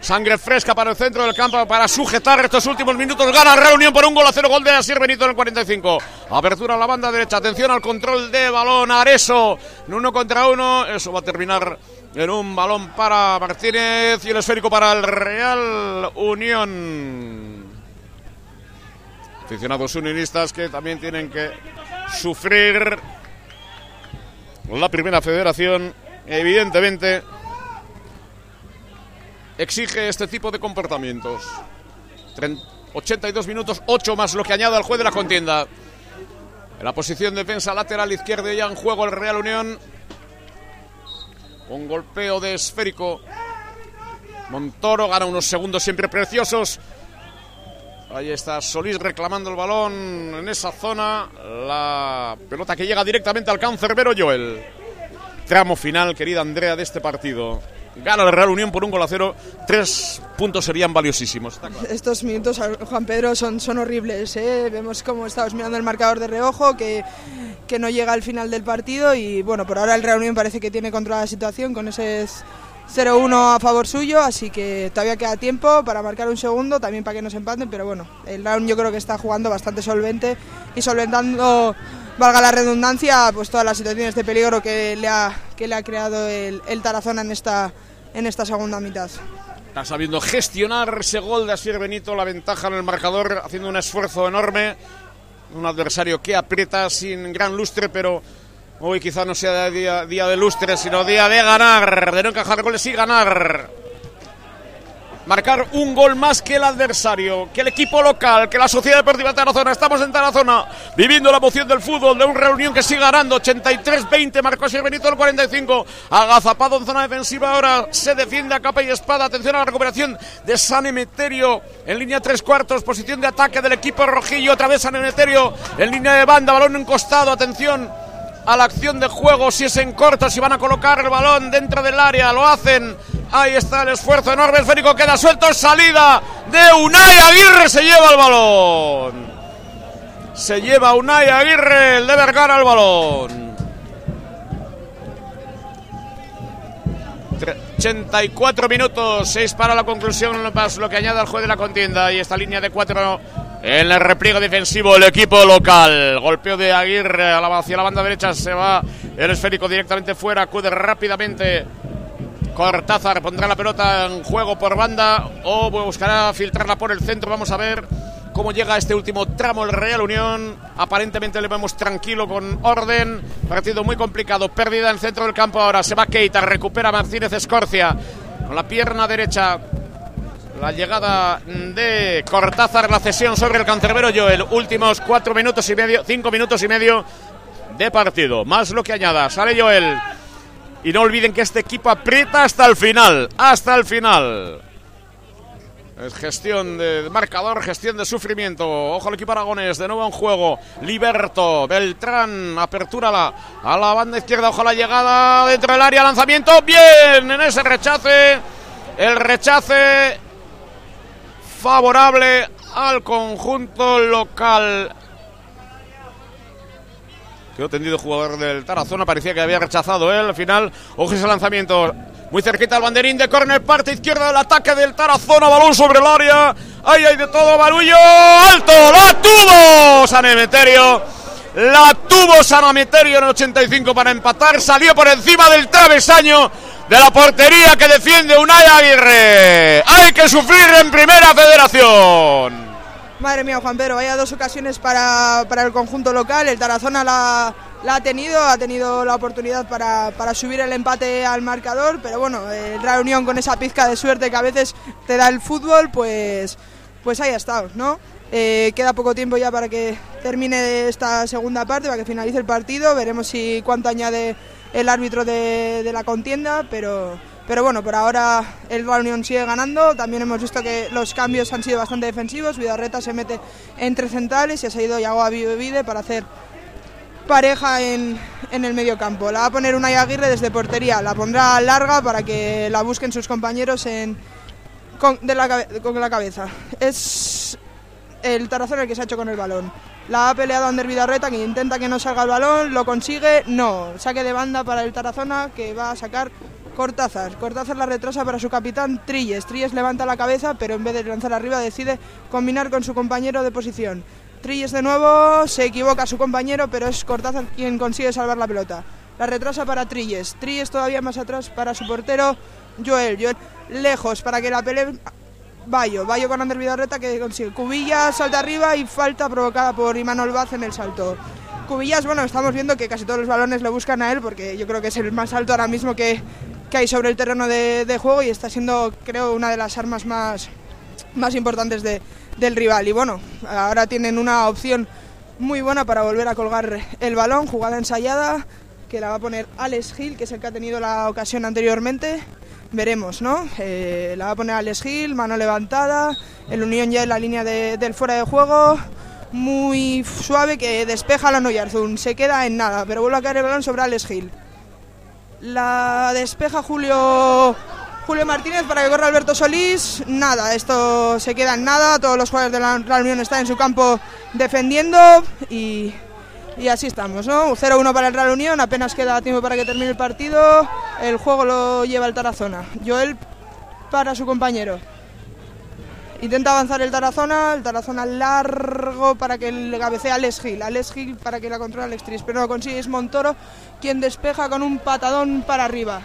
Sangre fresca para el centro del campo para sujetar estos últimos minutos. Gana Reunión por un gol a cero. Gol de Asier Benito en el 45. Apertura a la banda derecha. Atención al control de balón. Areso. Uno contra uno. Eso va a terminar en un balón para Martínez y el esférico para el Real Unión. Aficionados unionistas que también tienen que sufrir la primera federación. Evidentemente exige este tipo de comportamientos. 82 minutos, 8 más lo que añade al juez de la contienda. En la posición de defensa lateral izquierda ya en juego el Real Unión. Un golpeo de esférico. Montoro gana unos segundos siempre preciosos. Ahí está Solís reclamando el balón en esa zona. La pelota que llega directamente al cancerbero Joel. Tramo final, querida Andrea, de este partido. Gana el Real Unión por un gol a cero. Tres puntos serían valiosísimos. Estos minutos, Juan Pedro, son, son horribles. ¿eh? Vemos cómo estamos mirando el marcador de reojo, que, que no llega al final del partido. Y bueno, por ahora el Real Unión parece que tiene controlada la situación con ese 0-1 a favor suyo. Así que todavía queda tiempo para marcar un segundo, también para que nos empaten. Pero bueno, el Real yo creo que está jugando bastante solvente y solventando valga la redundancia, pues todas las situaciones de peligro que le ha, que le ha creado el, el Tarazona en esta, en esta segunda mitad. Está sabiendo gestionar ese gol de Asier Benito, la ventaja en el marcador, haciendo un esfuerzo enorme. Un adversario que aprieta sin gran lustre, pero hoy quizá no sea día, de lustre, sino día de ganar, de no encajar goles y ganar marcar un gol más que el adversario, que el equipo local, que la Sociedad Deportiva Tarazona. Estamos en Tarazona viviendo la emoción del fútbol, de una reunión que sigue ganando. 83-20, marcó Sir Benito el 45. Agazapado en zona defensiva, ahora se defiende a capa y espada. Atención a la recuperación de San Emeterio en línea tres cuartos, posición de ataque del equipo rojillo. Otra vez San Emeterio en línea de banda, balón en costado. Atención a la acción de juego, si es en corto, si van a colocar el balón dentro del área, lo hacen Ahí está el esfuerzo enorme. El Férico queda suelto. Salida de Unai Aguirre. Se lleva el balón. Se lleva Unai Aguirre, el de Vergara, el balón. 84 minutos, 6 para la conclusión, lo que añade al juez de la contienda. Y esta línea de 4 en el repliegue defensivo el equipo local. Golpeo de Aguirre hacia la banda derecha. Se va el esférico directamente fuera. Acude rápidamente Cortázar pondrá la pelota en juego por banda o buscará filtrarla por el centro. Vamos a ver cómo llega este último tramo el Real Unión. Aparentemente le vemos tranquilo con orden. Partido muy complicado. Pérdida en centro del campo ahora. Se va Keita. Recupera Martínez Escorcia. Con la pierna derecha. La llegada de Cortázar. La cesión sobre el cancerbero Joel. Últimos cuatro minutos y medio. Cinco minutos y medio de partido. Más lo que añada, sale Joel. Y no olviden que este equipo aprieta hasta el final, hasta el final. Es gestión de marcador, gestión de sufrimiento. Ojo al equipo aragonés, de nuevo en juego. Liberto, Beltrán, apertura la, a la banda izquierda. Ojo a la llegada dentro del área, lanzamiento. Bien, en ese rechace. El rechace favorable al conjunto local. Quedó tendido jugador del Tarazona, parecía que había rechazado él. Al final, ojo ese lanzamiento. Muy cerquita al banderín de córner, parte izquierda del ataque del Tarazona, balón sobre el área. Ahí hay de todo, Barullo, alto, la tuvo San Emeterio. La tuvo San Emeterio en 85 para empatar, salió por encima del travesaño de la portería que defiende Unai Aguirre. Hay que sufrir en primera federación. Madre mía, Juan Pedro, vaya dos ocasiones para, para el conjunto local. El Tarazona la, la, ha tenido, ha tenido la oportunidad para, para, subir el empate al marcador, pero bueno, el Real Unión con esa pizca de suerte que a veces te da el fútbol, pues, pues ahí ha estado, ¿no? Eh, queda poco tiempo ya para que termine esta segunda parte, para que finalice el partido. Veremos si cuánto añade el árbitro de, de la contienda, pero pero bueno, por ahora el Unión sigue ganando. También hemos visto que los cambios han sido bastante defensivos. Vidarreta se mete entre centrales y ha salido Yago Vivide para hacer pareja en, en el medio campo. La va a poner una Aguirre desde portería. La pondrá larga para que la busquen sus compañeros en, con, de la, con la cabeza. Es el Tarazona el que se ha hecho con el balón. La ha peleado Ander Vidarreta que intenta que no salga el balón, lo consigue, no. Saque de banda para el Tarazona que va a sacar Cortázar. Cortázar la retrasa para su capitán Trilles. Trilles levanta la cabeza, pero en vez de lanzar arriba decide combinar con su compañero de posición. Trilles de nuevo, se equivoca su compañero, pero es Cortázar quien consigue salvar la pelota. La retrasa para Trilles. Trilles todavía más atrás para su portero Joel. Joel lejos para que la pelee Bayo. Bayo con Ander Vidarreta que consigue. Cubilla salta arriba y falta provocada por Imanol Vaz en el salto. Cubillas, bueno, estamos viendo que casi todos los balones le buscan a él porque yo creo que es el más alto ahora mismo que, que hay sobre el terreno de, juego y está siendo, creo, una de las armas más, más importantes de, del rival. Y bueno, ahora tienen una opción muy buena para volver a colgar el balón, jugada ensayada, que la va a poner Alex Gil, que es el que ha tenido la ocasión anteriormente. Veremos, ¿no? Eh, la va a poner Alex Gil, mano levantada, el Unión ya en la línea de, del fuera de juego, muy suave que despeja la Noyarzun, se queda en nada, pero vuelve a caer el balón sobre Alex Gil. La despeja Julio Julio Martínez para que corra Alberto Solís. Nada, esto se queda en nada. Todos los jugadores de la Real Unión están en su campo defendiendo y, y así estamos, ¿no? 0-1 para el Real Unión, apenas queda tiempo para que termine el partido. El juego lo lleva el Tarazona. Joel para su compañero. Intenta avanzar el Tarazona, el Tarazona largo para que le cabecee a Alex Gil, Alex Gil para que la controle Alex Tris, pero no lo consigue, es Montoro quien despeja con un patadón para arriba.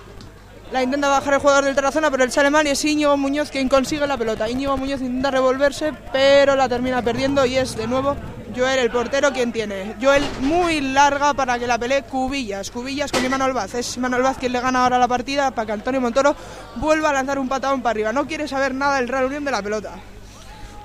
La intenta bajar el jugador del Tarazona, pero el sale mal y es Íñigo Muñoz quien consigue la pelota. Íñigo Muñoz intenta revolverse, pero la termina perdiendo y es de nuevo Joel, el portero, quien tiene. Joel muy larga para que la pelee Cubillas. Cubillas con Imanol Vaz. Es Imanol Vaz quien le gana ahora la partida para que Antonio Montoro vuelva a lanzar un patadón para arriba. No quiere saber nada del Real Unión de la pelota.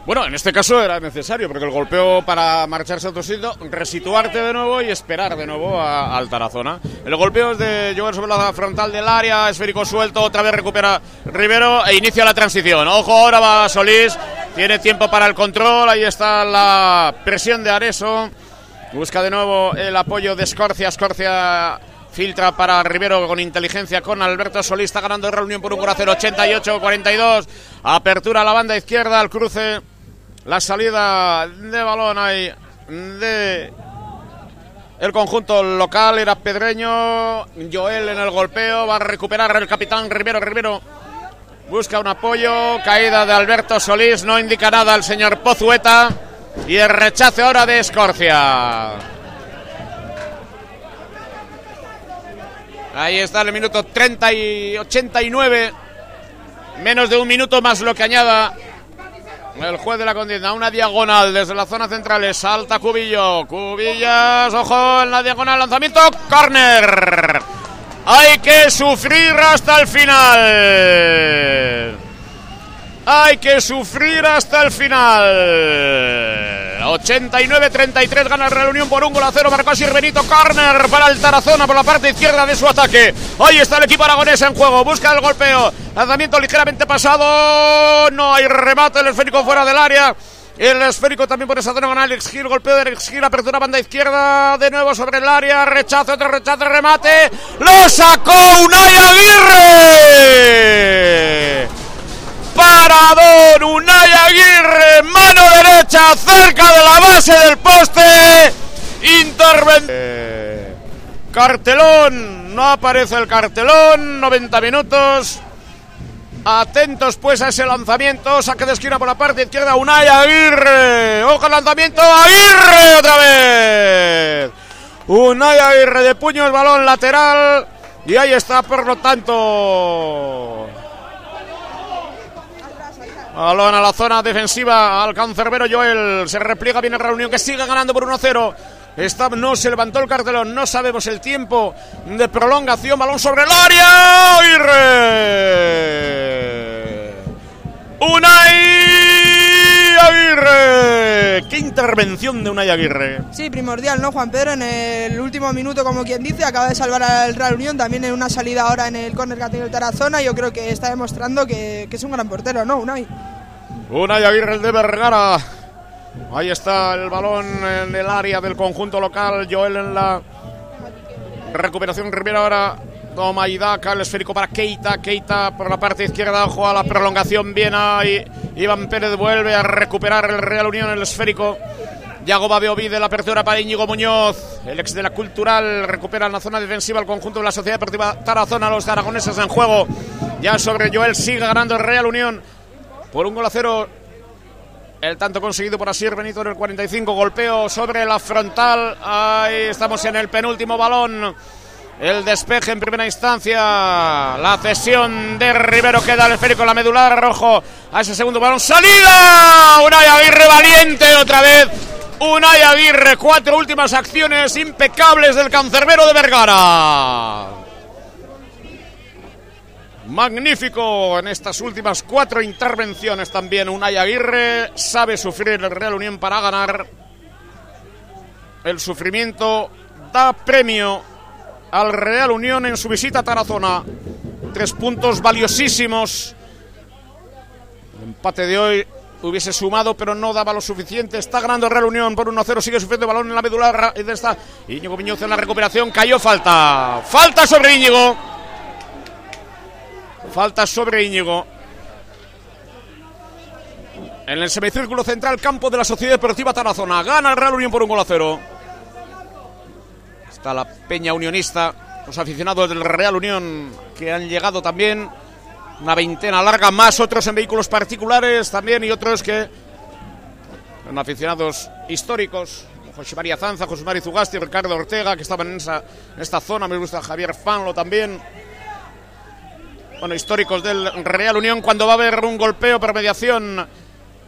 Bueno, en este caso era necesario, porque el golpeo para marcharse a otro sitio, resituarte de nuevo y esperar de nuevo a, al Tarazona. El golpeo es de llover sobre la frontal del área, esférico suelto, otra vez recupera Rivero e inicia la transición. Ojo, ahora va Solís, tiene tiempo para el control, ahí está la presión de Areso. Busca de nuevo el apoyo de Escorcia, Escorcia filtra para Rivero con inteligencia con Alberto Solís, está ganando Reunión por un gol 88-42. Apertura a la banda izquierda, al cruce, la salida de balón ahí el conjunto local. Era Pedreño, Joel en el golpeo, va a recuperar el capitán Rivero, Rivero busca un apoyo, caída de Alberto Solís, no indica nada el señor Pozueta y el rechace ahora de Escorcia. Ahí está el minuto 30 y 89. Menos de un minuto más lo que añada el juez de la contienda. Una diagonal desde la zona central. Salta Cubillo. Cubillas, ojo en la diagonal. Lanzamiento. Corner. Hay que sufrir hasta el final. Hay que sufrir hasta el final. 89-33 gana el Real Unión por un gol a cero. Marcó Sir Benito. Corner para el Tarazona por la parte izquierda de su ataque. Ahí está el equipo aragonés en juego. Busca el golpeo. Lanzamiento ligeramente pasado. No hay remate. El esférico fuera del área. El esférico también por esa zona con Alex Gil. Golpeo de Alex Gil. Apertura banda izquierda. De nuevo sobre el área. Rechazo, otro rechazo, remate. ¡Lo sacó Unai Aguirre! Parador Unai Aguirre. Mano derecha cerca de la base del poste. Intervención. Cartelón. No aparece el cartelón. 90 minutos. Atentos pues a ese lanzamiento. Saque de esquina por la parte izquierda. Unai Aguirre. Ojo al lanzamiento. Aguirre otra vez. Unai Aguirre de puño el balón lateral. Y ahí está, por lo tanto. Balón a la zona defensiva al cancerbero Joel. Se repliega bien el reunión que sigue ganando por 1-0. Está, no se levantó el cartelón, no sabemos el tiempo de prolongación. Balón sobre el área. Aguirre. Unai Aguirre. Qué intervención de Unai Aguirre. Sí, primordial, ¿no? Juan Pedro en el último minuto, como quien dice, acaba de salvar al Real Unión. También en una salida ahora en el córner que ha tenido el Tarazona. Yo creo que está demostrando que, que es un gran portero, ¿no? Unai. Unai Aguirre, el de Vergara. Ahí está el balón en el área del conjunto local. Joel en la recuperación. Rivera ahora. Toma Idaka, el esférico para Keita. Keita por la parte izquierda. Juega la prolongación. Bien ahí. Iván Pérez vuelve a recuperar el Real Unión, el esférico. Yago Babeoví de la apertura para Íñigo Muñoz. El ex de la Cultural recupera en la zona defensiva el conjunto de la Sociedad Deportiva Tarazona. Los aragoneses en juego. Ya sobre Joel sigue ganando el Real Unión por un gol a cero el tanto conseguido por Asier Benito en el 45. Golpeo sobre la frontal. Ahí estamos en el penúltimo balón. El despeje en primera instancia. La cesión de Rivero queda el esférico, la medular rojo. A ese segundo balón. ¡Salida! Unai Aguirre valiente otra vez. Unai Aguirre. Cuatro últimas acciones impecables del cancerbero de Vergara. Magnífico en estas últimas cuatro intervenciones también. Unai Aguirre sabe sufrir el Real Unión para ganar. El sufrimiento da premio al Real Unión en su visita a Tarazona. Tres puntos valiosísimos. El empate de hoy hubiese sumado, pero no daba lo suficiente. Está ganando el Real Unión por 1-0. Sigue sufriendo balón en la medular. Y de esta Íñigo Muñoz en la recuperación. Cayó falta. Falta sobre Íñigo. Falta sobre Íñigo. En el semicírculo central, campo de la Sociedad Deportiva Tarazona. Gana el Real Unión por un gol a cero. Está la Peña Unionista. Los aficionados del Real Unión que han llegado también. Una veintena larga más, otros en vehículos particulares también y otros que son aficionados históricos. José María Zanza, José María Zugasti, Ricardo Ortega, que estaban en, en esta zona. Me gusta Javier Fanlo también bueno, históricos del Real Unión, cuando va a haber un golpeo por mediación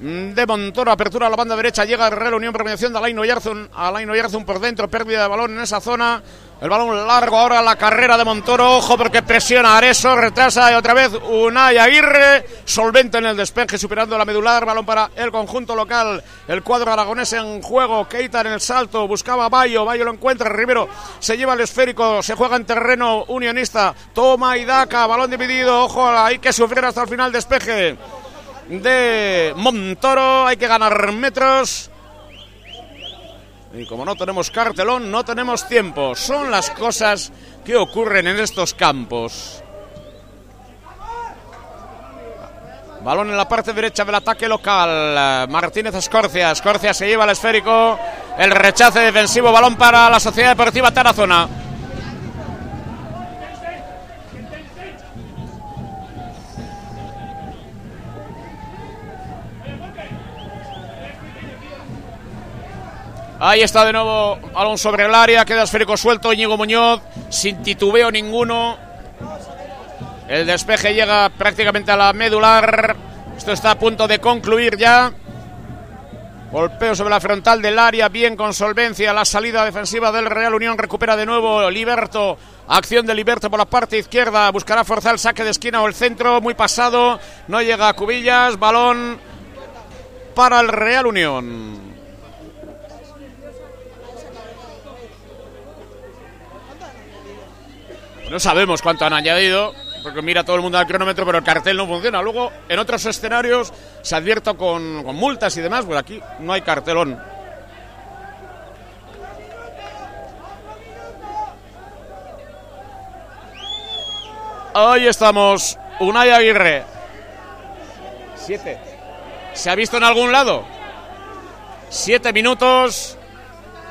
de Montoro, apertura a la banda derecha, llega el Real Unión por mediación de Alain Oyarzun, Alain Oyarzun por dentro, pérdida de balón en esa zona, el balón largo ahora la carrera de Montoro, ojo porque presiona Areso, retrasa y otra vez Unai Aguirre, solvente en el despeje, superando la medular, balón para el conjunto local, el cuadro aragonés en juego, Keita en el salto, buscaba Bayo, Bayo lo encuentra, Rivero se lleva el esférico, se juega en terreno unionista, toma Idaka, balón dividido, ojo, hay que sufrir hasta el final despeje de Montoro, hay que ganar metros. Y como no tenemos cartelón, no tenemos tiempo. Son las cosas que ocurren en estos campos. Balón en la parte derecha del ataque local. Martínez Escorcia. Escorcia se lleva el esférico. El rechace defensivo. Balón para la Sociedad Deportiva Tarazona. Ahí está de nuevo balón sobre el área, queda esférico suelto, Íñigo Muñoz, sin titubeo ninguno. El despeje llega prácticamente a la medular. Esto está a punto de concluir ya. Golpeo sobre la frontal del área, bien con solvencia. La salida defensiva del Real Unión recupera de nuevo Liberto. Acción de Liberto por la parte izquierda. Buscará forzar el saque de esquina o el centro. Muy pasado. No llega a Cubillas. Balón para el Real Unión. No sabemos cuánto han añadido, porque mira todo el mundo al cronómetro, pero el cartel no funciona. Luego, en otros escenarios se advierto con, con multas y demás, pues aquí no hay cartelón. Ahí estamos, Unai Aguirre. Siete. ¿Se ha visto en algún lado? Siete minutos.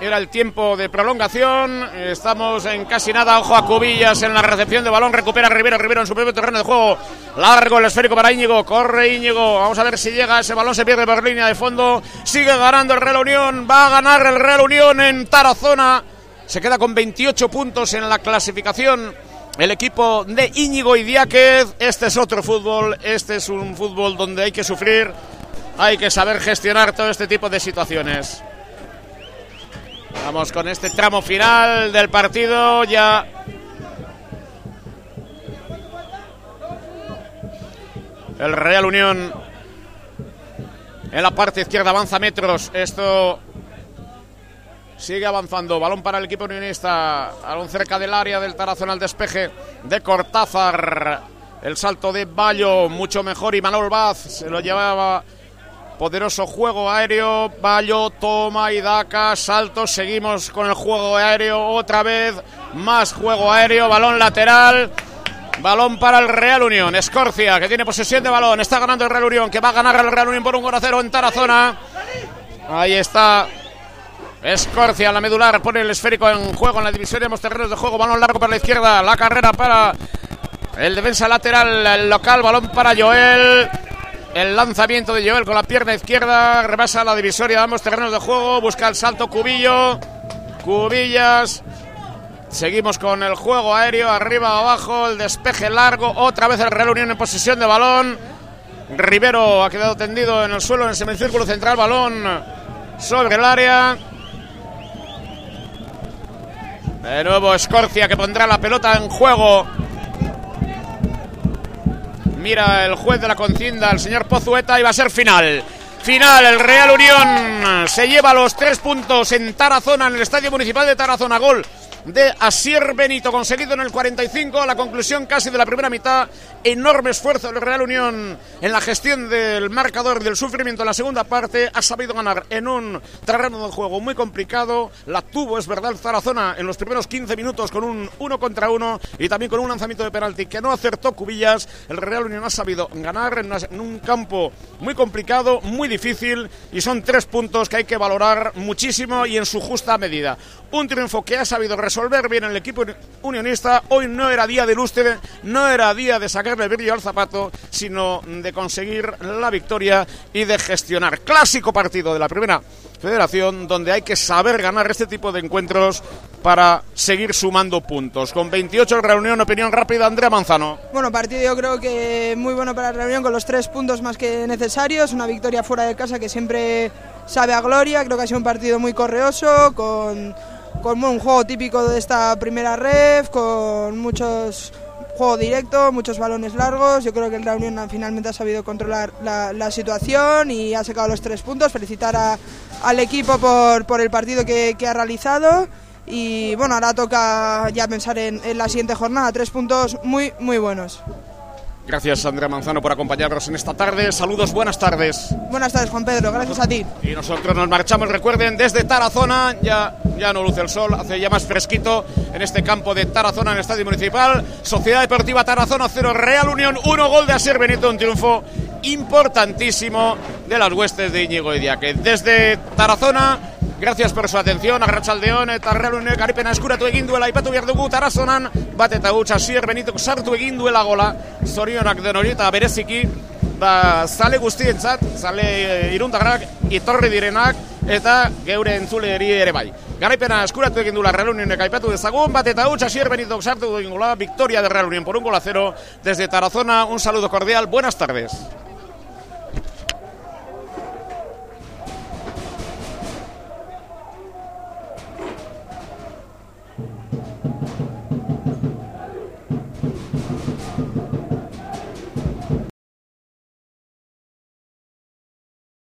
Era el tiempo de prolongación. Estamos en casi nada. Ojo a Cubillas en la recepción de balón. Recupera Rivero. Rivero en su propio terreno de juego. Largo el esférico para Íñigo. Corre Íñigo. Vamos a ver si llega. Ese balón se pierde por línea de fondo. Sigue ganando el Real Unión. Va a ganar el Real Unión en Tarazona. Se queda con 28 puntos en la clasificación el equipo de Íñigo y Diáquez. Este es otro fútbol, este es un fútbol donde hay que sufrir, hay que saber gestionar todo este tipo de situaciones. Vamos con este tramo final del partido ya. El Real Unión en la parte izquierda avanza metros. Esto Sigue avanzando. Balón para el equipo unionista. Balón cerca del área del Tarazón al despeje de Cortázar. El salto de Bayo, mucho mejor. Y Manuel Vaz se lo llevaba. Poderoso juego aéreo. Bayo toma y daca. Salto. Seguimos con el juego aéreo otra vez. Más juego aéreo. Balón lateral. Balón para el Real Unión. Escorcia, que tiene posesión de balón. Está ganando el Real Unión, que va a ganar el Real Unión por un gol a cero en Tarazona. Ahí está Escorcia, la medular, pone el esférico en juego en la división de terrenos de juego. Balón largo para la izquierda. La carrera para el defensa lateral, el local. Balón para Joel. El lanzamiento de Joel con la pierna izquierda. Rebasa la divisoria de ambos terrenos de juego. Busca el salto Cubillo. Cubillas. Seguimos con el juego aéreo. Arriba, abajo. El despeje largo. Otra vez el Real Unión en posesión de balón. Rivero ha quedado tendido en el suelo en el semicírculo central. Balón sobre el área. De nuevo Escorcia que pondrá la pelota en juego. Mira el juez de la contienda, el señor Pozueta, y va a ser final. Final, el Real Unión se lleva los tres puntos en Tarazona, en el Estadio Municipal de Tarazona. Gol de Asier Benito, conseguido en el 45, la conclusión casi de la primera mitad. Enorme esfuerzo del Real Unión en la gestión del marcador del sufrimiento en la segunda parte. Ha sabido ganar en un terreno de juego muy complicado. La tuvo, es verdad, Zarazona en los primeros 15 minutos con un uno contra uno y también con un lanzamiento de penalti que no acertó Cubillas. El Real Unión ha sabido ganar en un campo muy complicado, muy difícil y son tres puntos que hay que valorar muchísimo y en su justa medida. Un triunfo que ha sabido resolver bien el equipo unionista. Hoy no era día de lustre, no era día de sacarle brillo al zapato, sino de conseguir la victoria y de gestionar. Clásico partido de la primera federación donde hay que saber ganar este tipo de encuentros para seguir sumando puntos. Con 28 reunión, opinión rápida, Andrea Manzano. Bueno, partido yo creo que muy bueno para la reunión con los tres puntos más que necesarios. Una victoria fuera de casa que siempre sabe a gloria. Creo que ha sido un partido muy correoso, con con un juego típico de esta primera ref, con muchos juego directo, muchos balones largos. Yo creo que el Reunión finalmente ha sabido controlar la, situación y ha sacado los tres puntos. Felicitar al equipo por, por el partido que, ha realizado. Y bueno, ahora toca ya pensar en, en la siguiente jornada. Tres puntos muy, muy buenos. Gracias, Andrea Manzano, por acompañarnos en esta tarde. Saludos, buenas tardes. Buenas tardes, Juan Pedro, gracias a ti. Y nosotros nos marchamos, recuerden, desde Tarazona. Ya, ya no luce el sol, hace ya más fresquito en este campo de Tarazona, en el Estadio Municipal. Sociedad Deportiva Tarazona 0, Real Unión 1, gol de Asier Benito, un triunfo importantísimo de las huestes de Íñigo Diaque. Desde Tarazona Gracias por su atención, arratsaldeon eta Real Unión garipena eskuratu egin duela aipatu behar dugu tarazonan, bat eta gutxa sier benito sartu egin duela gola, zorionak den hori eta bereziki, ba, zale guztientzat, zale e, irundarrak, itorri direnak, eta geure entzuleri ere bai. Garaipena eskuratu egin duela Real Unionek aipatu dezagun, bat eta gutxa sier benito sartu egin victoria de Real Unión por un gol a cero, desde Tarazona, un saludo cordial, buenas tardes.